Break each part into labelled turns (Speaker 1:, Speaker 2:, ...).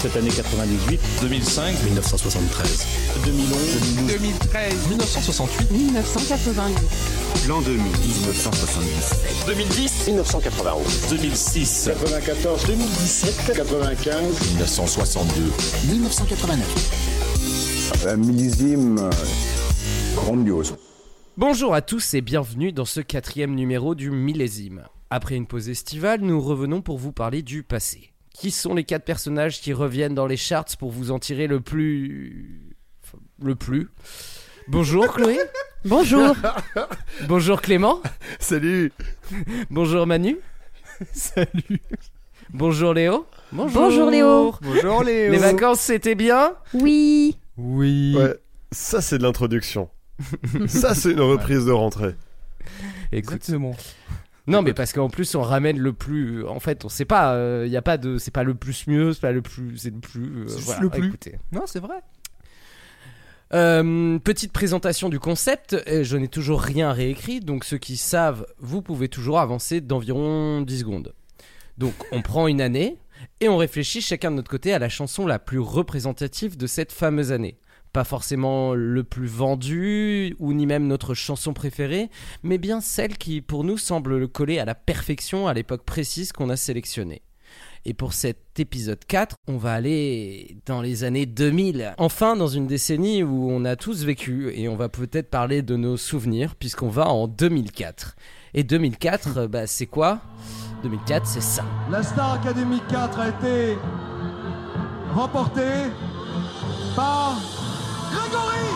Speaker 1: Cette année 98.
Speaker 2: 2005.
Speaker 3: 1973.
Speaker 1: 2011.
Speaker 2: 2013. 1968.
Speaker 4: 1988.
Speaker 3: L'an 2000. 1977.
Speaker 2: 2010.
Speaker 3: 1991.
Speaker 2: 2006.
Speaker 1: 94. 2017. 95.
Speaker 2: 1962.
Speaker 3: 1989.
Speaker 5: Un millésime euh, grandiose.
Speaker 6: Bonjour à tous et bienvenue dans ce quatrième numéro du millésime. Après une pause estivale, nous revenons pour vous parler du passé. Qui sont les quatre personnages qui reviennent dans les charts pour vous en tirer le plus... enfin, le plus Bonjour Chloé
Speaker 4: Bonjour.
Speaker 6: Bonjour Clément
Speaker 7: Salut
Speaker 6: Bonjour Manu
Speaker 7: Salut
Speaker 6: Bonjour Léo Bonjour,
Speaker 4: Bonjour, Léo.
Speaker 7: Bonjour Léo
Speaker 6: Les vacances c'était bien?
Speaker 4: Oui.
Speaker 7: Oui
Speaker 8: Ouais, ça c'est de l'introduction. ça c'est une reprise de rentrée.
Speaker 6: Écoute,
Speaker 7: Exactement.
Speaker 6: Non, mais parce qu'en plus on ramène le plus. En fait, on sait pas. Il y a pas de. C'est pas le plus mieux. C'est pas le plus. C'est le plus. euh, voilà,
Speaker 7: le plus.
Speaker 6: écoutez.
Speaker 7: Non, c'est vrai.
Speaker 6: Euh, petite présentation du concept. euh, Je n'ai toujours rien réécrit, donc ceux qui savent, vous pouvez toujours avancer d'environ 10 secondes. Donc on prend une année et on réfléchit chacun de notre côté à la chanson la plus représentative de cette fameuse année. Pas forcément le plus vendu ou ni même notre chanson préférée, mais bien celle qui pour nous semble coller à la perfection à l'époque précise qu'on a sélectionnée. Et pour cet épisode 4, on va aller dans les années 2000. Enfin, dans une décennie où on a tous vécu et on va peut-être parler de nos souvenirs puisqu'on va en 2004. Et 2004, euh, bah, c'est quoi? 2004, c'est ça.
Speaker 9: La Star Academy 4 a été remportée par Grégory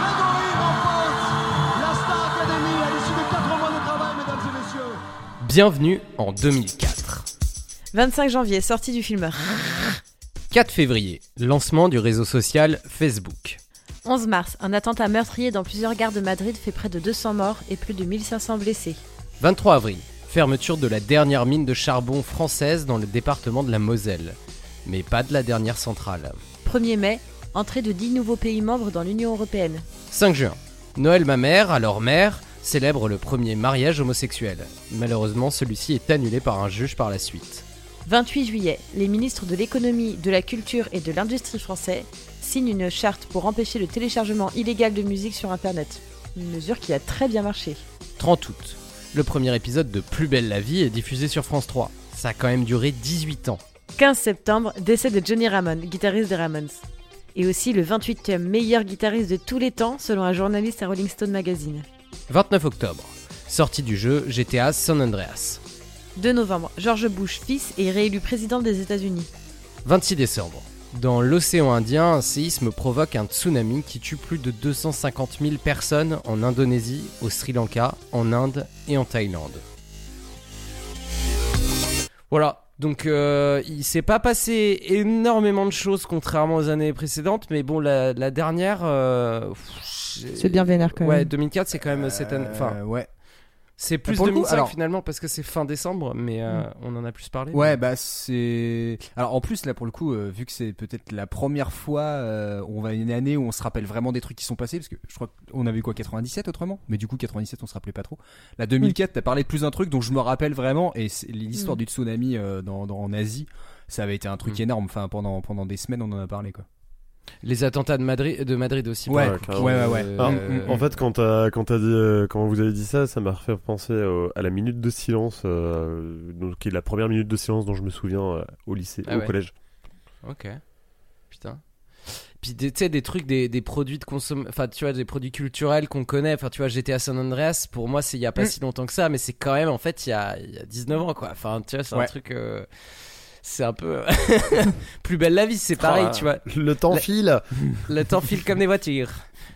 Speaker 9: Grégory remporte la Star Academy à l'issue de 4 mois de travail, mesdames et messieurs.
Speaker 6: Bienvenue en 2004.
Speaker 4: 25 janvier, sortie du film.
Speaker 6: 4 février, lancement du réseau social Facebook.
Speaker 4: 11 mars, un attentat meurtrier dans plusieurs gares de Madrid fait près de 200 morts et plus de 1500 blessés.
Speaker 6: 23 avril, fermeture de la dernière mine de charbon française dans le département de la Moselle. Mais pas de la dernière centrale.
Speaker 4: 1er mai, entrée de 10 nouveaux pays membres dans l'Union Européenne.
Speaker 6: 5 juin. Noël ma mère, alors mère, célèbre le premier mariage homosexuel. Malheureusement, celui-ci est annulé par un juge par la suite.
Speaker 4: 28 juillet, les ministres de l'économie, de la culture et de l'industrie français signent une charte pour empêcher le téléchargement illégal de musique sur Internet. Une mesure qui a très bien marché.
Speaker 6: 30 août. Le premier épisode de Plus belle la vie est diffusé sur France 3. Ça a quand même duré 18 ans.
Speaker 4: 15 septembre, décès de Johnny Ramone, guitariste des Ramones. Et aussi le 28e meilleur guitariste de tous les temps selon un journaliste à Rolling Stone Magazine.
Speaker 6: 29 octobre. Sortie du jeu GTA San Andreas.
Speaker 4: 2 novembre, George Bush, fils, est réélu président des États-Unis.
Speaker 6: 26 décembre. Dans l'océan Indien, un séisme provoque un tsunami qui tue plus de 250 000 personnes en Indonésie, au Sri Lanka, en Inde et en Thaïlande. Voilà, donc euh, il s'est pas passé énormément de choses contrairement aux années précédentes, mais bon, la, la dernière... euh,
Speaker 10: C'est bien vénère quand même.
Speaker 6: Ouais, 2004 c'est quand même cette année... Enfin,
Speaker 7: Euh, ouais.
Speaker 6: C'est plus
Speaker 7: pour le coup,
Speaker 6: 2005
Speaker 7: alors-
Speaker 6: finalement parce que c'est fin décembre, mais euh, on en a plus parlé.
Speaker 7: Ouais, bah c'est. Alors en plus, là pour le coup, euh, vu que c'est peut-être la première fois, euh, on va une année où on se rappelle vraiment des trucs qui sont passés, parce que je crois qu'on avait quoi 97 autrement, mais du coup 97 on se rappelait pas trop. La 2004, t'as parlé de plus d'un truc dont je me rappelle vraiment, et l'histoire
Speaker 4: Mm.
Speaker 7: du tsunami dans, dans- en Asie, ça avait été un truc énorme. Enfin pendant pendant des semaines on en a parlé quoi.
Speaker 6: Les attentats de Madrid, de Madrid aussi.
Speaker 7: Ouais,
Speaker 8: ouais,
Speaker 7: ouais,
Speaker 6: euh,
Speaker 7: mm,
Speaker 8: En fait, quand, t'as- quand, t'as dit, euh, quand vous avez dit ça, ça m'a fait penser au- à la minute de silence, euh, donc, qui est la première minute de silence dont je me souviens euh, au lycée,
Speaker 6: Ah
Speaker 8: au
Speaker 6: ouais.
Speaker 8: collège.
Speaker 6: Ok. Putain. Puis tu sais des trucs des, des produits de consommation enfin tu vois des produits culturels qu'on connaît enfin tu vois j'étais à San Andreas pour moi c'est il y a pas
Speaker 7: Mm.
Speaker 6: si longtemps que ça mais c'est quand même en fait il y a, il y a 19 ans quoi enfin tu vois c'est un truc euh, c'est un peu plus belle la vie c'est pareil
Speaker 8: Ah.
Speaker 6: tu vois
Speaker 8: Le temps
Speaker 6: La-
Speaker 8: file
Speaker 6: le temps file comme des voitures.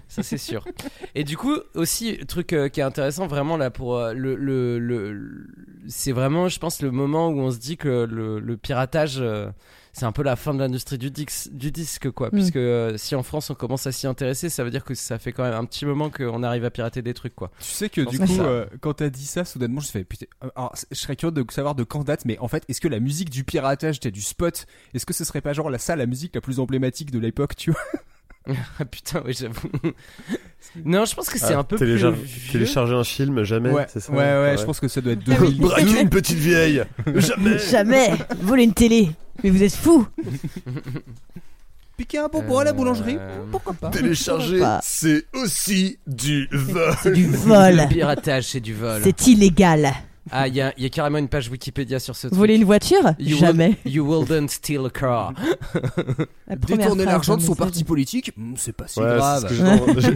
Speaker 6: Ça, c'est sûr. Et du coup, aussi, truc euh, qui est intéressant vraiment là pour euh, le. le, le- le- c'est vraiment, je pense, le moment où on se dit que le, le piratage. euh, c'est un peu la fin de l'industrie du, dix- du disque, quoi.
Speaker 10: Mm.
Speaker 6: Puisque euh, si en France on commence à s'y intéresser, ça veut dire que ça fait quand même un petit moment qu'on arrive à pirater des trucs, quoi.
Speaker 7: Tu sais que du coup, euh, quand t'as dit ça, soudainement, je me suis fait putain. Alors, je serais curieux de savoir de quand date, mais en fait, est-ce que la musique du piratage, t'as du spot Est-ce que ce serait pas genre la ça la musique la plus emblématique de l'époque, tu vois?
Speaker 6: putain, oui, j'avoue. non, je pense que c'est
Speaker 8: Ah,
Speaker 6: un peu plus vieux.
Speaker 8: Télécharger un film, jamais,
Speaker 7: Ouais,
Speaker 8: c'est ça
Speaker 7: ouais, ouais, je pense que ça doit être 2000.
Speaker 8: Braquer une petite vieille Jamais.
Speaker 4: Jamais. Voler une télé. Mais vous êtes fous.
Speaker 7: Piquer un bonbon à la boulangerie.
Speaker 6: Euh,
Speaker 7: Pourquoi pas.
Speaker 8: Télécharger,
Speaker 4: Pas.
Speaker 8: c'est aussi du vol.
Speaker 4: C'est du vol.
Speaker 6: Le piratage, c'est du vol.
Speaker 4: C'est illégal
Speaker 6: Ah, il y a, il y a carrément une page Wikipédia sur ce truc.
Speaker 4: Voler une voiture
Speaker 6: You
Speaker 4: Jamais
Speaker 6: Will, you wouldn't steal a car.
Speaker 4: La
Speaker 7: Détourner l'argent de son parti politique Hmm, C'est pas si
Speaker 8: Ouais,
Speaker 7: grave.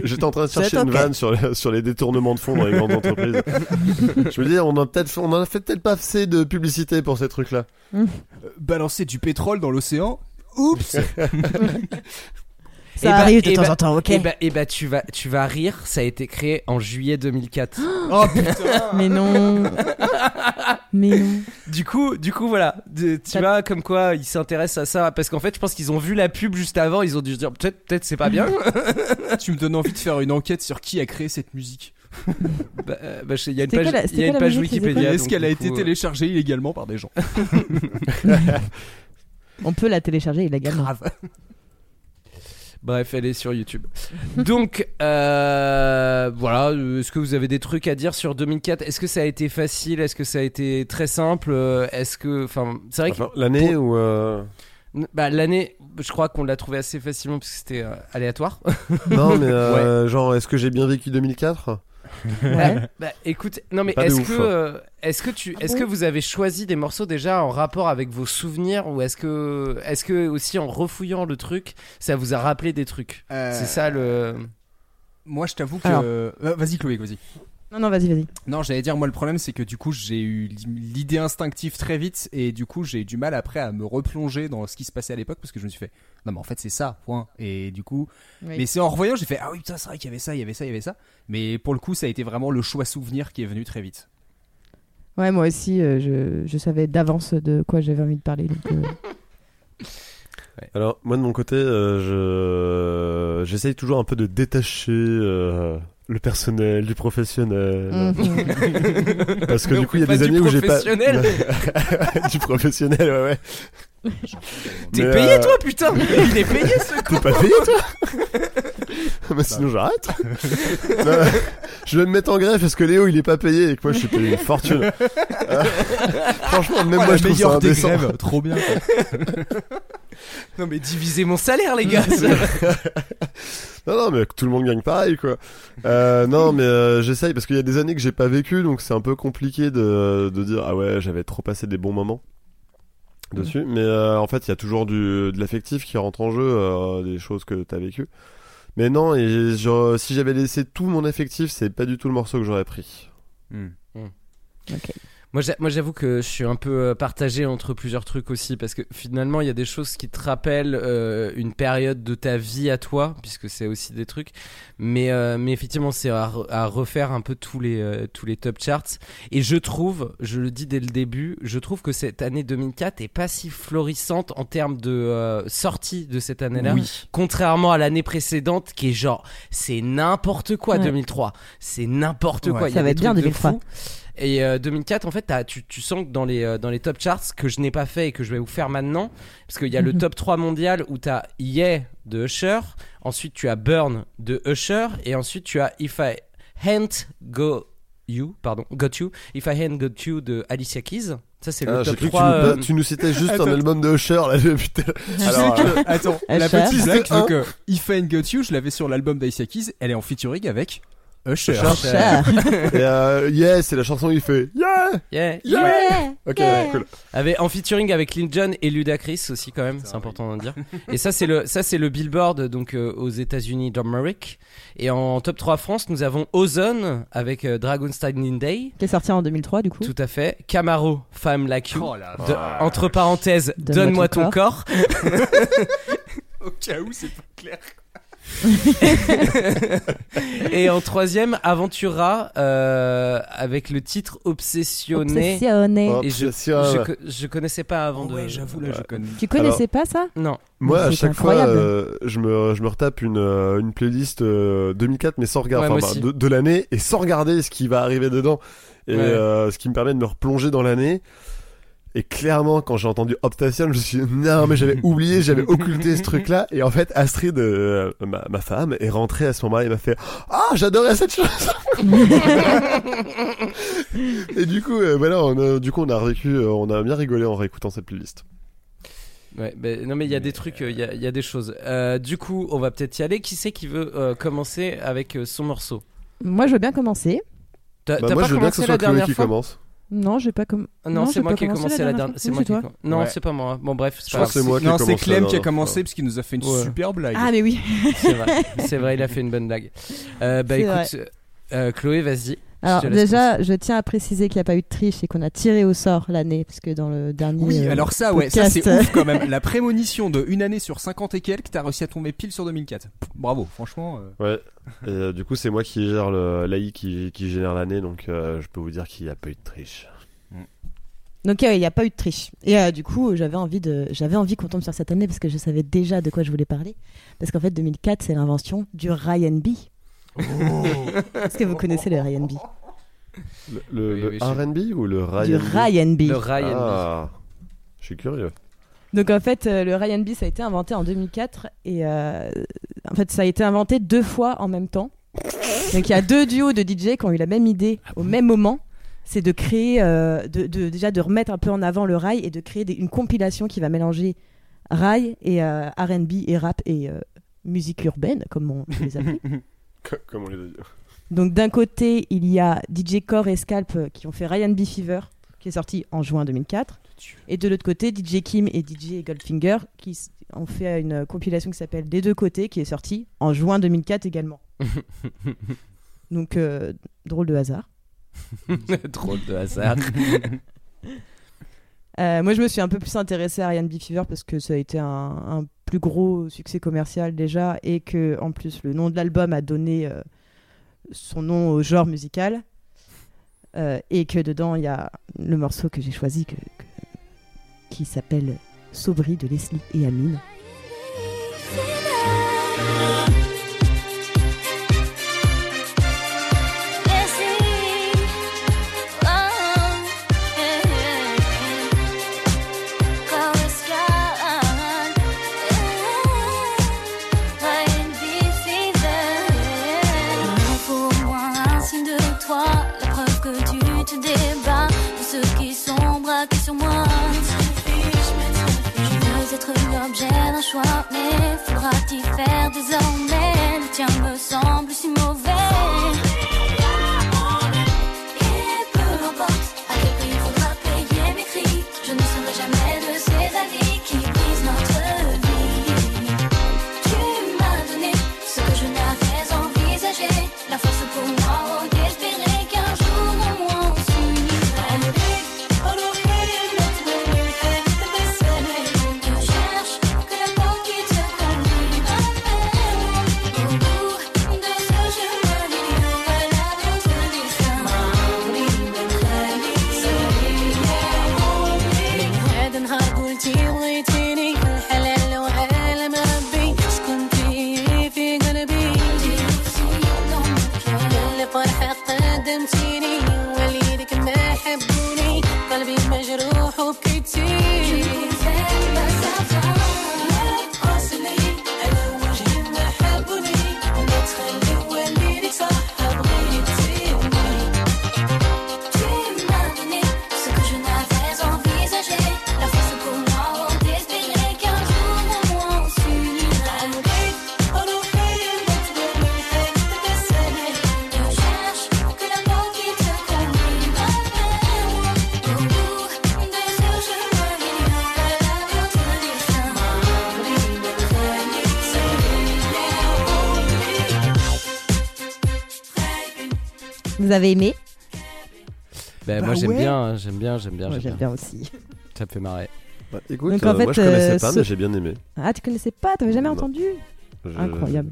Speaker 8: j'étais en- en train de chercher une vanne sur les, sur les détournements de fonds dans les grandes entreprises. Je me dis, on a peut-être, on en a fait peut-être pas assez de publicité pour ces trucs-là.
Speaker 7: Euh, Balancer du pétrole dans l'océan Oups
Speaker 4: Ça
Speaker 6: Eh bah,
Speaker 4: arrive de temps
Speaker 6: bah,
Speaker 4: en temps, ok
Speaker 6: Et bah, eh bah, tu vas, tu vas rire. Ça a été créé en juillet 2004.
Speaker 7: Oh putain
Speaker 4: Mais non Mais non
Speaker 6: Du coup, du coup, voilà. De- tu
Speaker 4: Ça-
Speaker 6: vois, comme quoi ils s'intéressent à ça. Parce qu'en fait, je pense qu'ils ont vu la pub juste avant. Ils ont dû se dire, peut-être, peut-être c'est pas bien.
Speaker 7: Tu me donnes envie de faire une enquête sur qui a créé cette musique.
Speaker 6: bah, euh, bah, il y a une page,
Speaker 4: la-
Speaker 6: y a une page Wikipédia.
Speaker 7: Est-ce qu'elle a été
Speaker 6: coup, euh,
Speaker 7: téléchargée illégalement par des gens
Speaker 4: On peut la télécharger illégalement.
Speaker 7: Grave.
Speaker 6: Bref, elle est sur YouTube. Donc, euh, voilà. euh, Est-ce que vous avez des trucs à dire sur 2004 Est-ce que ça a été facile? Est-ce que ça a été très simple? Euh, Est-ce que, enfin, c'est vrai que
Speaker 8: l'année euh,
Speaker 6: bah, l'année, je crois qu'on l'a trouvé assez facilement parce que c'était euh, aléatoire.
Speaker 8: non, mais, euh, genre, est-ce que j'ai bien vécu 2004?
Speaker 4: Ouais.
Speaker 6: Bah, écoute, non mais
Speaker 8: Pas de
Speaker 6: est-ce
Speaker 8: ouf.
Speaker 6: que, euh, est-ce que tu, est-ce que vous avez choisi des morceaux déjà en rapport avec vos souvenirs ou est-ce que, est-ce que aussi en refouillant le truc, ça vous a rappelé des trucs?
Speaker 7: Euh,
Speaker 6: C'est ça le.
Speaker 7: Moi, je t'avoue que.
Speaker 4: Alors.
Speaker 7: Euh, Vas-y, Chloé, vas-y.
Speaker 4: Non, non, vas-y, vas-y.
Speaker 7: Non, j'allais dire, moi, le problème, c'est que du coup, j'ai eu l'idée instinctive très vite et du coup, j'ai eu du mal après à me replonger dans ce qui se passait à l'époque parce que je me suis fait, non, mais en fait, c'est ça, point. Et du coup,
Speaker 4: Oui.
Speaker 7: mais c'est en revoyant, j'ai fait, ah oui, putain, c'est vrai qu'il y avait ça, il y avait ça, il y avait ça. Mais pour le coup, ça a été vraiment le choix souvenir qui est venu très vite.
Speaker 4: Ouais, moi aussi, euh, je, je savais d'avance de quoi j'avais envie de parler. Donc, euh,
Speaker 8: Alors, moi de mon côté, euh, je j'essaye toujours un peu de détacher euh, le personnel du professionnel.
Speaker 4: mhm.
Speaker 8: Parce que
Speaker 6: Mais
Speaker 8: du coup, il y a des années où j'ai pas.
Speaker 6: professionnel.
Speaker 8: du professionnel, ouais, ouais.
Speaker 6: T'es payé
Speaker 8: euh,
Speaker 6: toi putain Il est payé ce con
Speaker 8: T'es pas payé, toi? Bah, sinon, j'arrête. Je vais me mettre en grève parce que Léo, il est pas payé et que moi, je suis payé une fortune. Euh, franchement, même
Speaker 7: Ouais,
Speaker 8: moi, je trouve ça indécent.
Speaker 7: grèves, trop bien. quoi.
Speaker 6: Non mais divisez mon salaire les gars
Speaker 8: Non, non, mais tout le monde gagne pareil, quoi. Euh, non, mais euh, j'essaye parce qu'il y a des années que j'ai pas vécu, donc c'est un peu compliqué de, de dire ah ouais, j'avais trop passé des bons moments dessus. Mais euh, en fait, il y a toujours du, de l'affectif qui rentre en jeu, euh, des choses que t'as vécues. Mais non, et genre, si j'avais laissé tout mon affectif, c'est pas du tout le morceau que j'aurais pris.
Speaker 6: Moi, j'a- moi, j'avoue que je suis un peu euh, partagé entre plusieurs trucs aussi parce que finalement il y a des choses qui te rappellent euh, une période de ta vie à toi puisque c'est aussi des trucs mais euh, mais effectivement c'est à, re- à refaire un peu tous les euh, tous les top charts et je trouve je le dis dès le début je trouve que cette année 2004 est pas si florissante en termes de euh, sortie de cette année-là
Speaker 7: Oui.
Speaker 6: contrairement à l'année précédente qui est genre c'est n'importe quoi
Speaker 4: Ouais.
Speaker 6: 2003 c'est n'importe
Speaker 7: Ouais.
Speaker 6: quoi Il y
Speaker 4: Ça
Speaker 6: a
Speaker 4: va être bien,
Speaker 6: trucs de
Speaker 4: 2003.
Speaker 6: Et euh, 2004, en fait, tu, tu sens que dans les, euh, dans les top charts, que je n'ai pas fait et que je vais vous faire maintenant, parce qu'il y a le
Speaker 4: Mhm.
Speaker 6: top 3 mondial où t'as Yeah de Usher, ensuite tu as Burn de Usher, et ensuite tu as If I Hadn't Go You, pardon, Got You, If I Hadn't Got You de Alicia Keys. Ça, c'est le
Speaker 8: Ah, j'ai
Speaker 6: top
Speaker 8: cru que
Speaker 6: 3.
Speaker 8: tu, nous,
Speaker 6: euh,
Speaker 8: tu nous citais juste un album de Usher là. Putain. Alors,
Speaker 7: Tu sais que- attends, la petite blague, tu que If I Ain't Got You, je l'avais sur l'album d'Aisha Keys, elle est en featuring avec Usher.
Speaker 8: Usher.
Speaker 4: Cher.
Speaker 8: et euh, yeah, c'est la chanson où il fait yeah,
Speaker 6: yeah,
Speaker 8: yeah. Ok, ouais, cool.
Speaker 6: Avec, en featuring avec Lil Jon et Ludacris aussi quand même, c'est important de dire. Et ça c'est le ça c'est le Billboard donc euh, aux États-Unis d'Amérique. Et en top 3 France, nous avons Ozone avec euh, Dragonstein Day.
Speaker 4: Qui est sorti en 2003, du coup.
Speaker 6: Tout à fait. Camaro, Femme Like You.
Speaker 7: Oh
Speaker 6: De- entre parenthèses,
Speaker 4: Donne-moi
Speaker 6: donne-moi
Speaker 4: ton
Speaker 6: ton corps.
Speaker 7: Au cas où, c'est pas clair.
Speaker 6: Et en troisième, Aventura euh, avec le titre Obsessionné.
Speaker 4: Obsessionné.
Speaker 8: Oh,
Speaker 6: Et je,
Speaker 8: Obsession.
Speaker 6: je, co- je connaissais pas avant de.
Speaker 7: ouais, j'avoue, là, je connais.
Speaker 4: Tu connaissais pas ça?
Speaker 6: Non.
Speaker 8: Moi, à chaque
Speaker 4: incroyable.
Speaker 8: fois, euh, je me, je me retape une, euh, une playlist euh, 2004, mais sans regarder,
Speaker 6: Ouais, moi
Speaker 8: enfin,
Speaker 6: aussi.
Speaker 8: de, de l'année, et sans regarder ce qui va arriver dedans, et
Speaker 6: Ouais.
Speaker 8: euh, ce qui me permet de me replonger dans l'année. Et clairement, quand j'ai entendu Optation, je me suis dit, non, mais j'avais oublié, j'avais occulté ce truc-là. Et en fait, Astrid, euh, ma, ma femme, est rentrée à ce moment-là et m'a fait, ah, j'adorais cette chanson. et du coup, euh, voilà, on a, du coup, on a revécu, euh, on a bien rigolé en réécoutant cette playlist.
Speaker 6: Ouais, ben, non mais il y a des trucs, euh, il y, a, il y a des choses. Euh, du coup, on va peut-être y aller. Qui c'est qui veut euh, commencer avec euh, son morceau?
Speaker 4: Moi, je veux bien commencer.
Speaker 6: T'as
Speaker 8: Bah,
Speaker 6: pas
Speaker 8: je veux bien que
Speaker 6: commencé
Speaker 8: ce soit
Speaker 6: la dernière
Speaker 8: qui
Speaker 6: fois?
Speaker 8: commence.
Speaker 4: Non, j'ai pas comme.
Speaker 6: Ah Non,
Speaker 4: Non,
Speaker 6: c'est moi qui ai
Speaker 4: commencé
Speaker 6: commencé
Speaker 4: la dernière.
Speaker 6: C'est moi. Non,
Speaker 8: Ouais.
Speaker 6: c'est pas moi. Bon bref, c'est
Speaker 8: Je
Speaker 6: pas
Speaker 8: crois que c'est moi qui ai
Speaker 7: Non, c'est. Clem qui a commencé parce qu'il nous a fait une
Speaker 6: Ouais.
Speaker 7: super blague.
Speaker 4: Ah, mais oui.
Speaker 6: C'est vrai, c'est vrai, il a fait une bonne blague. Euh, bah écoute, euh, Chloé, vas-y.
Speaker 4: Alors déjà, je tiens à préciser qu'il n'y a pas eu de triche et qu'on a tiré au sort l'année, parce que dans le dernier.
Speaker 7: Oui,
Speaker 4: euh,
Speaker 7: alors ça, ouais, ça c'est ouf quand même. La prémonition de une année sur 50 et quelques, t'as réussi à tomber pile sur 2004. Pff, Bravo, franchement. euh,
Speaker 8: Ouais. Et euh, du coup, c'est moi qui gère le l'AI qui, qui génère l'année, donc euh, je peux vous dire qu'il n'y a pas eu de triche.
Speaker 4: Donc euh, il n'y a pas eu de triche. Et euh, du coup, j'avais envie de, j'avais envie qu'on tombe sur cette année parce que je savais déjà de quoi je voulais parler. Parce qu'en fait, 2004, c'est l'invention du Ryan B. Est-ce que vous connaissez le Ryan B?
Speaker 8: Le, le,
Speaker 6: Oui,
Speaker 8: le
Speaker 6: oui, je-
Speaker 8: R&B ou le Ryan
Speaker 4: Du
Speaker 8: B?
Speaker 4: Ryan B.
Speaker 6: Le Ryan.
Speaker 8: Ah, je suis curieux.
Speaker 4: Donc en fait, euh, le Ryan B, ça a été inventé en 2004 et euh, en fait, ça a été inventé deux fois en même temps. Donc il y a deux duos de DJ qui ont eu la même idée au même moment. C'est de créer, euh, de, de- déjà de remettre un peu en avant le rail et de créer des- une compilation qui va mélanger rail et euh, R&B et rap et euh, musique urbaine, comme on peut les appeler.
Speaker 8: Co- Comme on les a dit.
Speaker 4: Donc d'un côté, il y a DJ Core et Scalp euh, qui ont fait Ryan B Fever, qui est sorti en juin 2004. Et de l'autre côté, DJ Kim et DJ Goldfinger qui ont fait une compilation qui s'appelle Des deux côtés, qui est sortie en juin 2004 également. Donc euh, drôle de hasard.
Speaker 6: Drôle de hasard.
Speaker 4: Euh, moi, je me suis un peu plus intéressée à Ryan B. Fever parce que ça a été un, plus gros succès commercial déjà et que en plus le nom de l'album a donné euh, son nom au genre musical. Euh, et que dedans il y a le morceau que j'ai choisi qui s'appelle Sobri de Leslie et Amine.
Speaker 10: Choix, mais faudra-t-il faire désormais? Le tien me semble si mauvais.
Speaker 4: Vous avez aimé
Speaker 6: Ben,
Speaker 7: Bah
Speaker 6: moi j'aime
Speaker 7: ouais.
Speaker 6: bien, hein, j'aime bien, j'aime bien,
Speaker 4: Moi,
Speaker 6: j'aime bien.
Speaker 4: bien aussi.
Speaker 6: Ça me fait marrer.
Speaker 8: Bah, écoute,
Speaker 4: Donc, en
Speaker 8: euh, moi
Speaker 4: fait,
Speaker 8: je connaissais
Speaker 4: euh,
Speaker 8: pas,
Speaker 4: ce-
Speaker 8: mais j'ai bien aimé.
Speaker 4: Ah, tu connaissais pas T'avais jamais
Speaker 8: Non.
Speaker 4: entendu
Speaker 8: Je-
Speaker 4: Incroyable.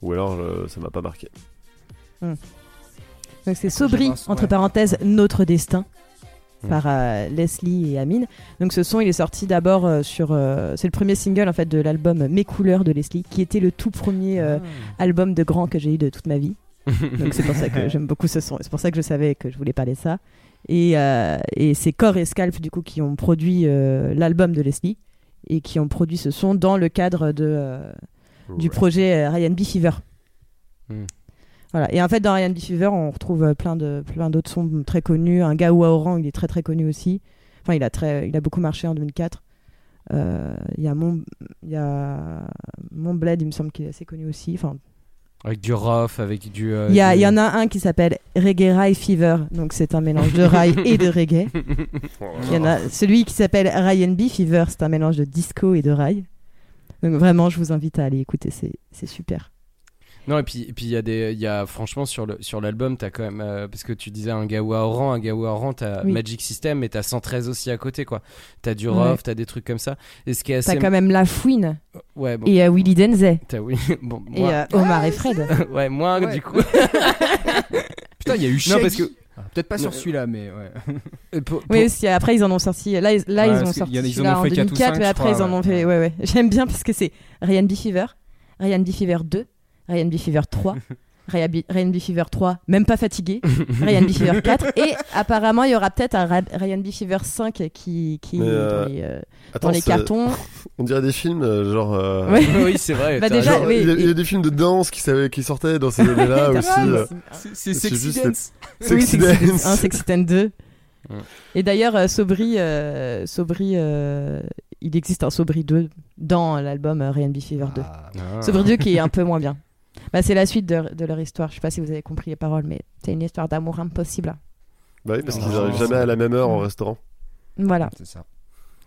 Speaker 8: Ou alors euh, ça m'a pas marqué.
Speaker 4: Donc c'est Sobri,
Speaker 7: pense,
Speaker 4: entre
Speaker 7: ouais.
Speaker 4: parenthèses, Notre Destin,
Speaker 6: Mm.
Speaker 4: par euh, Leslie et Amine. Donc ce son, il est sorti d'abord euh, sur... euh, c'est le premier single en fait de l'album Mes couleurs de Leslie, qui était le tout premier euh, album de grand que j'ai eu de toute ma vie. Donc c'est pour ça que j'aime beaucoup ce son. C'est pour ça que je savais que je voulais parler de ça. Et, euh, et c'est Core et Scalp du coup qui ont produit euh, l'album de Leslie et qui ont produit ce son dans le cadre de, euh, du
Speaker 8: Ouais.
Speaker 4: projet Ryan B Fever.
Speaker 6: Hmm.
Speaker 4: Voilà. Et en fait, dans Ryan B Fever, on retrouve plein de plein d'autres sons très connus. Un gars Oran, il est très très connu aussi. Enfin, il a très, il a beaucoup marché en 2004. Euh, Il y a mon, il y a mon Bled, il me semble qu'il est assez connu aussi. Enfin,
Speaker 6: Avec du rough, avec du. euh,
Speaker 4: il y, a-
Speaker 6: du-
Speaker 4: il y en a un qui s'appelle Reggae Rye Fever, donc c'est un mélange de rail et de reggae. Il y en a celui qui s'appelle Ryan B Fever, c'est un mélange de disco et de rail. Donc vraiment, je vous invite à aller écouter, c'est c'est super.
Speaker 6: Non, et puis et puis il y a des. Il y a, franchement, sur le sur l'album, t'as quand même. euh, parce que tu disais un Gawa Oran, un Gawa Oran, t'as
Speaker 4: Oui.
Speaker 6: Magic System et t'as 113 aussi à côté, quoi. T'as du
Speaker 4: Ouais.
Speaker 6: rough, t'as des trucs comme ça. Et ce qui est assez.
Speaker 4: T'as quand même La Fouine
Speaker 6: Ouais, bon.
Speaker 4: et euh, Willy Denzey
Speaker 6: T'as oui. bon,
Speaker 4: et
Speaker 6: moi-
Speaker 4: euh, Omar et Fred.
Speaker 6: ouais, moi,
Speaker 7: Ouais.
Speaker 6: du coup.
Speaker 7: Putain, il y a eu
Speaker 6: Non,
Speaker 7: Shaggy.
Speaker 6: parce que-
Speaker 7: Ah, Peut-être pas sur celui-là, mais ouais.
Speaker 6: euh, pour- pour-
Speaker 4: Oui, aussi, après ils en ont sorti. Là, ils- là
Speaker 7: Ouais,
Speaker 4: ils ont sorti
Speaker 7: y en a- ils en ont
Speaker 4: en
Speaker 7: fait quatre ou
Speaker 4: 2004,
Speaker 7: cinq,
Speaker 4: mais après ils en ont
Speaker 7: ouais.
Speaker 4: fait. Ouais, ouais. J'aime bien parce que c'est Ryan B Fever, Ryan B Fever 2, Ryan B Fever 3, Ryan B, Ryan B Fever 3, même pas fatigué, Ryan B Fever 4, et apparemment il y aura peut-être un Ra- Ryan B Fever 5 qui, qui
Speaker 8: Mais, euh,
Speaker 4: dans les, euh,
Speaker 8: Attends,
Speaker 4: dans les
Speaker 8: c'est-
Speaker 4: cartons.
Speaker 8: On dirait des films euh, genre. euh,
Speaker 4: Ouais.
Speaker 6: oui, c'est vrai.
Speaker 4: Bah
Speaker 6: t'as
Speaker 4: déjà,
Speaker 8: genre,
Speaker 4: oui,
Speaker 8: il, y a,
Speaker 4: et-
Speaker 8: il y a des films de danse qui, savaient- qui sortaient dans ces années-là aussi. euh,
Speaker 7: C'est
Speaker 8: C'est
Speaker 7: Sexy
Speaker 8: juste
Speaker 7: Dance.
Speaker 4: Oui,
Speaker 8: Sexy
Speaker 4: Sexy
Speaker 8: Dance.
Speaker 4: Dance 1, Sexy Dance 2.
Speaker 6: Ouais.
Speaker 4: Et d'ailleurs, euh, Sobri, euh, Sobri euh, il existe un Sobri 2 dans l'album euh, Ryan B Fever 2.
Speaker 7: Ah.
Speaker 6: Ah.
Speaker 4: Sobri 2 qui est un peu moins bien. Bah, c'est la suite de, de leur histoire. Je sais pas si vous avez compris les paroles, mais c'est une histoire d'amour impossible.
Speaker 8: Bah oui, parce qu'ils
Speaker 7: Oh.
Speaker 8: arrivent jamais à la même heure en
Speaker 4: Mm.
Speaker 8: restaurant.
Speaker 4: Voilà.
Speaker 7: C'est ça.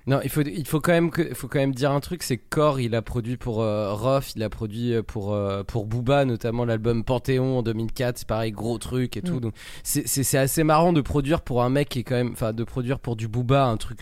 Speaker 6: Non, il faut, il faut quand même que, il faut quand même dire un truc, c'est que Core, il a produit pour euh, Ruff, il a produit euh, pour euh, pour Booba, notamment l'album Panthéon en 2004, c'est pareil, gros truc et tout.
Speaker 4: Mm.
Speaker 6: Donc c'est assez marrant de produire pour un mec qui est quand même, enfin de produire pour du Booba un truc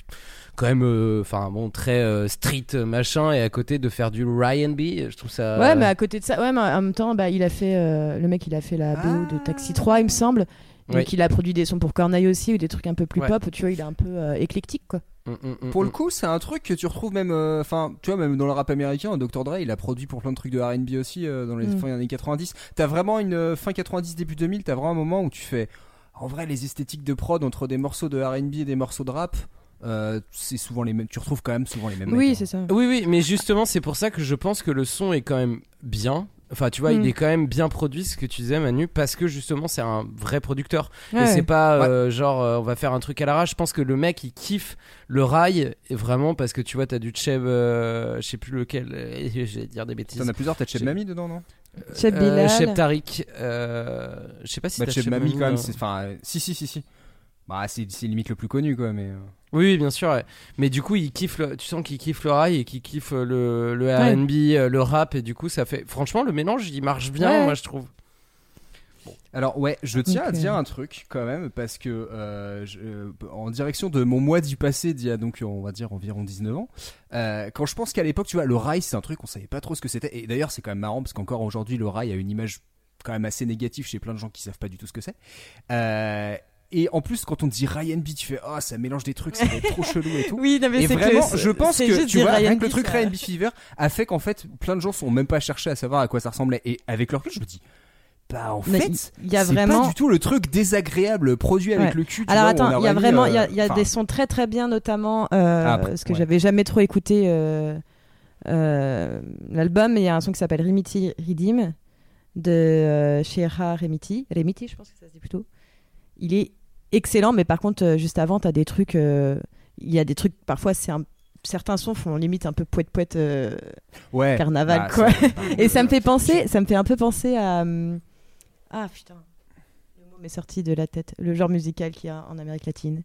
Speaker 6: quand même, euh, enfin bon très euh, street euh, machin et à côté de faire du Ryan B, je trouve ça.
Speaker 4: Ouais, mais à côté de ça, ouais, mais en même temps, bah, il a fait, euh, le mec, il a fait la BO de Taxi 3, il me semble. Donc
Speaker 6: Oui.
Speaker 4: il a produit des sons pour Corneille aussi, ou des trucs un peu plus
Speaker 6: Ouais.
Speaker 4: pop. Tu vois, il est un peu euh, éclectique, quoi.
Speaker 6: Mm, mm, mm,
Speaker 7: Pour le coup, c'est un truc que tu retrouves même, euh, enfin, tu vois, même dans le rap américain, Dr. Dre, il a produit pour plein de trucs de R&B aussi euh, dans les fins des années 90. T'as vraiment une euh, fin 90 début 2000, t'as vraiment un moment où tu fais, en vrai, les esthétiques de prod entre des morceaux de R&B et des morceaux de rap, euh, c'est souvent les mêmes. Tu retrouves quand même souvent les mêmes.
Speaker 4: Oui,
Speaker 7: mecs,
Speaker 4: c'est ça.
Speaker 6: Oui, oui, mais justement, c'est pour ça que je pense que le son est quand même bien. Enfin, tu vois,
Speaker 4: Mm.
Speaker 6: il est quand même bien produit, ce que tu disais, Manu, parce que justement, c'est un vrai producteur. et c'est pas euh, genre, euh, on va faire un truc à l'arrache. Je pense que le mec, il kiffe le rail, et vraiment, parce que tu vois, t'as du Cheb, euh, je sais plus lequel, euh, je vais dire des bêtises.
Speaker 7: T'en as plusieurs, t'as Cheb Mami dedans, non?
Speaker 4: Cheb
Speaker 6: Euh,
Speaker 4: Bilal.
Speaker 6: Cheb Tariq, euh, je sais pas si
Speaker 7: Bah,
Speaker 6: t'as
Speaker 7: Cheb Mami quand même, enfin, euh, si, si, si, si. Bah, c'est, c'est limite le plus connu, quoi, mais. euh,
Speaker 6: Oui, bien sûr. ouais. Mais du coup, il kiffe le- tu sens qu'il kiffe le rail et qu'il kiffe euh, le, le. R&B, euh, le rap, et du coup, ça fait. Franchement, le mélange, il marche bien,
Speaker 4: Ouais.
Speaker 6: moi, je trouve.
Speaker 7: Alors ouais, je tiens à dire un truc quand même parce que euh, je- euh, en direction de mon mois du passé d'il y a donc on va dire environ 19 ans, euh, quand je pense qu'à l'époque tu vois le rail c'est un truc on savait pas trop ce que c'était et d'ailleurs c'est quand même marrant parce qu'encore aujourd'hui le rail a une image quand même assez négative chez plein de gens qui savent pas du tout ce que c'est. Euh, et en plus quand on dit Ryan B tu fais ah ça mélange des trucs ça va être trop chelou et tout.
Speaker 4: Oui, non, mais
Speaker 7: Et
Speaker 4: c'est
Speaker 7: vraiment,
Speaker 4: que
Speaker 7: je pense que tu vois,
Speaker 4: Ryan
Speaker 7: rien que le truc Ryan B Fever a fait qu'en fait, plein de gens sont même pas cherché à savoir à quoi ça ressemblait. Et avec leur recul, je me dis, bah en
Speaker 4: Mais
Speaker 7: fait,
Speaker 4: il y a
Speaker 7: c'est
Speaker 4: vraiment.
Speaker 7: pas du tout le truc désagréable produit avec
Speaker 4: Ouais.
Speaker 7: le cul.
Speaker 4: Alors
Speaker 7: vois,
Speaker 4: attends, il y a vraiment,
Speaker 7: euh,
Speaker 4: il y a, il y a
Speaker 7: enfin,
Speaker 4: des sons très très bien, notamment euh,
Speaker 7: Ah, après,
Speaker 4: que
Speaker 7: ouais.
Speaker 4: j'avais jamais trop écouté euh, euh, l'album, mais il y a un son qui s'appelle Remiti Redeem de euh, Sheha Remiti, Remiti, je pense que ça se dit plutôt. Il est excellent, mais par contre, euh, juste avant, t'as des trucs, euh, il y a des trucs, parfois c'est un Certains sons font limite un peu poète poète
Speaker 7: ouais,
Speaker 4: carnaval
Speaker 7: bah,
Speaker 4: quoi.
Speaker 7: ça-
Speaker 4: Et ça me fait penser, ça me fait un peu penser à ah putain, le mot m'est sorti de la tête, le genre musical qu'il y a en Amérique latine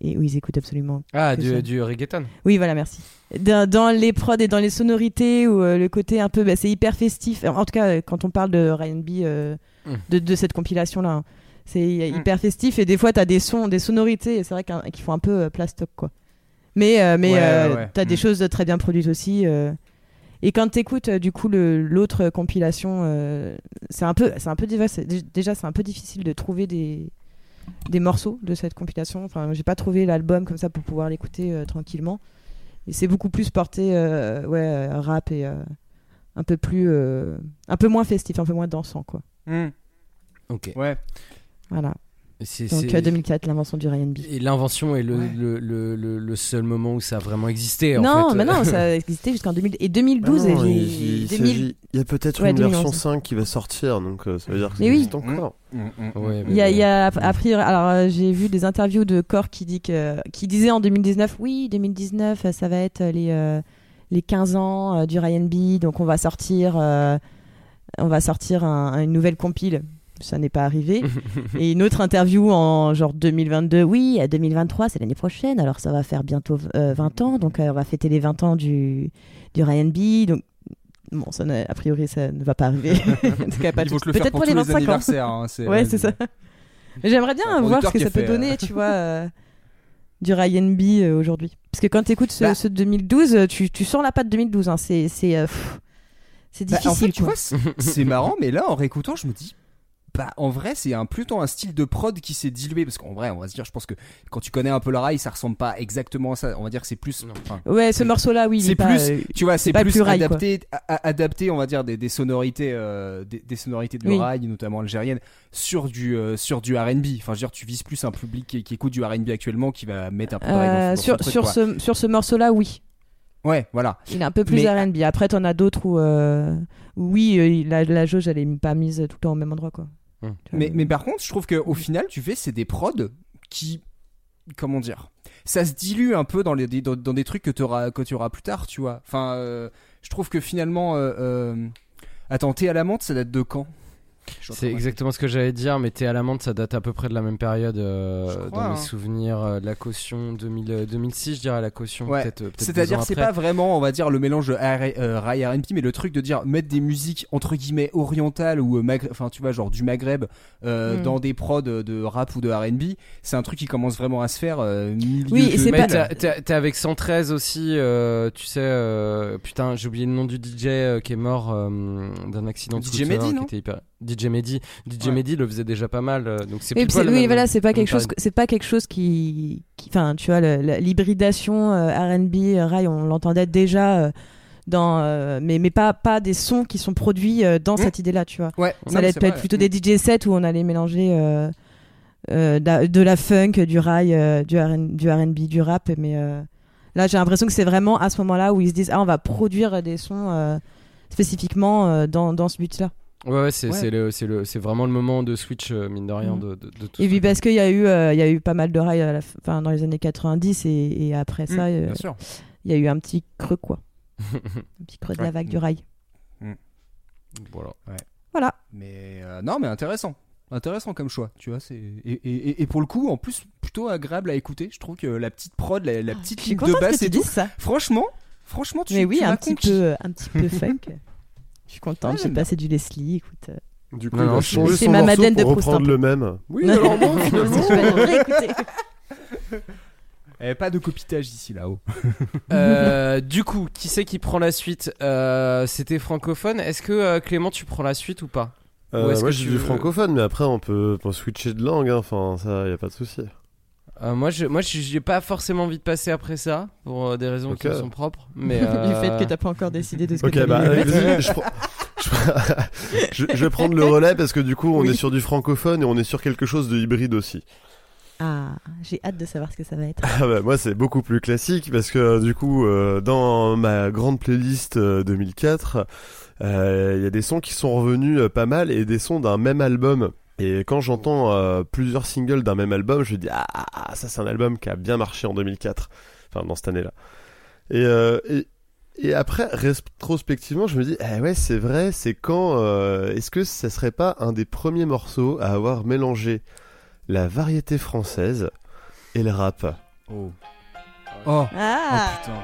Speaker 4: et où ils écoutent absolument.
Speaker 6: Ah, du,
Speaker 4: ça.
Speaker 6: du reggaeton.
Speaker 4: Oui, voilà, merci. Dans, dans les prods et dans les sonorités où euh, le côté un peu, bah, c'est hyper festif. En tout cas, euh, quand on parle de Ryan B, euh,
Speaker 6: Mm.
Speaker 4: de, de cette compilation là, c'est
Speaker 7: Mm.
Speaker 4: hyper festif et des fois t'as des sons, des sonorités, et c'est vrai qu'un- qui font un peu euh, plastoc quoi. Mais euh, mais
Speaker 7: Ouais,
Speaker 4: euh,
Speaker 7: ouais.
Speaker 4: t'as des
Speaker 7: Mm.
Speaker 4: choses très bien produites aussi. euh. Et quand t'écoutes euh, du coup l'autre compilation, euh, c'est un peu, c'est un peu divers. c'est- dé- Déjà, c'est un peu difficile de trouver des des morceaux de cette compilation. Enfin, j'ai pas trouvé l'album comme ça pour pouvoir l'écouter euh, tranquillement. Et c'est beaucoup plus porté, euh, ouais, rap et euh, un peu plus, euh, un peu moins festif, un peu moins dansant, quoi.
Speaker 7: Hmm.
Speaker 6: Ok.
Speaker 7: Ouais.
Speaker 4: Voilà.
Speaker 6: C'est-
Speaker 4: Donc
Speaker 6: c'est-
Speaker 4: euh, 2004, l'invention du Ryan B.
Speaker 6: Et l'invention est le,
Speaker 7: Ouais.
Speaker 6: le, le, le, le seul moment où ça a vraiment existé. en
Speaker 4: Non,
Speaker 6: fait.
Speaker 4: mais non, ça existait jusqu'en 2000 et 2012.
Speaker 8: Ah non,
Speaker 4: et
Speaker 8: il,
Speaker 4: j'ai-
Speaker 8: il
Speaker 4: 2000
Speaker 8: s'agit- il y a peut-être
Speaker 4: Ouais,
Speaker 8: une version
Speaker 4: 2011.
Speaker 8: 5 qui va sortir, donc euh, ça veut dire que ça
Speaker 4: Mais oui.
Speaker 8: existe encore.
Speaker 6: Ouais,
Speaker 4: Il y a, il y a a priori, alors euh, j'ai vu des interviews de Core qui dit que, qui disait en 2019, oui, 2019, euh, ça va être les euh, les 15 ans euh, du Ryan B, donc on va sortir, euh, on va sortir un- une nouvelle compile. Ça n'est pas arrivé. Et une autre interview en genre 2022, oui, à 2023, c'est l'année prochaine, alors ça va faire bientôt euh, 20 ans, donc euh, on va fêter les 20 ans du du Ryan B, donc bon, ça a priori ça ne va pas arriver. Peut-être
Speaker 7: pour,
Speaker 4: les
Speaker 7: tous les
Speaker 4: 25 ans.
Speaker 7: hein, c'est-
Speaker 4: Ouais, c'est ça. J'aimerais bien voir ce que ça peut donner,
Speaker 7: euh,
Speaker 4: tu vois, euh, du Ryan B euh, aujourd'hui. Parce que quand tu écoutes ce,
Speaker 7: Bah.
Speaker 4: ce 2012, euh, tu, tu sens la patte 2012. Hein. C'est c'est euh,
Speaker 7: Bah,
Speaker 4: difficile.
Speaker 7: en fait, tu vois, c'est marrant, mais là, en réécoutant, je me dis. Bah, en vrai, c'est un plutôt un style de prod qui s'est dilué parce qu'en vrai, on va se dire, je pense que quand tu connais un peu le rail, ça ressemble pas exactement à ça. On va dire que c'est plus. Enfin,
Speaker 4: Ouais, ce morceau-là, oui.
Speaker 7: c'est plus,
Speaker 4: euh,
Speaker 7: tu vois, c'est
Speaker 4: pas
Speaker 7: plus
Speaker 4: plus rail,
Speaker 7: adapté, a- adapté, on va dire des, des sonorités, euh, des, des sonorités de
Speaker 4: Oui.
Speaker 7: rail, notamment algérienne, sur du euh, sur du R&B. Enfin, je veux dire, tu vises plus un public qui, qui écoute du R&B actuellement, qui va mettre un peu de rail dans son-
Speaker 4: euh,
Speaker 7: dans son
Speaker 4: sur,
Speaker 7: truc,
Speaker 4: sur,
Speaker 7: quoi.
Speaker 4: ce, sur ce morceau-là, oui.
Speaker 7: Ouais, voilà.
Speaker 4: Il est un peu plus
Speaker 7: Mais-
Speaker 4: R&B. Après, t'en as d'autres où, euh, où oui, euh, la, la jauge, elle est pas mise tout le temps au même endroit, quoi.
Speaker 6: Hum.
Speaker 7: Mais, mais par contre, je trouve qu'au final, tu fais, c'est des prods qui. Comment dire Ça se dilue un peu dans, les, dans, dans des trucs que, tu auras plus tard, tu vois. Enfin, euh, je trouve que finalement. Euh, euh, Attends, t'es à la menthe, ça date de quand?
Speaker 6: C'est exactement ce que j'allais dire, mais t'es à la menthe, ça date à peu près de la même période euh,
Speaker 7: crois,
Speaker 6: dans
Speaker 7: hein.
Speaker 6: mes souvenirs. euh, de la caution 2000, euh, 2006, je dirais la caution.
Speaker 7: Ouais.
Speaker 6: Peut-être, euh,
Speaker 7: C'est-à-dire, c'est pas vraiment, on va dire, le mélange de R- euh, rail R&B, mais le truc de dire mettre des musiques entre guillemets orientales ou euh, maghreb- enfin tu vois, genre du Maghreb euh,
Speaker 4: Mm.
Speaker 7: dans des prods de rap ou de R&B. C'est un truc qui commence vraiment à se faire. Euh,
Speaker 4: Oui, et c'est pas-
Speaker 6: t'as avec 113 aussi, euh, tu sais, euh, putain, j'ai oublié le nom du DJ euh, qui est mort euh, d'un accident de
Speaker 7: DJ
Speaker 6: scooter,
Speaker 7: Mehdi,
Speaker 6: qui
Speaker 7: non
Speaker 6: était hyper... DJ Mehdi, DJ
Speaker 7: Ouais.
Speaker 6: Mehdi le faisait déjà pas mal, euh, donc c'est
Speaker 4: Oui, voilà, c'est pas quelque chose, c'est pas quelque chose qui, enfin, tu vois, l'hybridation euh, R&B, euh, rail, on l'entendait déjà euh, dans, euh, mais mais pas pas des sons qui sont produits euh, dans
Speaker 7: Mm.
Speaker 4: cette idée-là, tu vois.
Speaker 7: Ouais,
Speaker 4: Ça allait être peut-être plutôt des DJ sets où on allait mélanger euh, euh, de la funk, du rail, euh, du R&B, du du rap, mais euh, là j'ai l'impression que c'est vraiment à ce moment-là où ils se disent ah on va produire des sons euh, spécifiquement euh, dans dans ce but-là.
Speaker 6: Ouais, ouais, c'est
Speaker 7: Ouais.
Speaker 6: c'est le, c'est le, c'est vraiment le moment de switch euh, mine de rien
Speaker 4: Mm.
Speaker 6: de, de, de tout.
Speaker 4: Et puis parce qu'il y a eu euh, il y a eu pas mal de rail à la dans les années 90 et, et après ça euh,
Speaker 7: Mmh,
Speaker 4: il y a eu un petit creux quoi, un petit creux de la vague du rail.
Speaker 6: Voilà.
Speaker 4: Voilà.
Speaker 7: Mais euh, non, mais intéressant. Intéressant comme choix, tu vois. C'est et, et, et- et pour le coup, en plus, plutôt agréable à écouter. Je trouve que la petite prod, la, la petite
Speaker 4: suis
Speaker 7: ligne de basse et tout.
Speaker 4: ça.
Speaker 7: Franchement, franchement, tu,
Speaker 4: Mais oui,
Speaker 7: tu
Speaker 4: un petit peu un petit peu funk. Je suis contente,
Speaker 7: Ouais,
Speaker 4: j'ai passé du Leslie, écoute. euh.
Speaker 8: Du coup,
Speaker 6: Non,
Speaker 8: il
Speaker 6: non,
Speaker 8: va
Speaker 6: c'est-
Speaker 8: changer
Speaker 4: c'est
Speaker 8: son
Speaker 4: ma
Speaker 8: morceau
Speaker 4: Madeleine de
Speaker 8: pour
Speaker 4: Proust,
Speaker 8: reprendre
Speaker 4: peu.
Speaker 8: le même. Oui, alors moi, finalement.
Speaker 4: Je vais aller réécouter.
Speaker 7: Eh, pas de copitage ici là-haut.
Speaker 6: Euh, du coup, qui c'est qui prend la suite Euh, C'était francophone. Est-ce que euh, Clément, tu prends la suite ou pas?
Speaker 8: Euh, moi,
Speaker 6: que
Speaker 8: j'ai du
Speaker 6: veux-
Speaker 8: francophone, mais après, on peut, on peut switcher de langue. hein. Enfin, ça, y a pas de souci.
Speaker 6: Euh, Moi, je, moi, je- j'ai pas forcément envie de passer après ça pour euh, des raisons qui me sont propres. Mais
Speaker 4: du
Speaker 6: euh,
Speaker 4: fait que t'as pas encore décidé de ce que
Speaker 8: Ok,
Speaker 4: t'allais
Speaker 8: bah, vas-y, je, prends- je, je- je vais prendre le relais parce que du coup, on
Speaker 4: Oui.
Speaker 8: est sur du francophone et on est sur quelque chose de hybride aussi.
Speaker 4: Ah, j'ai hâte de savoir ce que ça va être.
Speaker 8: Ah bah, moi, c'est beaucoup plus classique parce que du coup, euh, dans ma grande playlist euh, 2004, euh, il y a des sons qui sont revenus euh, pas mal et des sons d'un même album. Et quand j'entends euh, plusieurs singles d'un même album, je me dis ah, ah, ah, ça c'est un album qui a bien marché en 2004, enfin dans cette année-là. Et, euh, et et après rétrospectivement, je me dis eh ouais c'est vrai, c'est quand euh, est-ce que ça serait pas un des premiers morceaux à avoir mélangé la variété française et le rap?
Speaker 7: Oh. Oh.
Speaker 4: Ah,
Speaker 7: putain.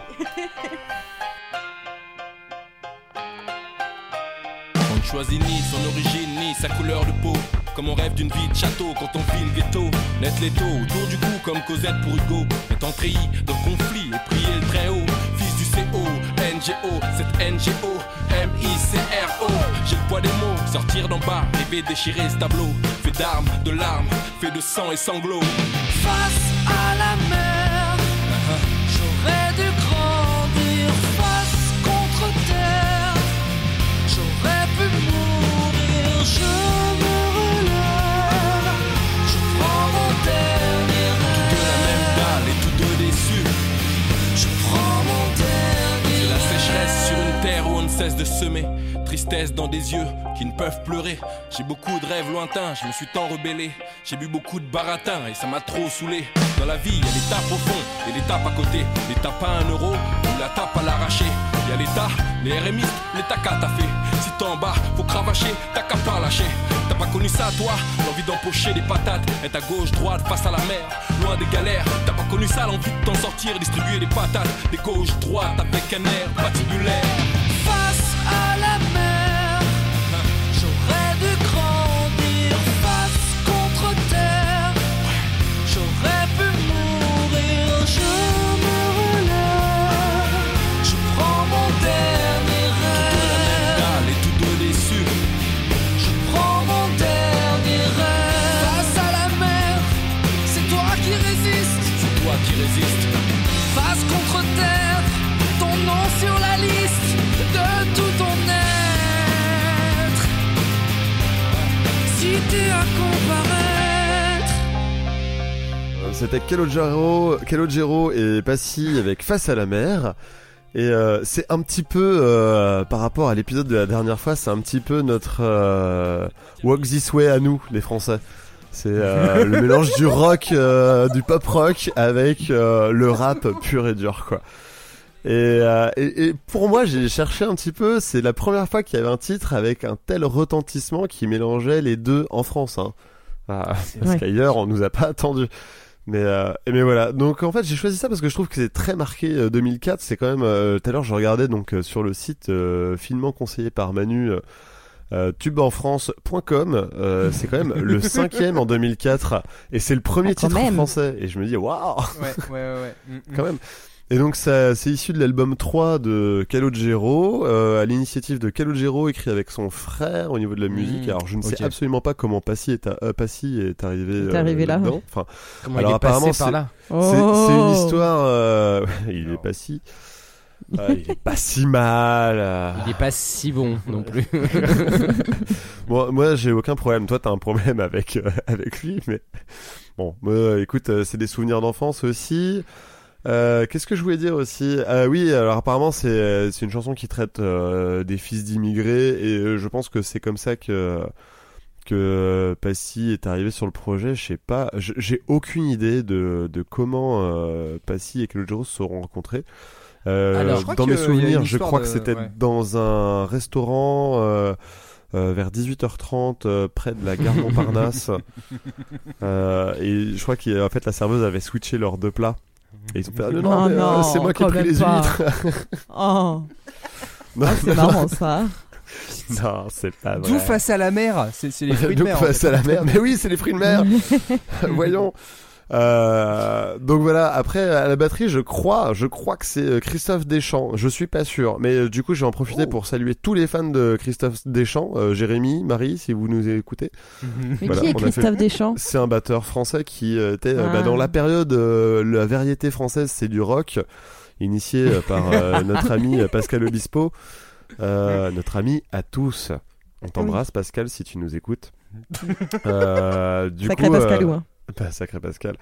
Speaker 11: On ne choisit ni son origine ni sa couleur de peau. Comme on rêve d'une vie de château quand on vit le ghetto. Net l'étau autour du cou comme Cosette pour Hugo. Treillis dans le conflit et prier le très haut. Fils du CO, NGO, cette NGO, M-I-C-R-O. J'ai le poids des mots, sortir d'en bas, rêver déchirer ce tableau. Fait d'armes, de larmes, fait de sang et sanglots.
Speaker 10: Face à la mer,
Speaker 11: de semer tristesse dans des yeux qui ne peuvent pleurer. J'ai beaucoup de rêves lointains, je me suis tant rebellé. J'ai bu beaucoup de baratin et ça m'a trop saoulé. Dans la vie, il y a tapes au fond et des tapes à côté. Les tapes à un euro ou la tape à l'arraché. Il y a l'État, les RMI, les tacas t'as fait. Si t'es en bas, faut cravacher, t'as qu'à pas lâcher. T'as pas connu ça, toi? L'envie d'empocher des patates, être à gauche, droite, face à la mer, loin des galères. T'as pas connu ça, l'envie de t'en sortir, distribuer des patates, des gauche, droite, avec un air patibulaire.
Speaker 8: C'était Calogero, Calogero et Passy avec Face à la mer. Et euh, c'est un petit peu, euh, par rapport à l'épisode de la dernière fois, c'est un petit peu notre euh, Walk This Way à nous, les Français. C'est euh, le mélange du rock, euh, du pop rock avec euh, le rap pur et dur, quoi. Et, euh, et, et pour moi, j'ai cherché un petit peu. C'est la première fois qu'il y avait un titre avec un tel retentissement qui mélangeait les deux en France. Hein. Ah, parce qu'ailleurs, on nous a pas attendu. Mais euh, et mais voilà. Donc en fait, j'ai choisi ça parce que je trouve que c'est très marqué euh, 2004. C'est quand même. euh, Tout à l'heure, je regardais donc euh, sur le site euh, finement conseillé par Manu. Euh, euh, tubeenfrance.com euh, c'est quand même le cinquième en 2004 et c'est le premier
Speaker 4: Ah,
Speaker 8: titre en
Speaker 4: même.
Speaker 8: français et je me dis waouh
Speaker 7: Ouais, ouais, ouais. ouais. Mm, mm.
Speaker 8: quand même. Et donc ça, c'est issu de l'album 3 de Calogero, euh, à l'initiative de Calogero, écrit avec son frère au niveau de la musique.
Speaker 7: Mmh,
Speaker 8: Alors je ne sais absolument pas comment Passy est, à- euh, Passy est arrivé,
Speaker 4: Est arrivé là, ouais.
Speaker 8: Enfin,
Speaker 6: Comment
Speaker 8: Alors,
Speaker 6: il est passé
Speaker 8: apparemment,
Speaker 6: par
Speaker 8: c'est-
Speaker 6: là
Speaker 8: c'est c'est une
Speaker 4: Oh.
Speaker 8: histoire. euh, il est pas si. Ah, il est pas si mal. euh.
Speaker 6: Il est pas si bon non plus.
Speaker 8: Bon, moi, j'ai aucun problème. Toi, t'as un problème avec euh, avec lui, mais bon, moi, écoute, euh, c'est des souvenirs d'enfance aussi. Euh, Qu'est-ce que je voulais dire aussi? Ah Oui, alors apparemment, c'est euh, c'est une chanson qui traite euh, des fils d'immigrés et euh, je pense que c'est comme ça que que Passy est arrivé sur le projet. Je sais pas, j'ai aucune idée de de comment euh, Passy et Calogero se sont rencontrés. Euh,
Speaker 6: Alors,
Speaker 8: dans mes souvenirs, je crois
Speaker 7: de-
Speaker 8: que c'était
Speaker 7: ouais.
Speaker 8: dans un restaurant. euh, euh, vers 18h30 euh, près de la gare Montparnasse euh, et je crois qu'en fait la serveuse avait switché leurs deux plats et ils ont fait ah, non, non,
Speaker 4: Oh
Speaker 8: euh,
Speaker 4: non,
Speaker 8: c'est moi qui ai pris les
Speaker 4: pas.
Speaker 8: huîtres
Speaker 4: Oh,
Speaker 8: non,
Speaker 4: Ah, c'est marrant ça.
Speaker 8: non c'est pas vrai
Speaker 7: D'où face à la mer, c'est c'est les fruits de mer. en
Speaker 8: face
Speaker 7: fait.
Speaker 8: à la mer mais oui c'est les fruits de mer voyons Euh, donc voilà après à la batterie je crois je crois que c'est euh, Christophe Deschamps je suis pas sûr mais euh, du coup je vais en profiter
Speaker 7: Oh.
Speaker 8: pour saluer tous les fans de Christophe Deschamps euh, Jérémy Marie si vous nous écoutez
Speaker 4: Mais
Speaker 8: Voilà,
Speaker 4: qui est
Speaker 8: fait-
Speaker 4: Christophe Deschamps?
Speaker 8: C'est un batteur français qui était bah,
Speaker 4: Ah.
Speaker 8: dans la période euh, la variété française, c'est du rock initié par euh, notre ami Pascal Obispo, euh, notre ami à tous. On t'embrasse Pascal si tu nous écoutes. Euh, du
Speaker 4: Sacré
Speaker 8: coup,
Speaker 4: Pascal
Speaker 8: euh,
Speaker 4: ou hein.
Speaker 8: bah, sacré Pascal.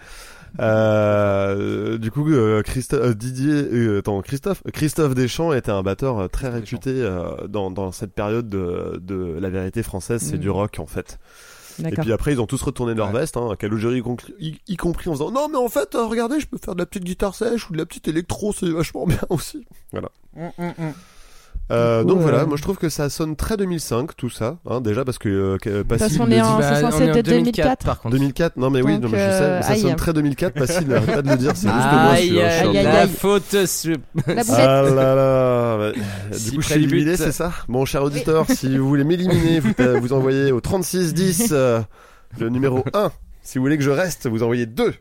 Speaker 8: Euh, du coup, euh, Christo- euh, Didier, euh, attends, Christophe, Christophe Deschamps était un batteur euh, très réputé euh, dans, dans cette période de, de la vérité française. C'est
Speaker 4: Mm.
Speaker 8: du rock en fait. Et puis après, ils ont tous retourné leur
Speaker 7: Ouais.
Speaker 8: veste, hein, y, y- compris en faisant non mais en fait, regardez, je peux faire de la petite guitare sèche ou de la petite électro, c'est vachement bien aussi. Voilà.
Speaker 7: Mm, mm, mm.
Speaker 8: Euh, donc voilà,
Speaker 4: euh,
Speaker 8: moi je trouve que ça sonne très 2005 tout ça, hein, déjà parce que euh, que-
Speaker 4: toute
Speaker 8: Passy
Speaker 4: façon, on
Speaker 8: le
Speaker 4: est en-
Speaker 6: Bah,
Speaker 4: c'est
Speaker 6: on
Speaker 4: censé
Speaker 6: est en
Speaker 4: être
Speaker 6: 2004 par contre.
Speaker 8: 2004, non mais oui,
Speaker 4: Donc,
Speaker 8: non, mais je sais,
Speaker 4: euh,
Speaker 8: ça
Speaker 4: aïe.
Speaker 8: sonne très 2004, Passy n'arrête pas de le dire, c'est juste moi je
Speaker 6: Aïe,
Speaker 8: suis, je suis un
Speaker 6: aïe, la faute sur-
Speaker 4: La boulette.
Speaker 8: Ah là là.
Speaker 6: Si
Speaker 8: Du coup, je suis éliminé, c'est ça Bon, cher auditeur, si vous voulez m'éliminer, vous, euh, vous envoyez au 3610 euh, le numéro 1. Si vous voulez que je reste, vous envoyez 2.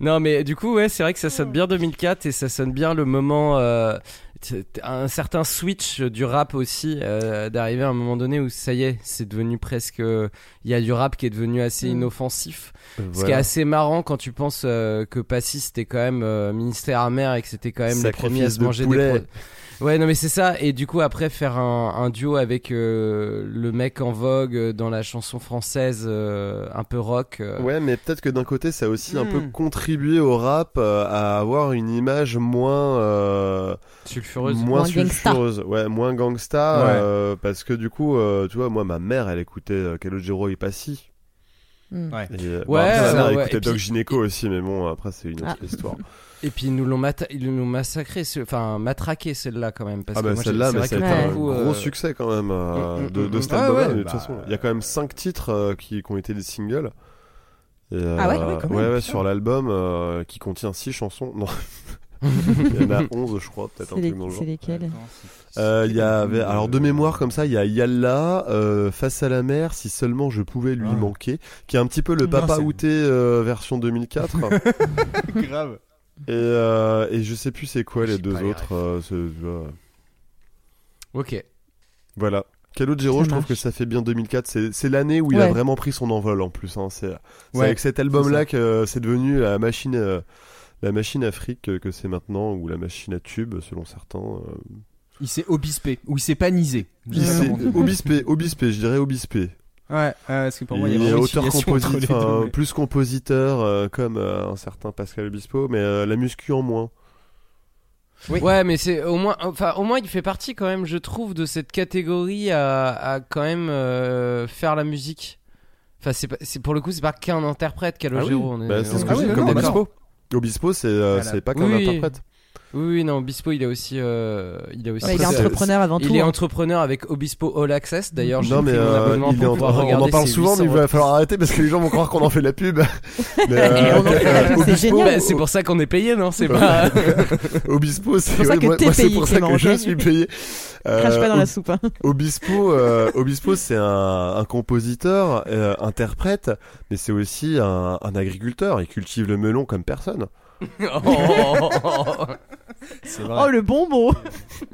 Speaker 6: Non, mais du coup, ouais, c'est vrai que ça sonne bien 2004 et ça sonne bien le moment, euh, un certain switch du rap aussi, euh, d'arriver à un moment donné où ça y est, c'est devenu presque, il y a du rap qui est devenu assez
Speaker 4: Mm.
Speaker 6: inoffensif. Ce qui est assez marrant quand tu penses euh, que Passy c'était quand même euh, ministère amer et que c'était quand même
Speaker 8: Sacrifice
Speaker 6: premiers à se
Speaker 8: de
Speaker 6: manger
Speaker 8: poulet.
Speaker 6: des Ouais, non, mais c'est ça. Et du coup, après, faire un, un duo avec euh, le mec en vogue euh, dans la chanson française euh, un peu rock. euh,
Speaker 8: Ouais, mais peut-être que d'un côté, ça a aussi un
Speaker 6: Hmm.
Speaker 8: peu contribué au rap euh, à avoir une image moins euh,
Speaker 6: Sulfureuse.
Speaker 8: moins,
Speaker 4: Moins gangsta.
Speaker 8: sulfureuse, ouais, moins gangsta,
Speaker 7: Ouais.
Speaker 8: euh, parce que du coup, euh, tu vois, moi, ma mère, elle écoutait euh, Calogero et Passy.
Speaker 4: Mm.
Speaker 7: Ouais.
Speaker 8: Et, euh,
Speaker 6: Ouais,
Speaker 8: bon, après, ma
Speaker 6: ça,
Speaker 8: mère
Speaker 6: ouais,
Speaker 8: écoutait
Speaker 6: et puis-
Speaker 8: Doc Gynéco aussi, mais bon, après, c'est une autre
Speaker 4: Ah.
Speaker 8: histoire.
Speaker 6: Et puis, ils nous l'ont mata- ils nous l'ont massacré, enfin, matraqué celle-là quand même. Parce
Speaker 8: ah
Speaker 6: que
Speaker 8: bah celle-là,
Speaker 6: c'est
Speaker 8: mais
Speaker 6: vrai
Speaker 8: ça a
Speaker 6: que
Speaker 8: été
Speaker 6: pour
Speaker 8: un
Speaker 6: coup,
Speaker 8: gros
Speaker 6: euh,
Speaker 8: succès quand même euh,
Speaker 6: Mm, mm,
Speaker 8: de, de.
Speaker 7: Ah ouais, bah,
Speaker 8: façon, il y a quand même 5 titres euh, qui, qui ont été des singles. Et, euh,
Speaker 4: Ah ouais,
Speaker 7: ouais, quand même,
Speaker 8: ouais, ouais,
Speaker 7: putain.
Speaker 8: sur l'album euh, qui contient 6 chansons. Non, il y en a 11, je crois, peut-être un
Speaker 4: C'est les-
Speaker 8: truc dans le genre.
Speaker 4: c'est lesquels?
Speaker 8: Euh, Il y avait, alors de mémoire comme ça, il y a Yalla, euh, Face à la mer, si seulement je pouvais lui
Speaker 7: Ah.
Speaker 8: manquer, qui est un petit peu le Papa Outé euh, version 2004.
Speaker 7: Grave.
Speaker 8: Et, euh, et je sais plus c'est quoi les deux
Speaker 7: les
Speaker 8: autres. euh, ce- euh,
Speaker 6: Ok.
Speaker 8: voilà. Calogero, je trouve que ça fait bien 2004. C'est c'est l'année où il a vraiment pris son envol en plus. Hein. C'est
Speaker 7: Ouais,
Speaker 8: avec cet album-là
Speaker 7: c'est
Speaker 8: que euh, c'est devenu la machine, euh, la machine Afrique que c'est maintenant, ou la machine à tube selon certains. euh.
Speaker 7: Il s'est obispé, ou il s'est panisé.
Speaker 8: Il s'est-. Obispé, Obispé, je dirais Obispé.
Speaker 7: Ouais, ouais, parce que pour moi, il
Speaker 8: il
Speaker 7: y a vraiment
Speaker 8: auteur compositeur,
Speaker 7: deux, mais-
Speaker 8: plus compositeur euh, comme euh, un certain Pascal Obispo, mais euh, la muscu en moins.
Speaker 7: Oui.
Speaker 6: Ouais, mais c'est au moins, enfin, au moins, il fait partie quand même, je trouve, de cette catégorie à, à quand même euh, faire la musique. Enfin, c'est pas- c'est pour le coup, c'est pas qu'un interprète, Calogero. on est-
Speaker 8: Bah, c'est ce
Speaker 6: on
Speaker 8: que dis,
Speaker 7: oui,
Speaker 8: comme Obispo. Obispo, c'est euh,
Speaker 7: Voilà.
Speaker 8: c'est pas qu'un
Speaker 6: Oui.
Speaker 8: interprète.
Speaker 6: Oui, oui, non, Obispo, il est aussi, euh, il est aussi.
Speaker 4: Ouais, il est entrepreneur avant tout.
Speaker 6: Il est
Speaker 4: hein.
Speaker 6: entrepreneur avec Obispo All Access. D'ailleurs,
Speaker 8: Non, mais euh,
Speaker 6: abonnement
Speaker 8: il est
Speaker 6: pour
Speaker 8: en- on en parle souvent, mais il
Speaker 6: 800
Speaker 8: va falloir arrêter parce que les gens vont croire qu'on en fait la pub.
Speaker 4: Pub, c'est
Speaker 8: Obispo,
Speaker 4: génial.
Speaker 6: Bah, c'est pour ça qu'on est payé, non C'est pas.
Speaker 8: Obispo, c'est
Speaker 4: pour ça
Speaker 8: ouais,
Speaker 4: que
Speaker 8: moi,
Speaker 4: t'es
Speaker 8: moi, c'est
Speaker 4: payé,
Speaker 8: pour ça que je suis payé.
Speaker 4: Crache pas dans
Speaker 8: Euh,
Speaker 4: la soupe. hein.
Speaker 8: Obispo, euh, Obispo, c'est un, un compositeur, euh, interprète, mais c'est aussi un, un agriculteur. Il cultive le melon comme personne.
Speaker 6: Oh.
Speaker 7: C'est
Speaker 4: Oh le bonbon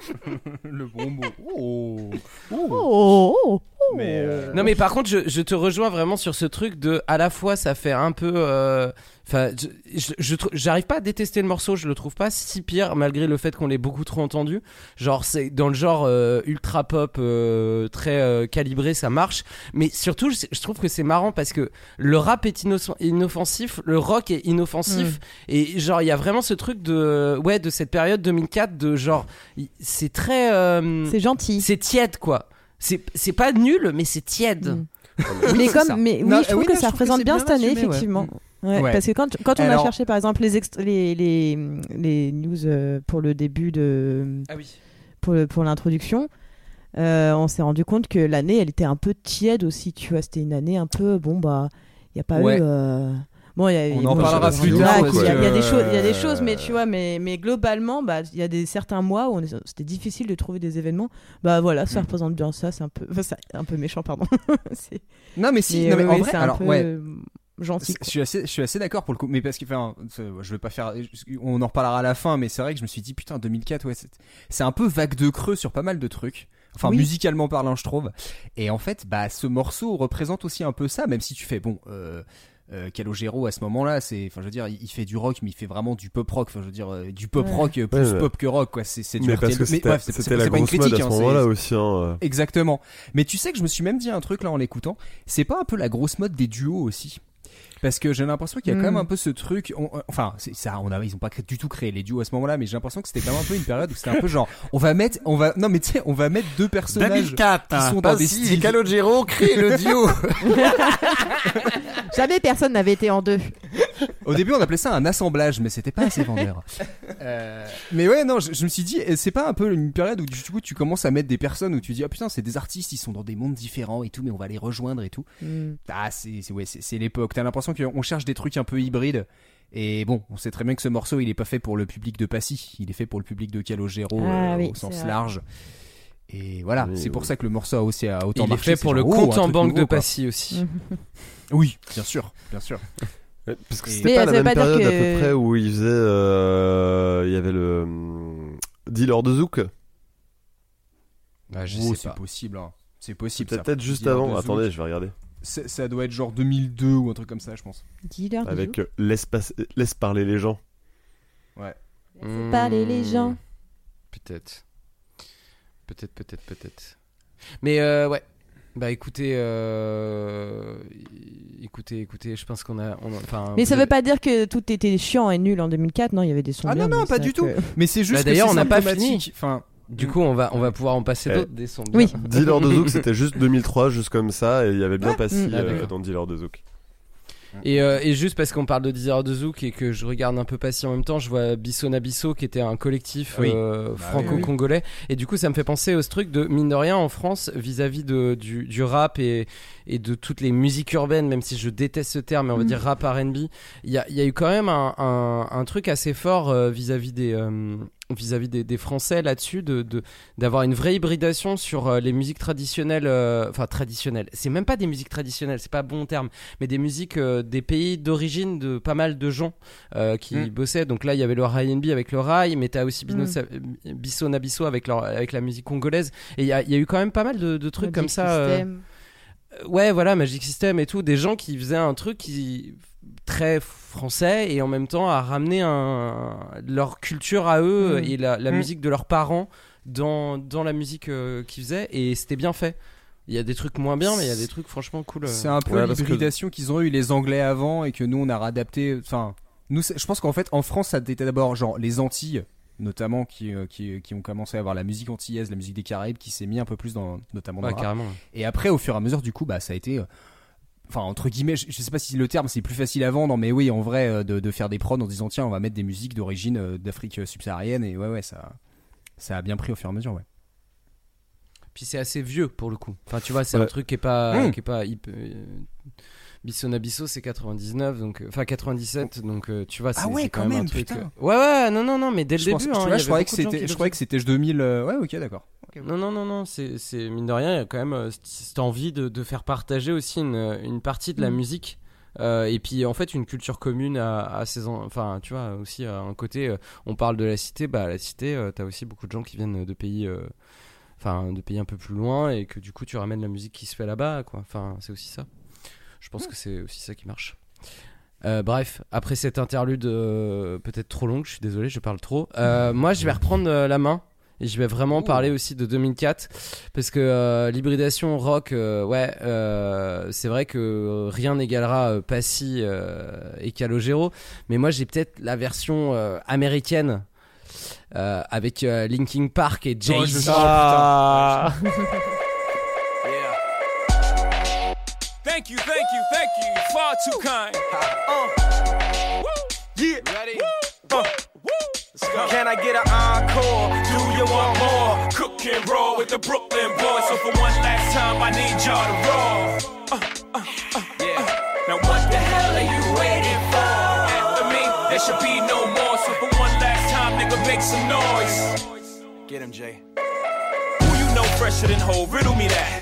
Speaker 7: le bonbon. Oh.
Speaker 4: Oh, oh, oh.
Speaker 7: Mais euh,
Speaker 6: Non mais par contre je, je te rejoins vraiment sur ce truc de à la fois ça fait un peu euh, enfin je, j'arrive pas à détester le morceau je le trouve pas si pire malgré le fait qu'on l'ait beaucoup trop entendu genre c'est dans le genre euh, ultra pop euh, très euh, calibré ça marche mais surtout je, je trouve que c'est marrant parce que le rap est inoffensif le rock est inoffensif et genre il y a vraiment ce truc de ouais de cette période 2004 de genre c'est très euh,
Speaker 4: C'est gentil.
Speaker 6: c'est tiède quoi c'est c'est pas nul mais c'est tiède
Speaker 4: Mm.
Speaker 7: Oui,
Speaker 4: mais comme,
Speaker 7: ça.
Speaker 4: mais oui,
Speaker 7: Non,
Speaker 4: je trouve
Speaker 7: oui,
Speaker 4: que
Speaker 7: non,
Speaker 4: ça représente bien
Speaker 7: bien
Speaker 4: cette année,
Speaker 7: assumé,
Speaker 4: effectivement. Ouais,
Speaker 7: Ouais.
Speaker 4: Parce que quand, quand on a cherché par exemple les, les, les, les news euh, pour le début de.
Speaker 6: ah oui
Speaker 4: pour, le- pour l'introduction, euh, on s'est rendu compte que l'année elle était un peu tiède aussi, tu vois. C'était une année un peu. Bon, bah, il n'y a pas
Speaker 7: Ouais.
Speaker 4: eu. euh, Bon, il y a,
Speaker 7: On en parlera
Speaker 4: il y a-
Speaker 7: plus tard,
Speaker 4: Il y, a- des choses, il y a des choses, mais tu vois, mais, mais globalement, bah, il y a des certains mois où est- c'était difficile de trouver des événements. Bah voilà, ça
Speaker 7: Mm.
Speaker 4: représente bien ça. C'est un peu, enfin, c'est un peu méchant, pardon. C'est-
Speaker 7: Non mais si,
Speaker 4: mais,
Speaker 7: non, mais en vrai, alors
Speaker 4: peu
Speaker 7: ouais,
Speaker 4: euh, gentil.
Speaker 7: je suis assez, je suis assez d'accord pour le coup, mais parce que, enfin, je vais pas faire, on en reparlera à la fin, mais c'est vrai que je me suis dit putain 2004, ouais, c'est- c'est un peu vague de creux sur pas mal de trucs. Enfin,
Speaker 4: Oui.
Speaker 7: musicalement parlant, je trouve. Et en fait, bah, ce morceau représente aussi un peu ça, même si tu fais bon. Euh, euh, Calogero à ce moment-là, c'est, enfin, je veux dire, il, fait du rock, mais il fait vraiment du pop rock. Enfin, je veux dire, euh, du pop rock euh, plus
Speaker 8: Ouais, ouais.
Speaker 7: pop que rock, quoi. C'est, c'est du
Speaker 8: Mais parce
Speaker 7: RTL.
Speaker 8: que
Speaker 7: Mais
Speaker 8: c'était la
Speaker 7: c'est pas une
Speaker 8: grosse mode à
Speaker 7: critique,
Speaker 8: ce
Speaker 7: hein,
Speaker 8: moment-là aussi. Hein.
Speaker 7: Exactement. Mais tu sais que je me suis même dit un truc là en l'écoutant. C'est pas un peu la grosse mode des duos aussi? Parce que j'ai l'impression qu'il y a quand même un peu ce truc. on- enfin, ça, on a, ils ont pas du tout créé les duos à ce moment-là, mais j'ai l'impression que c'était quand même un peu une période où c'était un peu genre, on va mettre, on va, non mais tu sais, on va mettre deux personnages qui sont dans des styles.
Speaker 8: Calogero crée le duo.
Speaker 4: Jamais personne n'avait été en deux.
Speaker 7: Au début, on appelait ça un assemblage, mais c'était pas assez vendeur. Euh, mais ouais, non, je, je me suis dit, c'est pas un peu une période où du coup tu commences à mettre des personnes où tu dis, ah putain, c'est des artistes, ils sont dans des mondes différents et tout, mais on va les rejoindre et tout.
Speaker 4: Mm.
Speaker 7: Ah, c'est c'est- ouais, c'est c'est l'époque. T'as l'impression qu'on cherche des trucs un peu hybrides. Et bon, on sait très bien que ce morceau, il est pas fait pour le public de Passy. Il est fait pour le public de Calogero
Speaker 4: Ah
Speaker 7: euh,
Speaker 4: oui,
Speaker 7: au sens
Speaker 4: c'est vrai.
Speaker 7: large. Et voilà,
Speaker 8: Oui,
Speaker 7: c'est pour ça que le morceau a aussi a autant
Speaker 6: il est
Speaker 7: marché.
Speaker 6: fait
Speaker 7: c'est
Speaker 6: pour le
Speaker 7: genre,
Speaker 6: compte en banque
Speaker 7: nouveau,
Speaker 6: de
Speaker 7: quoi.
Speaker 6: Passy aussi
Speaker 7: Oui, bien sûr, bien sûr.
Speaker 8: Parce que c'était pas la même
Speaker 4: pas
Speaker 8: période à peu près où il faisait. euh, Il y avait le hum, dealer de Zouk.
Speaker 6: bah, je
Speaker 7: Oh,
Speaker 6: sais
Speaker 7: c'est
Speaker 6: pas
Speaker 7: possible. hein. C'est possible.
Speaker 8: C'était
Speaker 7: ça.
Speaker 8: peut-être juste avant. Attendez, je vais regarder.
Speaker 7: C'est- Ça doit être genre 2002 ou un truc comme ça, je pense.
Speaker 4: Dealer de
Speaker 8: Avec euh, laisse, pas- laisse parler les gens.
Speaker 7: Ouais.
Speaker 4: Laissez parler les gens.
Speaker 6: peut-être peut-être, peut-être, peut-être. Mais euh, ouais. Bah écoutez, euh, écoutez, écoutez, je pense qu'on a, on a- enfin.
Speaker 4: Mais ça
Speaker 6: vous
Speaker 4: veut
Speaker 6: avez-
Speaker 4: pas dire que tout était chiant et nul en 2004. Non, il y avait des sons
Speaker 7: Ah
Speaker 4: bien,
Speaker 7: non, non, pas du tout.
Speaker 4: que-
Speaker 7: Mais c'est juste
Speaker 6: Bah,
Speaker 7: que
Speaker 6: d'ailleurs,
Speaker 7: c'est
Speaker 6: on n'a pas fini.
Speaker 7: Enfin,
Speaker 6: Du coup, on va, on va pouvoir en passer
Speaker 8: Eh.
Speaker 6: d'autres des sons.
Speaker 4: Oui.
Speaker 8: Dealer de Zouk, c'était juste 2003, juste comme ça, et il y avait bien.
Speaker 6: Ah,
Speaker 8: euh,
Speaker 6: d'accord.
Speaker 8: dans Dealer de Zouk.
Speaker 6: Et, euh, et juste parce qu'on parle de Desire de Zouk et que je regarde un peu Passy en même temps, je vois Bissona Bisso qui était un collectif
Speaker 7: Oui.
Speaker 6: euh,
Speaker 7: Bah
Speaker 6: franco-congolais. Et du coup, ça me fait penser au ce truc de mine de rien en France vis-à-vis de, du, du rap et, et de toutes les musiques urbaines, même si je déteste ce terme, mais on va
Speaker 4: Mm.
Speaker 6: dire rap RB. Il y a, il y a eu quand même un, un, un truc assez fort euh, vis-à-vis des. Euh, vis-à-vis des, des Français là-dessus, de de- d'avoir une vraie hybridation sur euh, les musiques traditionnelles, euh, enfin traditionnelles. C'est même pas des musiques traditionnelles, c'est pas bon terme, mais des musiques euh, des pays d'origine de pas mal de gens euh, qui
Speaker 7: Mm.
Speaker 6: bossaient. Donc là, il y avait le R&B avec le rail, mais t'as aussi Bino- euh, Bisso Nabisso avec leur avec la musique congolaise. Et il y a, il y a eu quand même pas mal de, de trucs comme
Speaker 4: Magic
Speaker 6: ça. euh,
Speaker 4: System.
Speaker 6: euh, Ouais, voilà, Magic System et tout, des gens qui faisaient un truc qui très français et en même temps à ramener un, leur culture à eux
Speaker 4: Mm.
Speaker 6: et la, la
Speaker 7: Mm.
Speaker 6: musique de leurs parents dans, dans la musique euh, qu'ils faisaient et c'était bien fait. Il y a des trucs moins bien, mais il y a des trucs franchement cool. euh.
Speaker 7: c'est un peu
Speaker 8: Ouais,
Speaker 7: l'hybridation qu'ils ont eu les Anglais avant et que nous on a réadapté. Enfin, nous, je pense qu'en fait en France ça était d'abord genre les Antilles notamment qui, euh, qui, qui ont commencé à avoir la musique antillaise, la musique des Caraïbes qui s'est mis un peu plus dans notamment dans
Speaker 6: Ouais, carrément.
Speaker 7: Et après, au fur et à mesure, du coup, bah, ça a été. Enfin, entre guillemets, je, je sais pas si le terme c'est plus facile à vendre, mais oui, en vrai, euh, de, de faire des prods en disant tiens, on va mettre des musiques d'origine euh, d'Afrique euh, subsaharienne, et ouais, ouais, ça, ça a bien pris au fur et à mesure, ouais.
Speaker 6: Puis c'est assez vieux pour le coup. Enfin, tu vois, c'est un truc qui est pas,
Speaker 7: Mm.
Speaker 6: qui est pas euh, Bissona Bisso, c'est 99, donc euh, enfin 97, donc euh, tu vois, c'est
Speaker 7: Ah ouais,
Speaker 6: quand,
Speaker 7: quand
Speaker 6: même, un
Speaker 7: même,
Speaker 6: truc.
Speaker 7: putain.
Speaker 6: euh, Ouais, ouais, non, non, non, mais dès le
Speaker 7: je
Speaker 6: début,
Speaker 7: pense-
Speaker 6: hein,
Speaker 7: vois, je croyais que c'était, je croyais que c'était 2000. euh, Ouais, ok, d'accord.
Speaker 6: Non, non, non, non, c'est, c'est mine de rien, il y a quand même euh, cette- envie de, de faire partager aussi une, une partie de la
Speaker 4: Mm.
Speaker 6: musique. euh, et puis en fait une culture commune à, à ces en- enfin tu vois aussi à un côté euh, on parle de la cité bah la cité euh, t'as aussi beaucoup de gens qui viennent de pays euh, enfin de pays un peu plus loin et que du coup tu ramènes la musique qui se fait là-bas quoi enfin c'est aussi ça je pense que c'est aussi ça qui marche. Euh, bref, après cette interlude euh, peut-être trop longue, je suis désolé, je parle trop. Euh, moi, je vais reprendre euh, la main et je vais vraiment parler aussi de 2004 parce que euh, l'hybridation rock, euh, ouais, euh, c'est vrai que rien n'égalera euh, Passy euh, et Calogero, mais moi j'ai peut-être la version euh, américaine. euh, avec euh, Linkin Park et Jay
Speaker 7: Oh,
Speaker 11: too kind. Uh. Yeah. Ready? Uh. Can I get an encore? Do you want more? Cook and roll with the Brooklyn boys. So for one last time, I need y'all to roll. Uh, uh, uh, yeah. Now what the hell are you waiting for? After me, there should be no more. So for one last time, nigga, make some noise. Get him, Jay. Who you know fresher than whole? Riddle me that.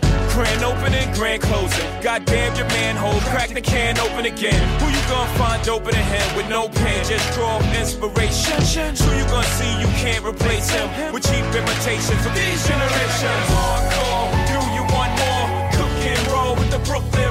Speaker 11: Grand opening, grand closing. Goddamn your manhole, crack the can open again. Who you gonna find open a hand with no pen? Just draw inspiration. Who you gonna see you can't replace him with cheap imitations of these generations? Hardcore, do you want more? Cook and roll with the Brooklyn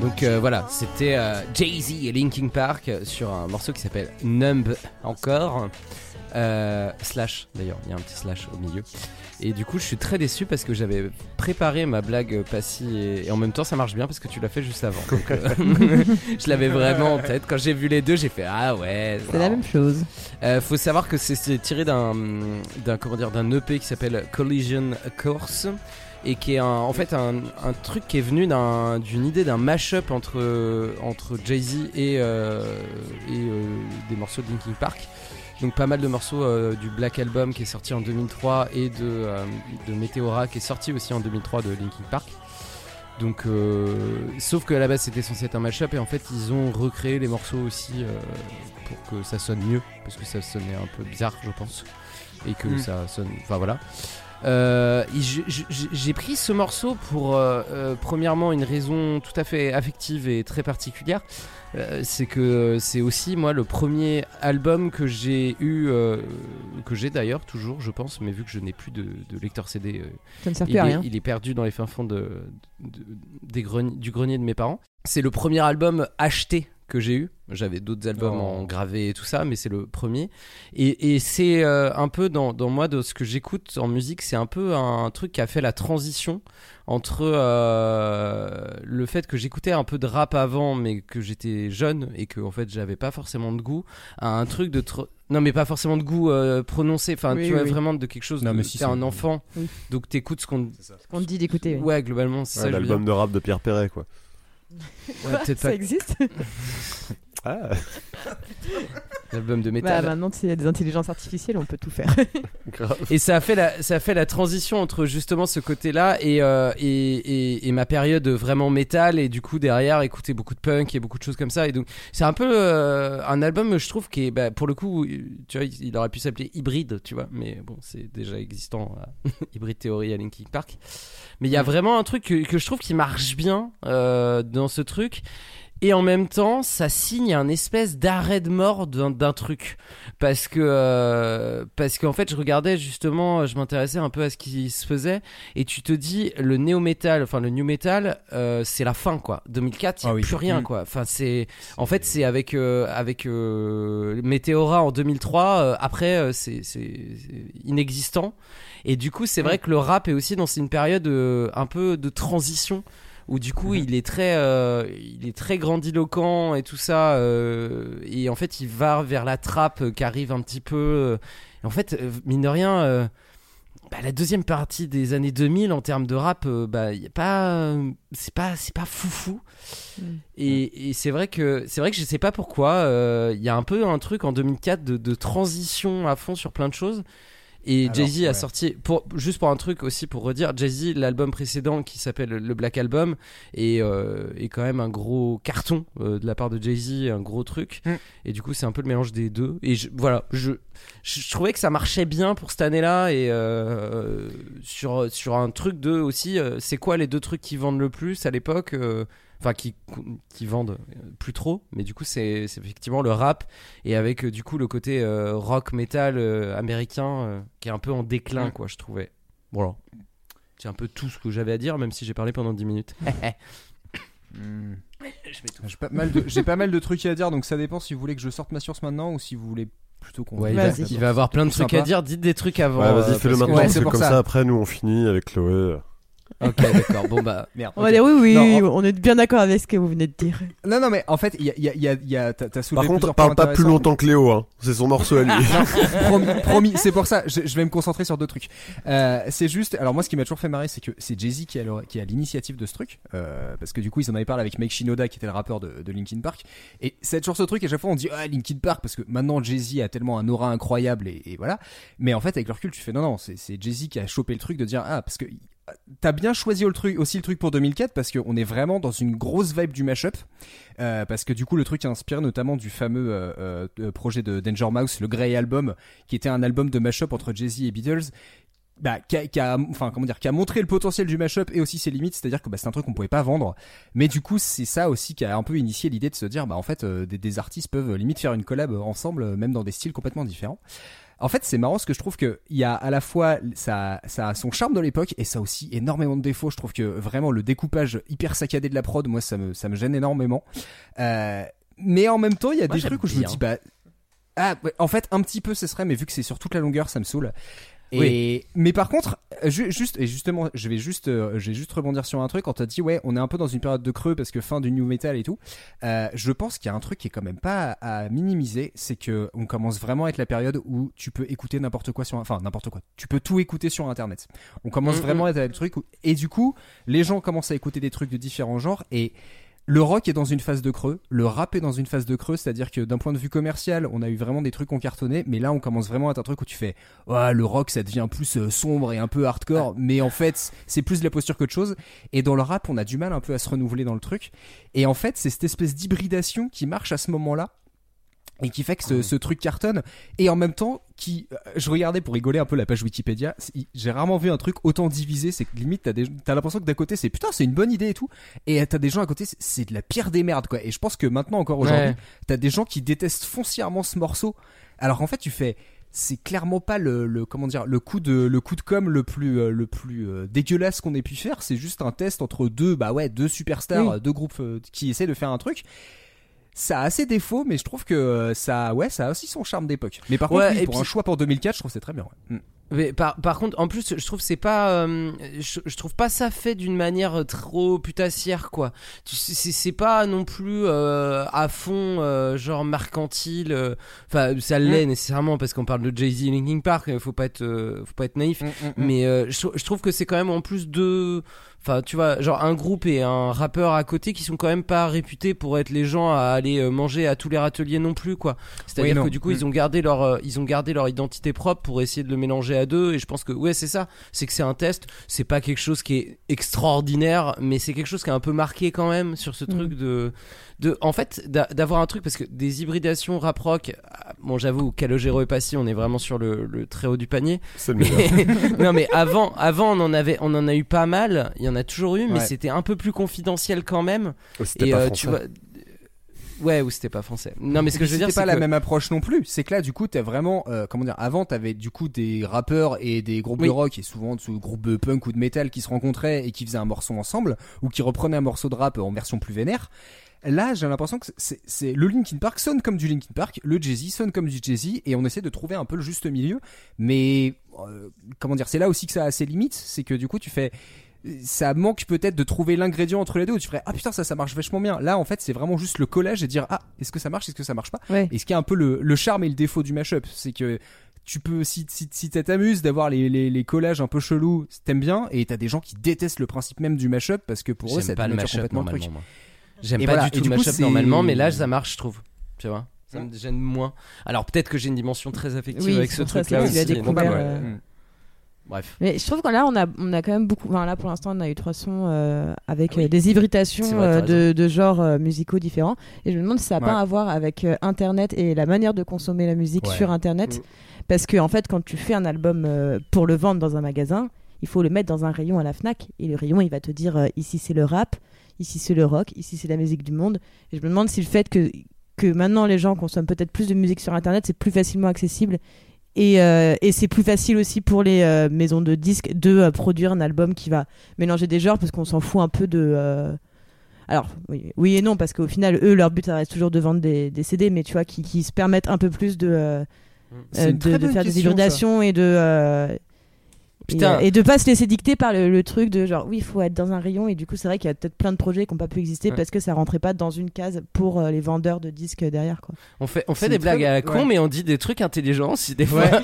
Speaker 6: Donc voilà, c'était euh, Jay-Z et Linkin Park euh, sur un morceau qui s'appelle Numb encore. Euh, slash d'ailleurs, il y a un petit slash au milieu. Et du coup, je suis très déçu parce que j'avais préparé ma blague Passy et, et en même temps, ça marche bien parce que tu l'as fait juste avant. Donc, euh, je l'avais vraiment en tête. Quand j'ai vu les deux, j'ai fait ah ouais.
Speaker 4: C'est la même chose.
Speaker 6: Euh, faut savoir que c'est- tiré d'un d'un comment dire d'un EP qui s'appelle Collision Course et qui est un- en fait un, un truc qui est venu d'un- d'une idée d'un mash-up entre entre Jay-Z et euh, et euh, des morceaux de Linkin Park. Donc pas mal de morceaux euh, du Black Album qui est sorti en 2003 et de, euh, de Meteora qui est sorti aussi en 2003 de Linkin Park. Donc, euh, sauf que à la base c'était censé être un mashup et en fait ils ont recréé les morceaux aussi pour que ça sonne mieux parce que ça sonnait un peu bizarre je pense et que
Speaker 7: Mm.
Speaker 6: ça sonne. Enfin voilà. Euh, J'ai pris ce morceau pour euh, euh, premièrement une raison tout à fait affective et très particulière. Euh, c'est que c'est aussi moi le premier album que j'ai eu, euh, que j'ai d'ailleurs toujours, je pense, mais vu que je n'ai plus de, de lecteur CD, euh,
Speaker 4: Ça ne sert
Speaker 6: il,
Speaker 4: à
Speaker 6: est,
Speaker 4: rien.
Speaker 6: il est perdu dans les fins fonds de, de- des greni- du grenier de mes parents. C'est le premier album acheté que j'ai eu. J'avais d'autres albums
Speaker 7: Oh.
Speaker 6: en gravé et tout ça, mais c'est le premier. Et, et c'est euh, un peu dans, dans moi, de ce que j'écoute en musique, c'est un peu un truc qui a fait la transition entre euh, le fait que j'écoutais un peu de rap avant, mais que j'étais jeune et que en fait j'avais pas forcément de goût, à un truc de tr- non mais pas forcément de goût euh, prononcé. Enfin,
Speaker 4: Oui,
Speaker 6: tu vois
Speaker 4: oui.
Speaker 6: vraiment de quelque chose.
Speaker 7: Non,
Speaker 6: de,
Speaker 7: mais si,
Speaker 6: t'es
Speaker 7: c'est-
Speaker 6: un enfant,
Speaker 4: Oui.
Speaker 6: donc t'écoutes ce qu'on.
Speaker 4: On te dit d'écouter.
Speaker 6: Ouais, globalement, c'est
Speaker 8: Ouais,
Speaker 6: ça. que je veux
Speaker 8: L'album de rap de Pierre Perret, quoi.
Speaker 6: Ouais,
Speaker 4: Ça
Speaker 6: pas.
Speaker 4: existe
Speaker 8: Ah,
Speaker 6: l'album de
Speaker 4: Bah
Speaker 6: métal.
Speaker 4: maintenant, s'il y a des intelligences artificielles, on peut tout faire.
Speaker 6: Et ça a fait la, ça a fait la transition entre justement ce côté-là et, euh, et, et, et ma période vraiment métal et du coup derrière écouter beaucoup de punk et beaucoup de choses comme ça. Et donc c'est un peu euh, un album je trouve qui est bah, pour le coup tu vois il, il aurait pu s'appeler hybride tu vois mais bon c'est déjà existant euh, hybride théorie à Linkin Park. Mais il y a vraiment un truc que, que je trouve qui marche bien euh, dans ce truc et en même temps, ça signe un espèce d'arrêt de mort d'un truc parce que euh, parce qu'en fait, je regardais justement, je m'intéressais un peu à ce qui se faisait et tu te dis le néo metal, enfin le new metal, euh, c'est la fin quoi. 2004, il y a
Speaker 7: Ah oui.
Speaker 6: plus rien
Speaker 7: Mm.
Speaker 6: quoi. Enfin c'est en fait c'est avec euh, avec euh, Meteora en 2003. euh, après, euh, c'est inexistant. Et du coup, c'est vrai que le rap est aussi dans une période euh, un peu de transition où du coup il est très euh, il est très grandiloquent et tout ça euh, et en fait il va vers la trappe qui arrive un petit peu euh, et en fait mine de rien euh, bah, la deuxième partie des années 2000 en termes de rap bah y a pas c'est pas c'est pas foufou.
Speaker 4: Mm.
Speaker 6: et, et c'est vrai que c'est vrai que je sais pas pourquoi il y a un peu un truc en 2004 de, de transition à fond sur plein de choses et Jay-Z a sorti pour juste pour un truc aussi pour redire Jay-Z l'album précédent qui s'appelle le Black Album est, euh, est quand même un gros carton euh, de la part de Jay-Z un gros truc.
Speaker 7: Mm.
Speaker 6: et du coup c'est un peu le mélange des deux. Et je, voilà je, je je trouvais que ça marchait bien pour cette année-là et euh, sur sur un truc de aussi c'est quoi les deux trucs qui vendent le plus à l'époque enfin qui qui vendent plus trop mais du coup c'est c'est effectivement le rap et avec euh, du coup le côté euh, rock metal euh, américain euh, qui est un peu en déclin quoi je trouvais voilà c'est un peu tout ce que j'avais à dire même si j'ai parlé pendant 10 minutes
Speaker 7: Hmm. J'ai pas, mal de- j'ai pas mal de trucs à dire, donc ça dépend si vous voulez que je sorte ma source maintenant ou si vous voulez plutôt qu'on.
Speaker 6: ouais, il, va, il va avoir plein de trucs
Speaker 7: sympa.
Speaker 6: à dire dites des trucs avant
Speaker 8: Ouais, vas-y, fais-le maintenant,
Speaker 7: ouais,
Speaker 8: parce
Speaker 7: c'est
Speaker 8: que comme
Speaker 7: ça.
Speaker 8: ça, après, nous, on finit avec Chloé.
Speaker 6: Ok d'accord bon bah
Speaker 7: Merde.
Speaker 4: On va dire oui, oui,
Speaker 7: Non,
Speaker 4: on est bien d'accord avec ce que vous venez de dire.
Speaker 7: Non, non, mais en fait, il y a, il y a, il y a, y a- t'as t'as soulevé
Speaker 8: Par contre, parle pas plus longtemps que Léo, hein. C'est son morceau à lui.
Speaker 7: promis, promis, c'est pour ça, je, je vais me concentrer sur deux trucs. Euh, c'est juste, alors moi ce qui m'a toujours fait marrer, c'est que c'est Jay-Z qui a l'or- qui a l'initiative de ce truc, euh, parce que du coup ils en avaient parlé avec Mike Shinoda qui était le rappeur de, de Linkin Park, et c'est toujours ce truc, à chaque fois on dit ah Linkin Park, parce que maintenant Jay-Z a tellement un aura incroyable, et, et voilà, mais en fait avec le recul tu fais non non, c'est c'est Jay-Z qui a chopé le truc de dire ah, parce que T'as bien choisi aussi le truc pour 2004 parce qu'on est vraiment dans une grosse vibe du mashup. Euh, parce que du coup, le truc est inspiré notamment du fameux euh, euh, projet de Danger Mouse, le Grey Album, qui était un album de mashup entre Jay-Z et Beatles. Bah, qui a, enfin comment dire, qui a montré le potentiel du mashup et aussi ses limites, c'est-à-dire que bah, c'est un truc qu'on pouvait pas vendre. Mais du coup, c'est ça aussi qui a un peu initié l'idée de se dire, bah en fait, des, des artistes peuvent limite faire une collab ensemble, même dans des styles complètement différents. En fait, c'est marrant parce que je trouve que il y a à la fois ça, ça a son charme de l'époque et ça a aussi énormément de défauts. Je trouve que vraiment le découpage hyper saccadé de la prod, moi, ça me, ça me gêne énormément. Euh, mais en même temps, il y a
Speaker 6: Moi,
Speaker 7: des trucs où je me dis, bah, ah, en fait, un petit peu, ce serait, mais vu que c'est sur toute la longueur, ça me saoule. Et
Speaker 6: Oui.
Speaker 7: mais par contre, ju- juste et justement, je vais juste, euh, je vais juste rebondir sur un truc. Quand t'as dit ouais, on est un peu dans une période de creux parce que fin du new metal et tout. Euh, je pense qu'il y a un truc qui est quand même pas à, à minimiser, c'est que on commence vraiment à être la période où tu peux écouter n'importe quoi sur, enfin n'importe quoi. Tu peux tout écouter sur internet. On commence
Speaker 6: Mhm.
Speaker 7: vraiment à être à le truc où- et du coup, les gens commencent à écouter des trucs de différents genres et le rock est dans une phase de creux, le rap est dans une phase de creux, c'est-à-dire que d'un point de vue commercial, on a eu vraiment des trucs qui ont cartonné, mais là on commence vraiment à être un truc où tu fais Ouais, le rock ça devient plus euh, sombre et un peu hardcore, mais en fait c'est plus de la posture qu'autre chose. Et dans le rap, on a du mal un peu à se renouveler dans le truc. Et en fait, c'est cette espèce d'hybridation qui marche à ce moment-là et qui fait que ce, ce truc cartonne. Et en même temps qui euh, je regardais pour rigoler un peu la page Wikipédia j'ai rarement vu un truc autant divisé. C'est que limite t'as des t'as l'impression que d'un côté c'est putain c'est une bonne idée et tout. Et t'as des gens à côté c'est- c'est de la pire des merdes quoi. Et je pense que maintenant encore aujourd'hui
Speaker 6: Ouais.
Speaker 7: t'as des gens qui détestent foncièrement ce morceau. Alors qu'en fait tu fais c'est clairement pas le, le comment dire le coup de le coup de com le plus euh, le plus euh, dégueulasse qu'on ait pu faire. C'est juste un test entre deux bah ouais deux superstars
Speaker 4: Oui.
Speaker 7: euh, deux groupes euh, qui essaient de faire un truc ça a assez défauts mais je trouve que euh, ça ouais ça a aussi son charme d'époque mais par
Speaker 6: Ouais,
Speaker 7: contre oui,
Speaker 6: et
Speaker 7: pour
Speaker 6: puis-
Speaker 7: un choix pour 2004 je trouve que c'est très bien ouais. Mm.
Speaker 6: Mais par, par contre, en plus, je trouve que c'est pas, euh, je, je trouve pas ça fait d'une manière trop putassière quoi. C'est pas non plus euh, à fond euh, genre mercantile. euh, Enfin, ça l'est nécessairement parce qu'on parle de Jay Z, et Linkin Park. euh, Faut pas être, euh, faut pas être naïf. Mais euh, je, je trouve que c'est quand même en plus de, enfin, tu vois, genre un groupe et un rappeur à côté qui sont quand même pas réputés pour être les gens à aller euh, manger à tous les râteliers non plus quoi. C'est-à-dire
Speaker 7: Oui,
Speaker 6: que du coup,
Speaker 7: Mm.
Speaker 6: ils ont gardé leur, euh, ils ont gardé leur identité propre pour essayer de le mélanger à deux. Et je pense que ouais, c'est ça. C'est que c'est un test. C'est pas quelque chose qui est extraordinaire, mais c'est quelque chose qui a un peu marqué quand même sur ce
Speaker 4: Mm.
Speaker 6: truc de, de, en fait, d'a- d'avoir un truc parce que des hybridations rap rock. ah, Bon, j'avoue, Calogero et Passy, on est vraiment sur le, le très haut du panier.
Speaker 8: C'est le meilleur.
Speaker 6: non mais avant, avant on en avait, on en a eu pas mal. Il y en a toujours eu, mais
Speaker 7: Ouais.
Speaker 6: c'était un peu plus confidentiel quand même.
Speaker 8: Oh, C'était
Speaker 6: Et
Speaker 8: pas
Speaker 6: euh, tu vois, ouais, ou c'était pas français. Non mais ce que je veux dire,
Speaker 7: c'était
Speaker 6: c'est
Speaker 7: pas la même approche non plus. C'est que là, du coup, t'as vraiment, euh, comment dire, avant, t'avais du coup des rappeurs et des groupes
Speaker 6: Oui.
Speaker 7: de rock et souvent de groupes de punk ou de métal qui se rencontraient et qui faisaient un morceau ensemble ou qui reprenaient un morceau de rap en version plus vénère. Là, j'ai l'impression que c'est, c'est le Linkin Park sonne comme du Linkin Park, le Jay-Z sonne comme du Jay-Z et on essaie de trouver un peu le juste milieu. Mais euh, comment dire, c'est là aussi que ça a ses limites, c'est que du coup, tu fais ça manque peut-être de trouver l'ingrédient entre les deux où tu ferais ah putain ça ça marche vachement bien là en fait c'est vraiment juste le collage et dire ah est-ce que ça marche est-ce que ça marche pas?
Speaker 4: Ouais.
Speaker 7: et ce qui est un peu le, le charme et le défaut du mashup c'est que tu peux si si, si ça t'amuse d'avoir les, les, les collages un peu chelous t'aimes bien et t'as des gens qui détestent le principe même du mashup parce que pour eux ça
Speaker 6: pas le mashup
Speaker 7: complètement le truc
Speaker 6: moi. J'aime pas
Speaker 7: voilà,
Speaker 6: du tout
Speaker 7: du
Speaker 6: le
Speaker 7: coup,
Speaker 6: mashup normalement, mais là ça marche, je trouve. Tu vois, ça me gêne moins. Alors peut-être que j'ai une dimension très affective
Speaker 4: Oui,
Speaker 6: avec ce truc-là aussi.
Speaker 4: découvert, euh,
Speaker 7: Mm.
Speaker 6: Bref.
Speaker 4: Mais je trouve que là, on a, on a quand même beaucoup. Enfin, là, pour l'instant, on a eu trois sons euh, avec euh, des hybridations
Speaker 6: vrai,
Speaker 4: euh, de, de genres euh, musicaux différents. Et je me demande si ça n'a
Speaker 7: Ouais.
Speaker 4: pas à voir avec euh, Internet et la manière de consommer la musique
Speaker 7: Ouais.
Speaker 4: sur Internet.
Speaker 8: Mm.
Speaker 4: Parce que, en fait, quand tu fais un album euh, pour le vendre dans un magasin, il faut le mettre dans un rayon à la Fnac. Et le rayon, il va te dire euh, ici c'est le rap, ici c'est le rock, ici c'est la musique du monde. Et je me demande si le fait que, que maintenant les gens consomment peut-être plus de musique sur Internet, c'est plus facilement accessible. Et, euh, et c'est plus facile aussi pour les euh, maisons de disques de euh, produire un album qui va mélanger des genres parce qu'on s'en fout un peu de. Alors, oui, oui et non, parce qu'au final, eux, leur but, ça reste toujours de vendre des, des CD, mais tu vois, qui, qui se permettent un peu plus de, de, faire des hybridations et de. Et, euh, et de pas se laisser dicter par le, le truc de genre oui il faut être dans un rayon et du coup c'est vrai qu'il y a peut-être plein de projets qui n'ont pas pu exister
Speaker 6: Ouais.
Speaker 4: parce que ça rentrait pas dans une case pour euh, les vendeurs de disques derrière quoi.
Speaker 6: On fait, on fait des blagues
Speaker 7: très-
Speaker 6: à la con,
Speaker 7: ouais.
Speaker 6: mais on dit des trucs intelligents aussi des fois.
Speaker 7: Ouais.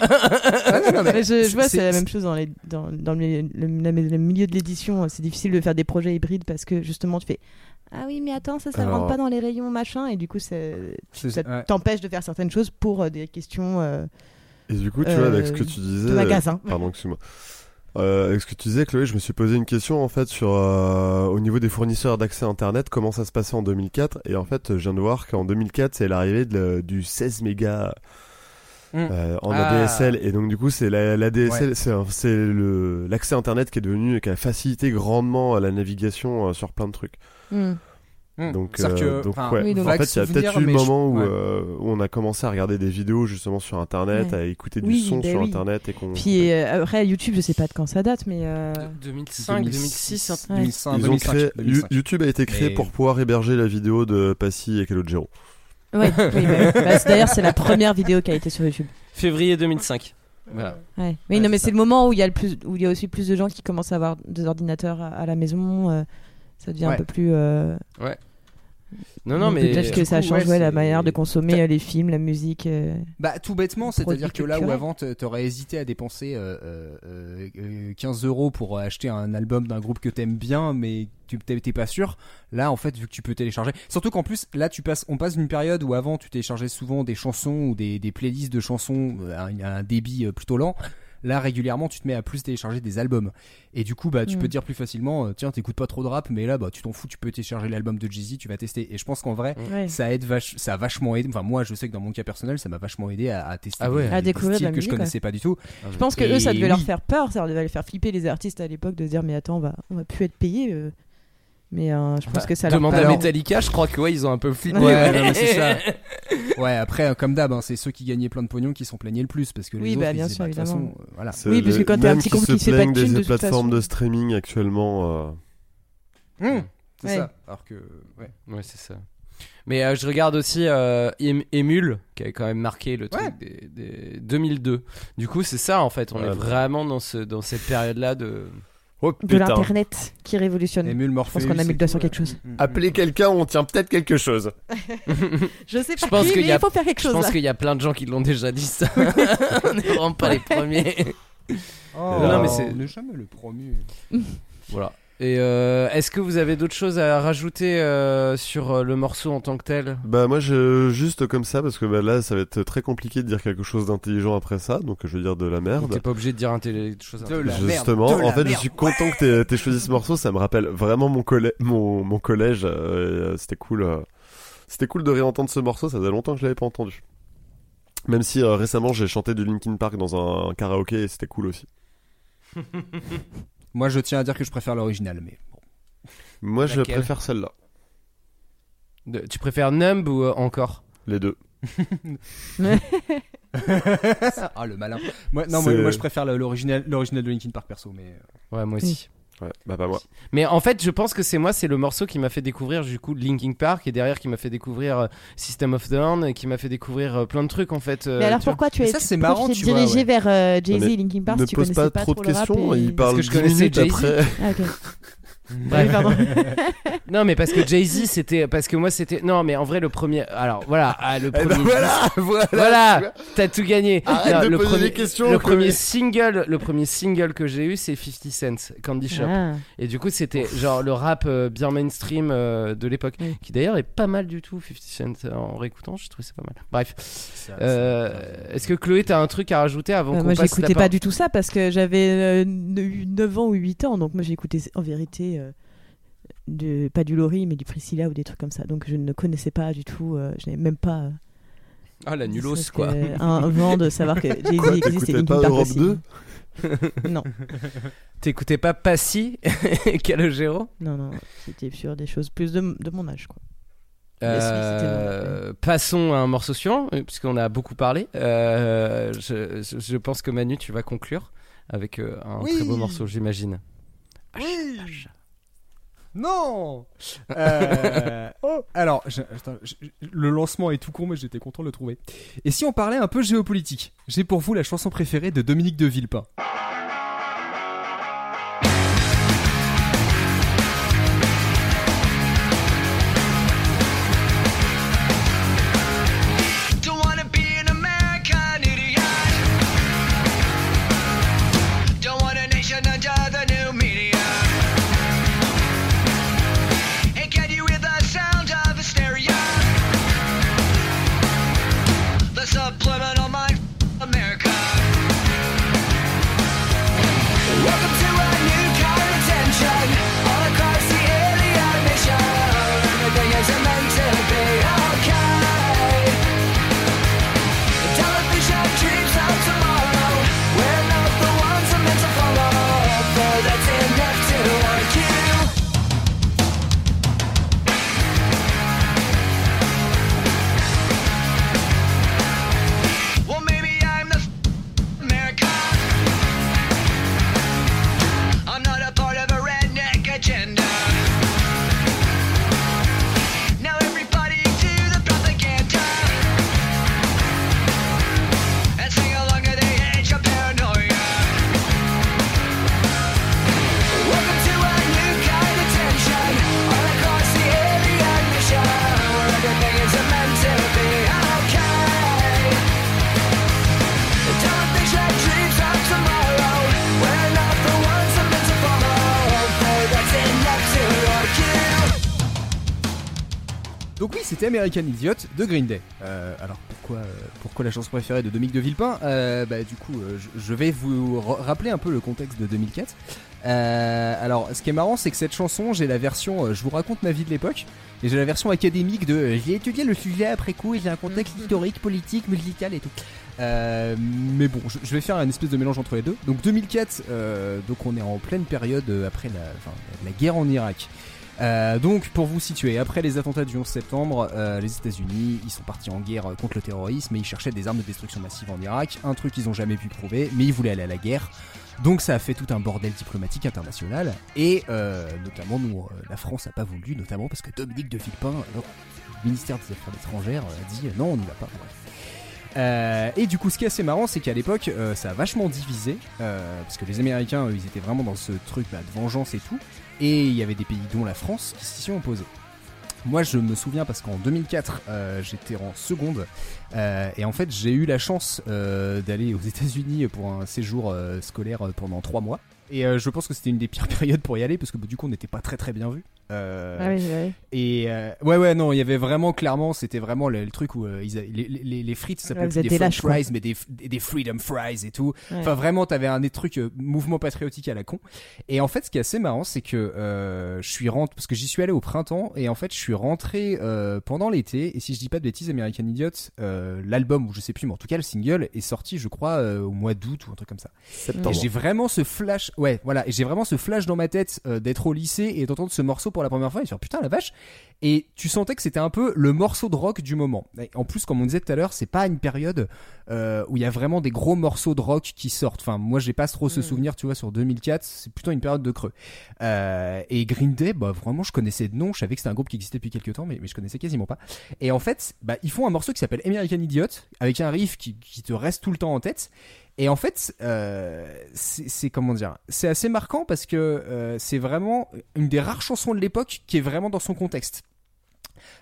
Speaker 7: Ah non, non, mais
Speaker 4: Mais je, je vois,
Speaker 7: c'est-
Speaker 4: la même chose dans, les, dans, dans le, milieu- le- la- le milieu de l'édition. C'est difficile de faire des projets hybrides parce que justement, tu fais Ah oui, mais attends, ça, ça
Speaker 8: Alors-
Speaker 4: rentre pas dans les rayons, machin. Et du coup, ça
Speaker 7: ouais.
Speaker 4: t'empêche de faire certaines choses pour euh, des questions euh,
Speaker 8: Et du coup, tu
Speaker 4: Euh,
Speaker 8: vois, avec ce que tu disais.
Speaker 4: de magasin.
Speaker 8: Pardon, excuse-moi. Euh, avec ce que tu disais, Chloé, je me suis posé une question en fait sur euh, au niveau des fournisseurs d'accès Internet, comment ça se passait en 2004 Et en fait, je viens de voir qu'en 2004, c'est l'arrivée la- du 16 mégas
Speaker 7: Mm.
Speaker 8: euh, en
Speaker 6: Ah.
Speaker 8: ADSL. Et donc du coup, c'est la, c'est un- c'est le l'accès Internet qui est devenu, qui a facilité grandement la navigation euh, sur plein de trucs.
Speaker 4: hmm.
Speaker 7: Hmm.
Speaker 8: Donc, euh,
Speaker 7: que,
Speaker 8: donc,
Speaker 7: enfin,
Speaker 8: ouais.
Speaker 4: Oui, donc-
Speaker 8: en fait, il y a peut-être eu le
Speaker 7: je-
Speaker 8: moment où,
Speaker 7: ouais.
Speaker 8: euh, où on a commencé à regarder des vidéos justement sur Internet,
Speaker 4: Ouais.
Speaker 8: à écouter du
Speaker 4: Oui,
Speaker 8: son
Speaker 4: bah
Speaker 8: sur
Speaker 4: oui.
Speaker 8: Internet et qu'on.
Speaker 4: Puis euh, après, YouTube, je sais pas de quand ça date, mais. euh,
Speaker 6: 2005, 2006. hein.
Speaker 4: Ouais.
Speaker 7: 2005,
Speaker 8: Ils ont
Speaker 7: 2005,
Speaker 8: créé,
Speaker 7: 2005.
Speaker 8: You- YouTube a été créé pour pouvoir héberger la vidéo de Passy et Calogero.
Speaker 4: Ouais, oui, bah, bah, d'ailleurs, c'est la première vidéo qui a été sur YouTube.
Speaker 6: Février 2005. Voilà.
Speaker 4: Ouais. Oui,
Speaker 6: Ouais,
Speaker 4: non, mais
Speaker 6: c'est
Speaker 4: c'est le moment où il y a le plus, où il y a aussi plus de gens qui commencent à avoir des ordinateurs à, à la maison. Ça devient un
Speaker 7: Ouais.
Speaker 4: peu plus. euh,
Speaker 6: Non, non,
Speaker 4: donc
Speaker 6: mais.
Speaker 4: Peut-être que ça
Speaker 7: coup,
Speaker 4: change
Speaker 7: ouais,
Speaker 4: ouais, la manière de consommer euh, les films, la musique. euh.
Speaker 7: Bah tout bêtement, c'est-à-dire que là où avant t'aurais hésité à dépenser euh, euh, euh, 15 euros pour acheter un album d'un groupe que t'aimes bien, mais tu t'es pas sûr. Là, en fait, vu que tu peux télécharger, surtout qu'en plus, là, tu passes, on passe d'une période où avant tu téléchargeais souvent des chansons ou des, des playlists de chansons à un, débit plutôt lent. Là, régulièrement, tu te mets à plus télécharger des albums. Et du coup, bah, tu
Speaker 4: Mm.
Speaker 7: peux te dire plus facilement, euh, tiens, t'écoutes pas trop de rap, mais là, bah, tu t'en fous, tu peux télécharger l'album de Jay-Z, tu vas tester. Et je pense qu'en vrai,
Speaker 4: Ouais.
Speaker 7: ça aide vache, ça a vachement aidé. Enfin, moi, je sais que dans mon cas personnel, ça m'a vachement aidé à, à tester
Speaker 6: Ah ouais.
Speaker 7: des,
Speaker 4: À
Speaker 7: des
Speaker 4: découvrir
Speaker 7: styles
Speaker 4: la
Speaker 7: que je connaissais pas du tout.
Speaker 4: Je pense que
Speaker 7: Et
Speaker 4: eux, ça devait leur faire peur, ça devait les faire flipper les artistes à l'époque de se dire mais attends, on va, on va plus être payé. euh. Mais euh, je pense que ça
Speaker 6: Demande à Metallica, je crois que ouais, ils ont un peu flippé.
Speaker 7: Ouais, non, mais c'est ça. Ouais, après, euh, comme d'hab, hein, c'est ceux qui gagnaient plein de pognon qui sont plaignaient le plus parce que les
Speaker 4: Oui,
Speaker 7: autres,
Speaker 4: bah, bien sûr,
Speaker 7: bah,
Speaker 4: évidemment.
Speaker 7: façon, euh, voilà.
Speaker 4: Oui, parce que quand t'es un petit
Speaker 8: qui
Speaker 4: groupe qui se fait pas de
Speaker 8: plaignent
Speaker 4: thunes, de
Speaker 8: des plateformes de streaming actuellement. euh,
Speaker 7: Hum, c'est
Speaker 4: Ouais.
Speaker 7: ça. Alors que, ouais.
Speaker 6: Ouais, c'est ça. Mais euh, je regarde aussi euh, Em- Emule, qui avait quand même marqué le truc
Speaker 7: Ouais.
Speaker 6: des, des 2002. Du coup, c'est ça en fait. On
Speaker 8: Ouais,
Speaker 6: est
Speaker 8: bah.
Speaker 6: vraiment dans, ce, dans cette période-là de.
Speaker 8: Oh
Speaker 4: De l'internet qui révolutionne.
Speaker 7: Emule
Speaker 4: Je pense qu'on a mis le doigt sur quelque chose.
Speaker 7: Mm, mm,
Speaker 8: Appelez quelqu'un, on tient peut-être quelque chose.
Speaker 4: Je sais
Speaker 6: Je
Speaker 4: pas
Speaker 6: pense
Speaker 4: qui,
Speaker 6: qu'il
Speaker 4: mais il faut faire quelque
Speaker 6: Je
Speaker 4: chose.
Speaker 6: pense
Speaker 4: là.
Speaker 6: qu'il y a plein de gens qui l'ont déjà dit ça. on n'est vraiment pas les premiers.
Speaker 7: Oh,
Speaker 6: Non, mais c'est-
Speaker 7: n'est jamais le premier.
Speaker 6: Voilà. Et euh, est-ce que vous avez d'autres choses à rajouter euh, sur euh, le morceau en tant que tel?
Speaker 8: Bah moi je juste comme ça parce que bah, là ça va être très compliqué de dire quelque chose d'intelligent après ça donc je veux dire de la
Speaker 6: T'es
Speaker 8: merde.
Speaker 6: pas obligé de dire un télé- des choses.
Speaker 7: De la merde,
Speaker 8: Justement,
Speaker 7: de
Speaker 8: en
Speaker 7: la
Speaker 8: fait, je suis content que t'aies- t'aies choisi ce morceau. Ça me rappelle vraiment mon, collè- mon, mon collège. euh, c'était cool. euh, c'était cool de réentendre ce morceau. Ça faisait longtemps que je l'avais pas entendu. Même si euh, récemment j'ai chanté du Linkin Park dans un, karaoké et c'était cool aussi.
Speaker 7: Moi, je tiens à dire que je préfère l'original, mais bon.
Speaker 8: Moi, je
Speaker 6: Laquelle
Speaker 8: préfère celle-là.
Speaker 6: De- tu préfères Numb ou euh, encore?
Speaker 8: Les deux.
Speaker 7: ah, le malin. Moi, non, moi,
Speaker 8: C'est-
Speaker 7: moi, je préfère le- l'original, l'original de Linkin Park perso, mais. euh,
Speaker 6: Ouais, moi aussi.
Speaker 8: Ouais, bah pas moi.
Speaker 6: Mais en fait, je pense que c'est moi, c'est le morceau qui m'a fait découvrir du coup Linkin Park et derrière qui m'a fait découvrir euh, System of a Down et qui m'a fait découvrir euh, plein de trucs en fait. euh,
Speaker 4: Mais alors
Speaker 6: tu
Speaker 4: pourquoi tu es
Speaker 7: ça,
Speaker 4: tu-
Speaker 7: c'est marrant, tu vois,
Speaker 4: dirigé
Speaker 7: ouais.
Speaker 4: vers euh, Jay-Z et Linkin Park
Speaker 8: ne
Speaker 4: si tu
Speaker 8: pose
Speaker 4: connaissais
Speaker 8: pas, trop de questions.
Speaker 4: et-
Speaker 8: Il parle
Speaker 6: que je
Speaker 8: 10
Speaker 6: connaissais
Speaker 8: minutes après.
Speaker 4: Ah.
Speaker 6: Bref.
Speaker 4: Pardon.
Speaker 6: Non, mais parce que Jay-Z c'était parce que moi c'était non, mais en vrai le premier. Alors voilà, ah, le
Speaker 8: Eh
Speaker 6: premier.
Speaker 8: ben voilà, voilà.
Speaker 6: Voilà, t'as tout gagné.
Speaker 8: Arrête
Speaker 6: Non,
Speaker 8: de
Speaker 6: le
Speaker 8: poser
Speaker 6: premier,
Speaker 8: des questions,
Speaker 6: le
Speaker 8: Chloé.
Speaker 6: premier single, le premier single que j'ai eu, c'est 50 Cent, Candy Shop.
Speaker 4: Ah.
Speaker 6: Et du coup, c'était genre le rap euh, bien mainstream euh, de l'époque,
Speaker 4: Oui.
Speaker 6: qui d'ailleurs est pas mal du tout. 50 Cent, en réécoutant, je trouve ça pas mal. Bref,
Speaker 7: ça-
Speaker 6: Euh, est-ce que Chloé, t'as un truc à rajouter avant
Speaker 4: Euh,
Speaker 6: qu'on
Speaker 4: moi,
Speaker 6: passe
Speaker 4: j'écoutais pas
Speaker 6: parole
Speaker 4: du tout ça parce que j'avais euh, ne- 9 ans ou 8 ans. Donc, moi, j'écoutais en vérité euh, de, pas du Laurie, mais du Priscilla ou des trucs comme ça. Donc, je ne connaissais pas du tout. euh, je n'avais même pas. euh,
Speaker 6: Ah, la nulos,
Speaker 4: serait-ce
Speaker 6: quoi.
Speaker 4: Un vent de savoir que Jay-Z existe et Linkin
Speaker 8: pas
Speaker 4: Park
Speaker 8: Europe
Speaker 4: aussi.
Speaker 8: 2
Speaker 4: Non,
Speaker 6: T'écoutais pas Passy et Calogero
Speaker 4: non, non. C'était sur des choses plus de, de mon âge, quoi.
Speaker 6: Euh, Passons à un morceau suivant, euh, puisqu'on a beaucoup parlé. Euh, je, je- je pense que Manu, tu vas conclure avec euh, un
Speaker 7: Oui.
Speaker 6: très beau morceau, j'imagine.
Speaker 7: Oui Non Euh, Alors, je- attends, je- le lancement est tout con, mais j'étais content de le trouver. Et si on parlait un peu géopolitique? J'ai pour vous la chanson préférée de Dominique de Villepin.
Speaker 12: American Idiot
Speaker 7: de Green Day. Euh, alors pourquoi, euh, pourquoi la chanson préférée de Dominique de Villepin? Euh, bah, Du coup, je, je vais vous ra- rappeler un peu le contexte de 2004. Euh, alors, ce qui est marrant, c'est que cette chanson, j'ai la version, je vous raconte ma vie de l'époque, et j'ai la version académique de, j'ai étudié le sujet après coup, et j'ai un contexte historique, politique, musical et tout. Euh, mais bon, je, je vais faire un espèce de mélange entre les deux. Donc 2004, euh, donc on est en pleine période après la, enfin, la guerre en Irak. Euh, donc pour vous situer, après les attentats du 11 septembre, euh, les États-Unis ils sont partis en guerre euh, contre le terrorisme et ils cherchaient des armes de destruction massive en Irak, un truc qu'ils ont jamais pu prouver, mais ils voulaient aller à la guerre. Donc ça a fait tout un bordel diplomatique international et notamment nous, la France a pas voulu, notamment parce que Dominique de Villepin, euh, ministère des Affaires étrangères, a dit non on n'y va pas. Et du coup, ce qui est assez marrant, c'est qu'à l'époque, ça a vachement divisé, parce que les Américains, ils étaient vraiment dans ce truc bah, de vengeance et tout, et il y avait des pays, dont la France, qui s'y sont opposés. Moi, je me souviens parce qu'en 2004, euh, j'étais en seconde, euh, et en fait, j'ai eu la chance euh, d'aller aux États-Unis pour un séjour scolaire pendant trois mois. Et je pense que c'était une des pires périodes pour y aller parce que bah, du coup on n'était pas très très bien vu. Euh,
Speaker 4: Ah oui, oui.
Speaker 7: Et euh, ouais ouais non il y avait vraiment clairement c'était vraiment le, le truc où euh, ils a- les, les, les frites ça s'appelait
Speaker 4: Ouais,
Speaker 7: des
Speaker 4: lâches, quoi.
Speaker 7: fries mais des, des des freedom fries et tout.
Speaker 4: Ouais.
Speaker 7: Enfin vraiment t'avais un des trucs euh, mouvement patriotique à la con. Et en fait ce qui est assez marrant c'est que euh, je suis rentré parce que j'y suis allé au printemps et en fait je suis rentré euh, pendant l'été et si je dis pas de bêtises American Idiot euh, l'album ou je sais plus mais en tout cas le single est sorti je crois euh, au mois d'août ou un truc comme ça.
Speaker 8: Septembre.
Speaker 7: Et j'ai vraiment ce flash, ouais, voilà, et j'ai vraiment ce flash dans ma tête euh, d'être au lycée et d'entendre ce morceau pour la première fois et faire putain la vache. Et tu sentais que c'était un peu le morceau de rock du moment. Et en plus, comme on disait tout à l'heure, c'est pas une période euh, où il y a vraiment des gros morceaux de rock qui sortent. Enfin, moi, j'ai pas trop ce souvenir, tu vois, sur 2004, c'est plutôt une période de creux. Euh, et Green Day, bah vraiment, je connaissais de nom, je savais que c'était un groupe qui existait depuis quelques temps, mais, mais je connaissais quasiment pas. Et en fait, bah, ils font un morceau qui s'appelle American Idiot, avec un riff qui, qui te reste tout le temps en tête. Et en fait, euh, c'est comment dire, c'est assez marquant parce que euh, c'est vraiment une des rares chansons de l'époque qui est vraiment dans son contexte.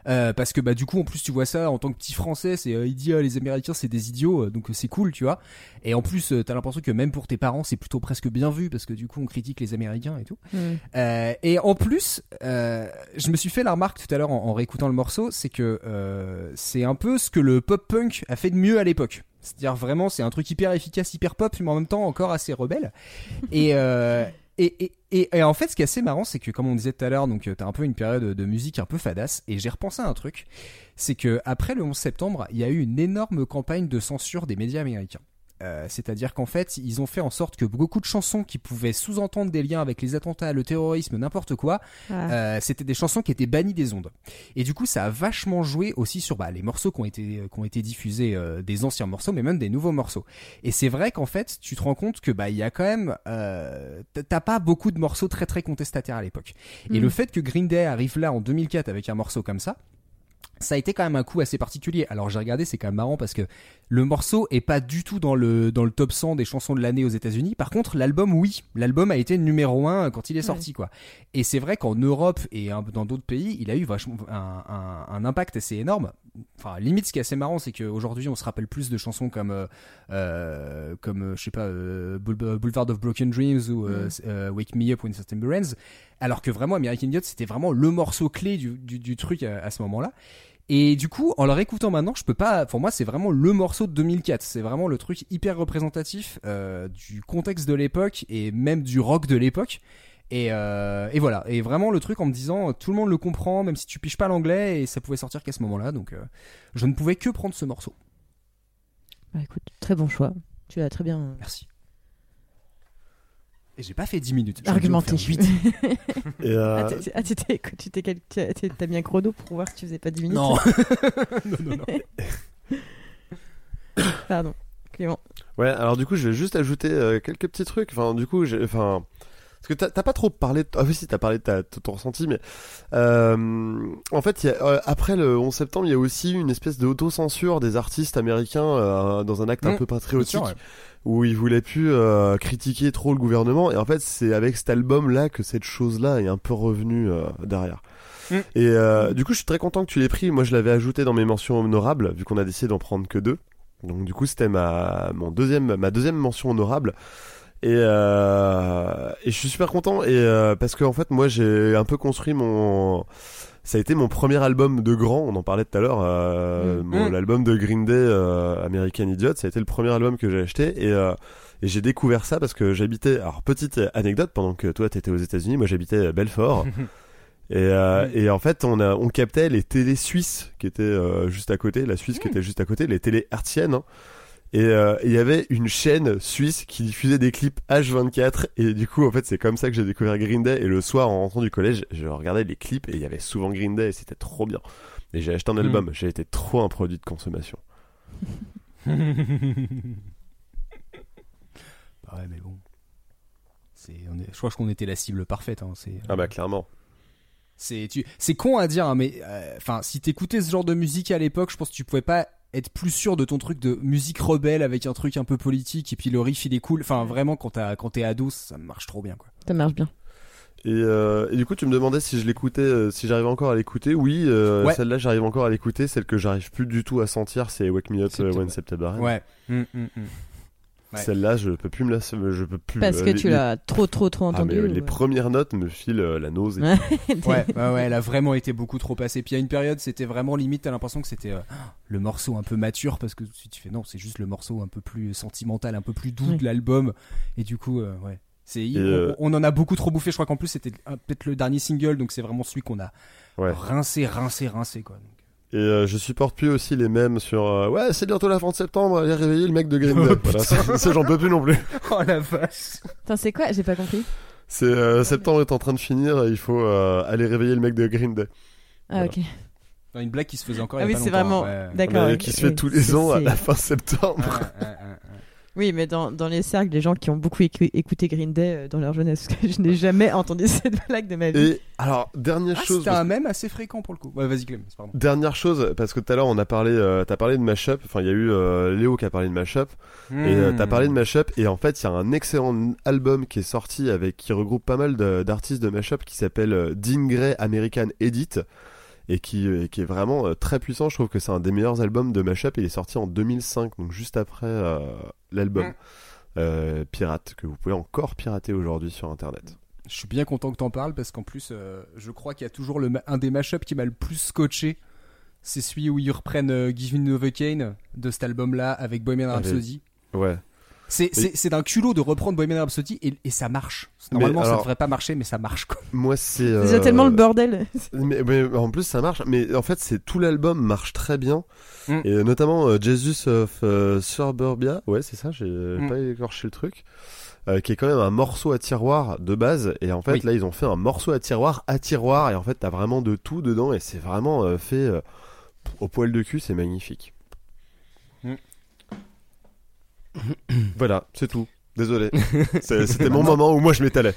Speaker 7: Euh, parce que bah du coup en plus tu vois ça en tant que petit français c'est euh, ah, les américains c'est des idiots euh, donc euh, c'est cool tu vois et en plus euh, t'as l'impression que même pour tes parents c'est plutôt presque bien vu parce que du coup on critique les américains et tout
Speaker 4: Mm.
Speaker 7: euh, et en plus, euh, je me suis fait la remarque tout à l'heure en, en réécoutant le morceau, c'est que euh, c'est un peu ce que le pop punk a fait de mieux à l'époque. C'est-à-dire vraiment, c'est un truc hyper efficace, hyper pop, mais en même temps encore assez rebelle. Et, euh, et en fait, ce qui est assez marrant, c'est que comme on disait tout à l'heure, donc euh, t'as un peu une période de musique un peu fadasse. Et j'ai repensé à un truc, c'est que après le 11 septembre, il y a eu une énorme campagne de censure des médias américains. Euh, C'est-à-dire qu'en fait, ils ont fait en sorte que beaucoup de chansons qui pouvaient sous-entendre des liens avec les attentats, le terrorisme, n'importe quoi, euh, c'était des chansons qui étaient bannies des ondes. Et du coup, ça a vachement joué aussi sur bah, les morceaux qui ont été, qui ont été diffusés, euh, des anciens morceaux, mais même des nouveaux morceaux. Et c'est vrai qu'en fait, tu te rends compte que bah il y a quand même, t'as- t'as pas beaucoup de morceaux très très contestataires à l'époque. Et
Speaker 4: Mm.
Speaker 7: le fait que Green Day arrive là en 2004 avec un morceau comme ça, ça a été quand même un coup assez particulier. Alors j'ai regardé, c'est quand même marrant parce que le morceau est pas du tout dans le dans le top 100 des chansons de l'année aux États-Unis. Par contre, l'album oui, l'album a été numéro 1 quand il est sorti quoi. Et c'est vrai qu'en Europe et dans d'autres pays, il a eu vachement un, un, un impact assez énorme. Enfin, limite, ce qui est assez marrant, c'est qu'aujourd'hui, on se rappelle plus de chansons comme, euh, euh, comme, euh, je sais pas, euh, Boul- Boulevard of Broken Dreams ou euh,
Speaker 4: Mm.
Speaker 7: Wake Me Up When September Ends, alors que vraiment American Idiot, c'était vraiment le morceau clé du, du, du truc à, à ce moment-là. Et du coup, en le réécoutant maintenant, je peux pas. Pour moi, c'est vraiment le morceau de 2004. C'est vraiment le truc hyper représentatif euh, du contexte de l'époque et même du rock de l'époque. Et, euh, et voilà. Et vraiment le truc en me disant, tout le monde le comprend, même si tu piches pas l'anglais, et ça pouvait sortir qu'à ce moment-là. Donc, euh, je ne pouvais que prendre ce morceau.
Speaker 4: Bah, écoute, très bon choix. Tu as très bien.
Speaker 7: Merci. Et j'ai pas fait 10 minutes.
Speaker 4: Argumenté.
Speaker 7: faire 8.
Speaker 8: Et, euh,
Speaker 4: Ah, ah, tu t'as mis un chrono pour voir que tu faisais pas 10 minutes?
Speaker 7: Non. non, non, non.
Speaker 4: Pardon, Clément.
Speaker 8: Ouais, alors du coup, je vais juste ajouter euh, quelques petits trucs. Enfin, du coup, j'ai, enfin, parce que t'as pas trop parlé. De... Ah oui, si, t'as parlé de ta, de ton ressenti, mais euh, en fait, il y a, euh, après le 11 septembre, il y a aussi une espèce d'autocensure des artistes américains euh, dans un acte un
Speaker 7: Mmh,
Speaker 8: peu patriotique.
Speaker 7: sûr, ouais.
Speaker 8: Où ils voulaient plus euh, critiquer trop le gouvernement et en fait c'est avec cet album là que cette chose là est un peu revenue euh, derrière.
Speaker 7: Mm.
Speaker 8: Et euh, du coup je suis très content que tu l'aies pris. Moi je l'avais ajouté dans mes mentions honorables vu qu'on a décidé d'en prendre que deux. Donc du coup c'était ma mon deuxième ma deuxième mention honorable. Et, euh, et je suis super content et euh, parce que en fait moi j'ai un peu construit mon ça a été mon premier album de grand. On en parlait tout à l'heure. euh,
Speaker 7: Mm.
Speaker 8: mon-
Speaker 7: Mm.
Speaker 8: L'album de Green Day, euh, American Idiot, ça a été le premier album que j'ai acheté et euh, et j'ai découvert ça parce que j'habitais. Alors petite anecdote, pendant que toi t'étais aux États-Unis, moi j'habitais à Belfort. Et, euh, et en fait, on, a, on captait les télés suisses qui étaient euh, juste à côté, la Suisse qui était juste à côté, les télés hertziennes. hein. Et euh, il y avait une chaîne suisse qui diffusait des clips H24. Et du coup, en fait, c'est comme ça que j'ai découvert Green Day. Et le soir, en rentrant du collège, je regardais les clips et il y avait souvent Green Day et c'était trop bien. Et j'ai acheté un album. J'ai été trop un produit de consommation.
Speaker 7: Bah ouais, mais bon. C'est, on est, je crois qu'on était la cible parfaite. Hein. C'est,
Speaker 8: Ah bah clairement.
Speaker 7: c'est, tu, c'est con à dire, hein, mais euh, si t'écoutais ce genre de musique à l'époque, je pense que tu pouvais pas être plus sûr de ton truc de musique rebelle avec un truc un peu politique et puis le riff il est cool. Enfin, vraiment, quand, t'as, quand t'es ado, ça marche trop bien quoi.
Speaker 4: Ça marche bien.
Speaker 8: Et, euh, et du coup, tu me demandais si je l'écoutais, euh, si j'arrivais encore à l'écouter. Oui, euh,
Speaker 7: Ouais.
Speaker 8: celle-là, j'arrive encore à l'écouter. Celle que j'arrive plus du tout à sentir, c'est Wake Me Up
Speaker 7: September.
Speaker 8: When September.
Speaker 7: Ouais. Hum, hum, hum. Ouais.
Speaker 8: Celle-là, je peux plus me la, je peux plus.
Speaker 4: Parce
Speaker 8: euh,
Speaker 4: que
Speaker 8: les-
Speaker 4: tu
Speaker 8: les-
Speaker 4: l'as trop, trop, trop
Speaker 8: Ah,
Speaker 4: entendu.
Speaker 8: mais, euh,
Speaker 4: ou-
Speaker 8: les premières notes me filent euh, la nausée.
Speaker 4: Ouais.
Speaker 7: Ouais, elle a vraiment été beaucoup trop passée. Puis il y a une période, c'était vraiment limite, t'as l'impression que c'était euh, le morceau un peu mature parce que si tu fais non, c'est juste le morceau un peu plus sentimental, un peu plus doux de l'album. Et du coup, euh, ouais. C'est, on,
Speaker 8: euh,
Speaker 7: on en a beaucoup trop bouffé. Je crois qu'en plus c'était peut-être le dernier single, donc c'est vraiment celui qu'on a
Speaker 8: Ouais.
Speaker 7: rincé, rincé, rincé quoi. Donc,
Speaker 8: Et euh, je supporte plus aussi les mêmes sur euh, ouais c'est bientôt la fin de septembre allez réveiller le mec de Green Day
Speaker 7: Oh,
Speaker 8: voilà, ça, ça, j'en peux plus non plus
Speaker 7: oh la vache.
Speaker 4: Attends, c'est quoi? J'ai pas compris.
Speaker 8: c'est euh, septembre est en train de finir et il faut euh, aller réveiller le mec de Green Day
Speaker 4: Ah,
Speaker 8: Voilà.
Speaker 4: ok.
Speaker 7: Une blague qui se faisait encore.
Speaker 4: Ah
Speaker 7: il y
Speaker 4: oui,
Speaker 7: a pas
Speaker 4: c'est vraiment.
Speaker 7: ouais.
Speaker 4: D'accord. Oui,
Speaker 8: qui se fait
Speaker 4: oui.
Speaker 8: tous les ans à la fin septembre
Speaker 7: ouais, ouais, ouais.
Speaker 4: Oui, mais dans, dans les cercles, des gens qui ont beaucoup écou- écouté Green Day euh, dans leur jeunesse, parce que je n'ai jamais entendu cette blague de ma vie.
Speaker 8: et alors dernière
Speaker 7: Ah,
Speaker 8: chose
Speaker 7: c'était un même assez fréquent pour le coup. Ouais, vas-y Clem, pardon.
Speaker 8: Dernière chose, parce que tout à l'heure on a parlé, euh, t'as parlé de mashup, enfin il y a eu euh, Léo qui a parlé de mashup, et euh, t'as parlé de mashup, et en fait il y a un excellent album qui est sorti avec qui regroupe pas mal de- d'artistes de mashup qui s'appelle euh, Dean Gray American Edit, et qui, euh, qui est vraiment euh, très puissant. Je trouve que c'est un des meilleurs albums de mashup. Il est sorti en 2005, donc juste après euh, l'album euh, Pirate que vous pouvez encore pirater aujourd'hui sur internet.
Speaker 7: Je suis bien content que t'en parles parce qu'en plus, euh, je crois qu'il y a toujours le un des mashups qui m'a le plus scotché. C'est celui où ils reprennent euh, Give Me Novocaine de cet album-là avec Bohemian Rhapsody.
Speaker 8: Ouais.
Speaker 7: C'est, c'est, c'est d'un culot de reprendre Bohemian Rhapsody et, et ça marche. Normalement,
Speaker 8: Mais
Speaker 7: ça
Speaker 8: alors-
Speaker 7: devrait pas marcher, mais ça marche quoi.
Speaker 8: Moi c'est.
Speaker 4: C'est
Speaker 8: euh,
Speaker 4: tellement le bordel.
Speaker 8: Mais, mais en plus ça marche, mais en fait c'est tout l'album marche très bien
Speaker 7: Mm.
Speaker 8: et notamment euh, Jesus of euh, Suburbia, ouais c'est ça, j'ai
Speaker 7: Mm.
Speaker 8: pas écorché le truc, euh, qui est quand même un morceau à tiroir de base et en fait
Speaker 7: Oui.
Speaker 8: là ils ont fait un morceau à tiroir à tiroir et en fait t'as vraiment de tout dedans et c'est vraiment euh, fait euh, au poil de cul, c'est magnifique.
Speaker 7: Mm.
Speaker 8: voilà, c'est tout. Désolé, c'était mon moment où moi je m'étalais.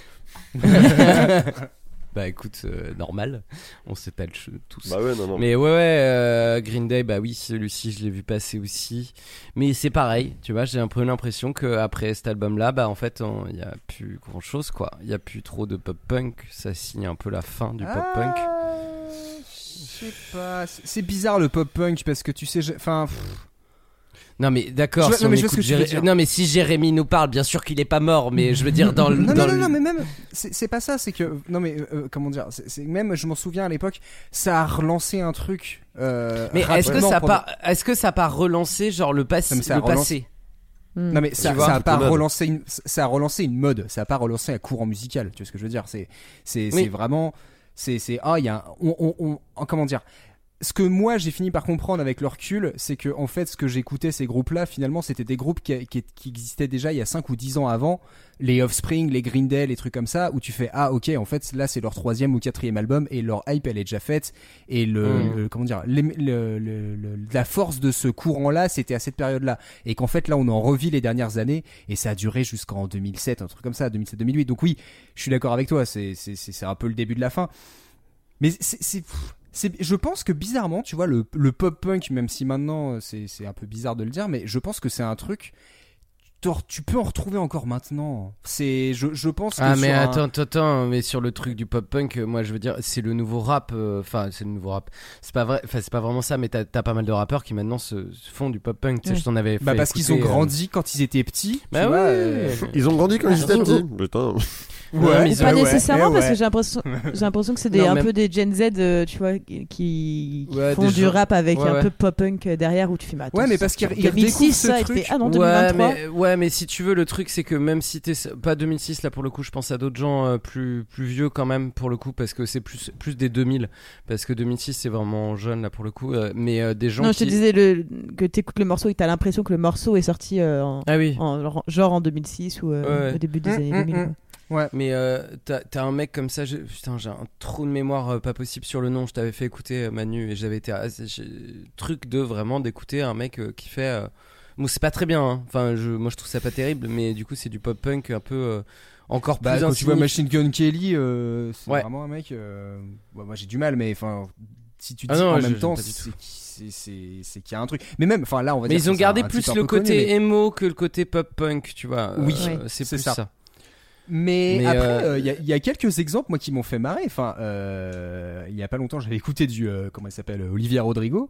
Speaker 6: Bah écoute, euh, normal, on s'étale tous.
Speaker 8: Bah ouais non non.
Speaker 6: Mais ouais, ouais euh, Green Day, bah oui, celui-ci, je l'ai vu passer aussi. Mais c'est pareil, tu vois, j'ai un peu l'impression que après cet album-là, bah en fait, il n'y a plus grand-chose, quoi. Il y a plus trop de pop-punk, ça signe un peu la fin du pop-punk.
Speaker 7: Ah, Je sais pas. C'est, bizarre le pop-punk parce que tu sais, je- enfin.
Speaker 6: Non mais d'accord, si
Speaker 7: non,
Speaker 6: on
Speaker 7: mais
Speaker 6: Jéré- non si Jérémy nous parle, bien sûr qu'il est pas mort, mais je veux dire dans le...
Speaker 7: Non,
Speaker 6: dans
Speaker 7: non, non,
Speaker 6: le-
Speaker 7: non, mais même, c'est pas ça, c'est que, non, mais, euh, comment dire, c'est même, je m'en souviens à l'époque, ça a relancé un truc, euh,
Speaker 6: Mais est-ce que ça pas, est-ce que ça a pas relancé genre le passé,
Speaker 7: Non, mais ça a
Speaker 6: le passé
Speaker 4: Hmm.
Speaker 7: Non mais ça,
Speaker 6: vois,
Speaker 7: ça a pas relancé une, ça a relancé une mode, ça a pas relancé un courant musical, tu vois ce que je veux dire C'est c'est
Speaker 6: Oui.
Speaker 7: c'est vraiment c'est c'est ah il y a un- on, on, on- comment dire ce que moi j'ai fini par comprendre avec le recul, c'est que en fait ce que j'écoutais ces groupes-là finalement c'était des groupes qui, qui, qui existaient déjà il y a 5 ou 10 ans avant, les Offspring, les Green Day, les trucs comme ça où tu fais ah ok en fait là c'est leur troisième ou quatrième album et leur hype elle est déjà faite. Et le,
Speaker 6: Mm.
Speaker 7: le- comment dire le- le- la force de ce courant-là c'était à cette période-là. Et qu'en fait là on en revit les dernières années et ça a duré jusqu'en 2007 un truc comme ça 2007-2008 donc oui je suis d'accord avec toi c'est c'est un peu le début de la fin. Mais c'est je pense que bizarrement tu vois le le pop punk même si maintenant euh, c'est c'est un peu bizarre de le dire mais je pense que c'est un truc tu peux en retrouver encore maintenant c'est je je pense que
Speaker 6: Ah mais
Speaker 7: sur un-
Speaker 6: attends, attends, attends, mais sur le truc du pop-punk, euh, moi je veux dire, c'est le nouveau rap, euh, enfin c'est le nouveau rap. C'est pas vrai, enfin c'est pas vraiment ça, mais t'as as pas mal de rappeurs qui maintenant se, se font du. Tu sais,
Speaker 4: Ouais.
Speaker 6: je t'en avais fait
Speaker 7: bah parce qu'ils ont
Speaker 6: euh,
Speaker 7: grandi quand ils étaient petits
Speaker 6: Bah
Speaker 7: vois,
Speaker 6: ouais.
Speaker 7: euh,
Speaker 8: Ils ont grandi quand ils étaient
Speaker 6: Ah,
Speaker 8: petits. Putain.
Speaker 6: Non, mais ils
Speaker 4: pas nécessairement
Speaker 7: eh
Speaker 4: parce
Speaker 7: ouais.
Speaker 4: que j'ai l'impression j'ai l'impression que c'est des un
Speaker 6: même-
Speaker 4: peu des Gen Z euh, tu vois qui, qui
Speaker 6: Ouais,
Speaker 4: font du
Speaker 6: gens-
Speaker 4: rap avec
Speaker 6: Ouais,
Speaker 4: un
Speaker 6: ouais.
Speaker 4: peu pop punk derrière où tu fais
Speaker 7: Ouais, mais parce
Speaker 4: 2006
Speaker 7: redécouvrent ce truc.
Speaker 4: ah non
Speaker 6: Ouais
Speaker 4: 2023
Speaker 6: mais, ouais, mais si tu veux, le truc, c'est que même si t'es pas 2006, là pour le coup, je pense à d'autres gens euh, plus, plus vieux quand même, pour le coup, parce que c'est plus, plus des 2000. Parce que 2006, c'est vraiment jeune, là pour le coup. euh, mais euh, des gens
Speaker 4: non
Speaker 6: qui.
Speaker 4: je te disais le, que t'écoutes le morceau et t'as l'impression que le morceau est sorti euh, en,
Speaker 6: Ah oui.
Speaker 4: en- genre en 2006 ou euh,
Speaker 6: Ouais,
Speaker 4: au début des
Speaker 7: Mm,
Speaker 4: années
Speaker 7: mm,
Speaker 4: 2000
Speaker 7: mm. Ouais.
Speaker 6: Mais euh, t'as t'as un mec comme ça, je- putain, j'ai un trou de mémoire euh, pas possible sur le nom. Je t'avais fait écouter euh, Manu et j'avais été. ah, truc de vraiment d'écouter un mec euh, qui fait. euh, Bon, c'est pas très bien, hein. enfin, je, moi je trouve ça pas terrible, mais du coup, c'est du pop punk un peu. euh, encore plus
Speaker 7: Bah, quand tu vois. Machine Gun Kelly, euh, c'est
Speaker 6: Ouais.
Speaker 7: vraiment un mec. euh, ouais, moi j'ai du mal, mais enfin, si tu dis
Speaker 6: Ah non,
Speaker 7: en
Speaker 6: je-
Speaker 7: même temps, c'est c'est- c'est c'est qu'il y a un truc. Mais même, enfin là, on va
Speaker 6: Mais
Speaker 7: dire
Speaker 6: ils ont
Speaker 7: que c'est
Speaker 6: gardé
Speaker 7: un
Speaker 6: plus le
Speaker 7: connu,
Speaker 6: côté
Speaker 7: mais-
Speaker 6: emo que le côté pop punk, tu vois.
Speaker 7: Oui,
Speaker 6: Euh, c'est
Speaker 7: c'est
Speaker 6: plus
Speaker 7: ça.
Speaker 6: ça.
Speaker 7: Mais,
Speaker 6: Mais,
Speaker 7: après,
Speaker 6: euh,
Speaker 7: euh, il y, a- il y a quelques exemples moi qui m'ont fait marrer. Enfin, euh, il y a pas longtemps, j'avais écouté du euh, comment il s'appelle Olivia Rodrigo.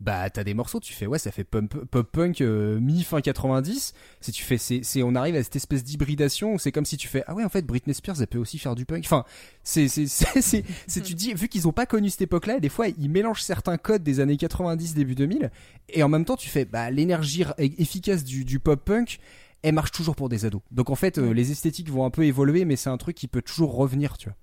Speaker 7: Bah, t'as des morceaux, tu fais ouais, ça fait pop, pop punk euh, mi fin 90. Si tu fais, c'est, on arrive à cette espèce d'hybridation où c'est comme si tu fais ah ouais, en fait, Britney Spears, elle peut aussi faire du punk. Enfin, c'est, c'est, c'est, tu dis vu qu'ils ont pas connu cette époque-là, des fois ils mélangent certains codes des années 90 début 2000 et en même temps tu fais bah l'énergie efficace du, du pop punk elle marche toujours pour des ados. Donc en fait, euh, les esthétiques vont un peu évoluer, mais c'est un truc qui peut toujours revenir, tu vois.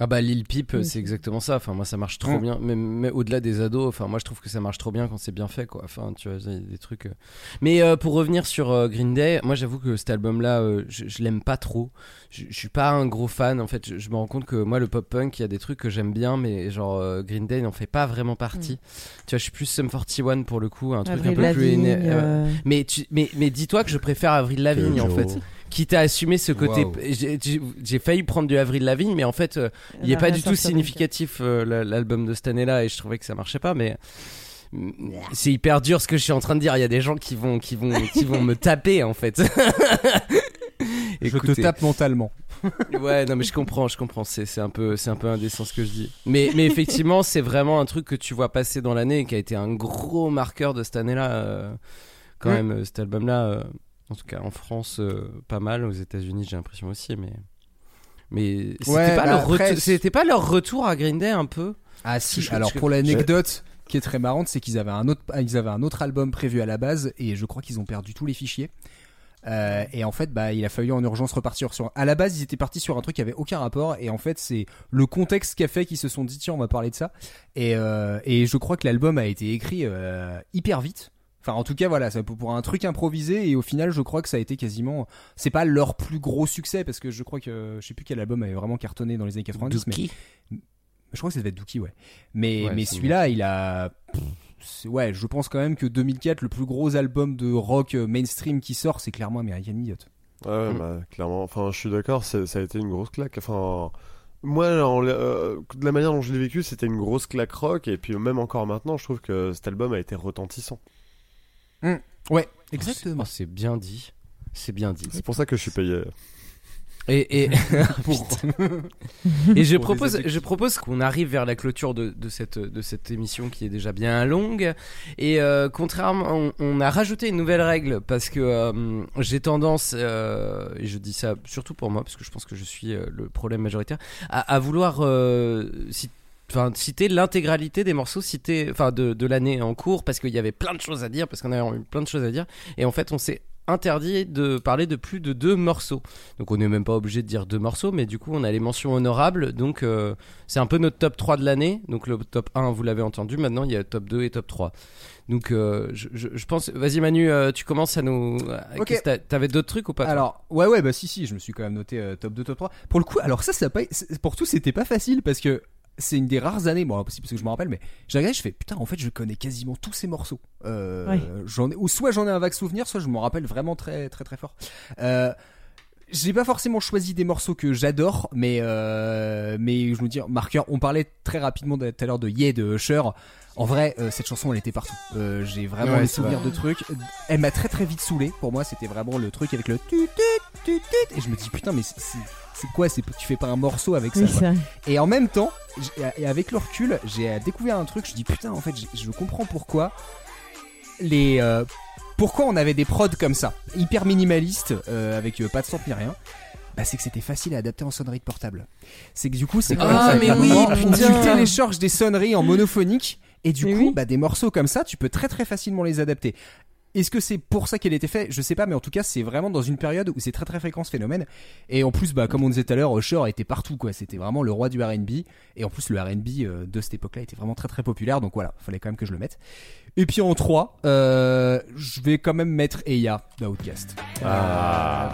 Speaker 6: Ah bah Lil Peep,
Speaker 4: Oui.
Speaker 6: c'est exactement ça. Enfin moi ça marche trop
Speaker 7: Mm.
Speaker 6: bien. Mais, mais au-delà des ados, enfin moi je trouve que ça marche trop bien quand c'est bien fait quoi. Enfin tu vois il y a des trucs. euh. Mais euh, pour revenir sur euh, Green Day, moi j'avoue que cet album-là, euh, je, je l'aime pas trop. Je, je suis pas un gros fan. En fait, je, je me rends compte que moi le pop punk, il y a des trucs que j'aime bien, mais genre euh, Green Day n'en fait pas vraiment partie. Tu vois, je suis plus Sum 41 pour le coup, un truc
Speaker 4: Avril
Speaker 6: un peu plus
Speaker 4: Lavigne,
Speaker 6: Mais tu, mais mais dis-toi que je préfère Avril Lavigne en
Speaker 8: Joe.
Speaker 6: fait. Quitte à assumer ce côté, j'ai- failli prendre du Avril Lavigne, mais en fait, euh, il est
Speaker 4: elle a
Speaker 6: pas du tout significatif euh, la- l'album de cette année-là et je trouvais que ça marchait pas mais c'est hyper dur ce que je suis en train de dire. Il y a des gens qui vont qui vont qui vont me taper en fait.
Speaker 7: Je te
Speaker 6: Écoutez.
Speaker 7: tape mentalement.
Speaker 6: ouais non mais je comprends je comprends. C'est c'est un peu c'est un peu indécent ce que je dis. Mais mais effectivement c'est vraiment un truc que tu vois passer dans l'année et qui a été un gros marqueur de cette année-là euh, quand
Speaker 7: Mm.
Speaker 6: même cet album-là euh, en tout cas en France euh, pas mal aux États-Unis j'ai l'impression aussi mais mais c'était
Speaker 7: Ouais,
Speaker 6: pas
Speaker 7: bah
Speaker 6: leur
Speaker 7: après,
Speaker 6: retour c'était pas leur retour à Green Day un peu?
Speaker 7: Ah si.
Speaker 6: Je-
Speaker 7: Alors
Speaker 6: je-
Speaker 7: pour l'anecdote qui est très marrante, c'est qu'ils avaient un autre, ils avaient un autre album prévu à la base et je crois qu'ils ont perdu tous les fichiers. Euh, et en fait, bah, il a fallu en urgence repartir sur. À la base, ils étaient partis sur un truc qui avait aucun rapport. Et en fait, c'est le contexte qui a fait qu'ils se sont dit tiens, on va parler de ça. Et, euh, et je crois que l'album a été écrit euh, hyper vite. Enfin, en tout cas, voilà, ça pour un truc improvisé. Et au final, je crois que ça a été quasiment. C'est pas leur plus gros succès parce que je crois que je sais plus quel album avait vraiment cartonné dans les années 90. mais-
Speaker 6: Dookie.
Speaker 7: je crois que ça devait être Dookie, ouais. Mais,
Speaker 6: Ouais,
Speaker 7: mais celui-là, il a. Ouais, je pense quand même que 2004, le plus gros album de rock euh, mainstream qui sort, c'est clairement American Idiot.
Speaker 8: Ouais,
Speaker 6: Mm.
Speaker 8: bah, clairement. Enfin, je suis d'accord, ça a été une grosse claque. Enfin, moi, euh, de la manière dont je l'ai vécu, c'était une grosse claque rock. Et puis, même encore maintenant, je trouve que cet album a été retentissant.
Speaker 7: Ouais,
Speaker 6: Oh,
Speaker 7: exactement.
Speaker 6: c'est bien dit. C'est bien dit.
Speaker 8: C'est pour ça que je suis payé.
Speaker 6: Et, et, et je
Speaker 7: Pour
Speaker 6: propose, je propose qu'on arrive vers la clôture de, de cette, de cette émission qui est déjà bien longue. Et euh, contrairement, on, on a rajouté une nouvelle règle parce que euh, j'ai tendance, euh, et je dis ça surtout pour moi parce que je pense que je suis euh, le problème majoritaire, à, à vouloir euh, citer Enfin, citer l'intégralité des morceaux cités, enfin de, de l'année en cours, parce qu'il y avait plein de choses à dire, parce qu'on a eu plein de choses à dire, et en fait on s'est interdit de parler de plus de deux morceaux. Donc on n'est même pas obligé de dire deux morceaux, mais du coup on a les mentions honorables. Donc euh, c'est un peu notre top 3 de l'année. Donc le top 1, vous l'avez entendu, maintenant il y a top 2 et top 3. Donc euh, je, je- je pense... Vas-y Manu, euh, tu commences à nous... T'avais d'autres trucs ou pas
Speaker 7: Alors, ouais, ouais, bah si, si, je me suis quand même noté euh, top 2, top 3. Pour le coup, alors ça, ça pas, pour tout, c'était pas facile parce que c'est une des rares années, bon, impossible parce que je me rappelle, mais j'ai regardé, je fais putain, en fait, je connais quasiment tous ces morceaux. Euh,
Speaker 4: Oui.
Speaker 7: j'en ai, ou soit j'en ai un vague souvenir, soit je m'en rappelle vraiment très, très, très fort. Euh, j'ai pas forcément choisi des morceaux que j'adore, mais euh, mais je me dis, marqueur, on parlait très rapidement de- tout à l'heure de Yeah de Usher. En vrai, euh, cette chanson, elle était partout. Euh, j'ai vraiment
Speaker 6: Ouais,
Speaker 7: des
Speaker 6: c'est
Speaker 7: souvenirs
Speaker 6: vrai.
Speaker 7: de trucs. Elle m'a très très vite saoulé. Pour moi, c'était vraiment le truc avec le tut tut tut tut. Et je me dis putain, mais c'est- quoi C'est tu fais pas un morceau avec ça
Speaker 4: Oui, vrai.
Speaker 7: Et en même temps, et avec le recul, j'ai découvert un truc. Je dis putain, en fait, je comprends pourquoi les euh, pourquoi on avait des prods comme ça, hyper minimalistes, euh, avec euh, pas de sample ni rien. bah, c'est que c'était facile à adapter en sonnerie de portable. C'est que du coup, c'est
Speaker 6: Ah,
Speaker 7: comme ça.
Speaker 6: mais oui.
Speaker 7: Tu télécharges des sonneries en monophonique et du
Speaker 4: Mais
Speaker 7: coup,
Speaker 4: oui.
Speaker 7: bah, des morceaux comme ça, tu peux très très facilement les adapter. Est-ce que c'est pour ça qu'elle était faite? Je sais pas, mais en tout cas, c'est vraiment dans une période où c'est très très fréquent ce phénomène. Et en plus, bah, comme on disait tout à l'heure, Usher était partout, quoi. C'était vraiment le roi du R&B. Et en plus, le R&B euh, de cette époque-là était vraiment très très populaire. Donc voilà, fallait quand même que je le mette. Et puis en 3, euh, je vais quand même mettre Eya d'Outcast.
Speaker 8: Ah.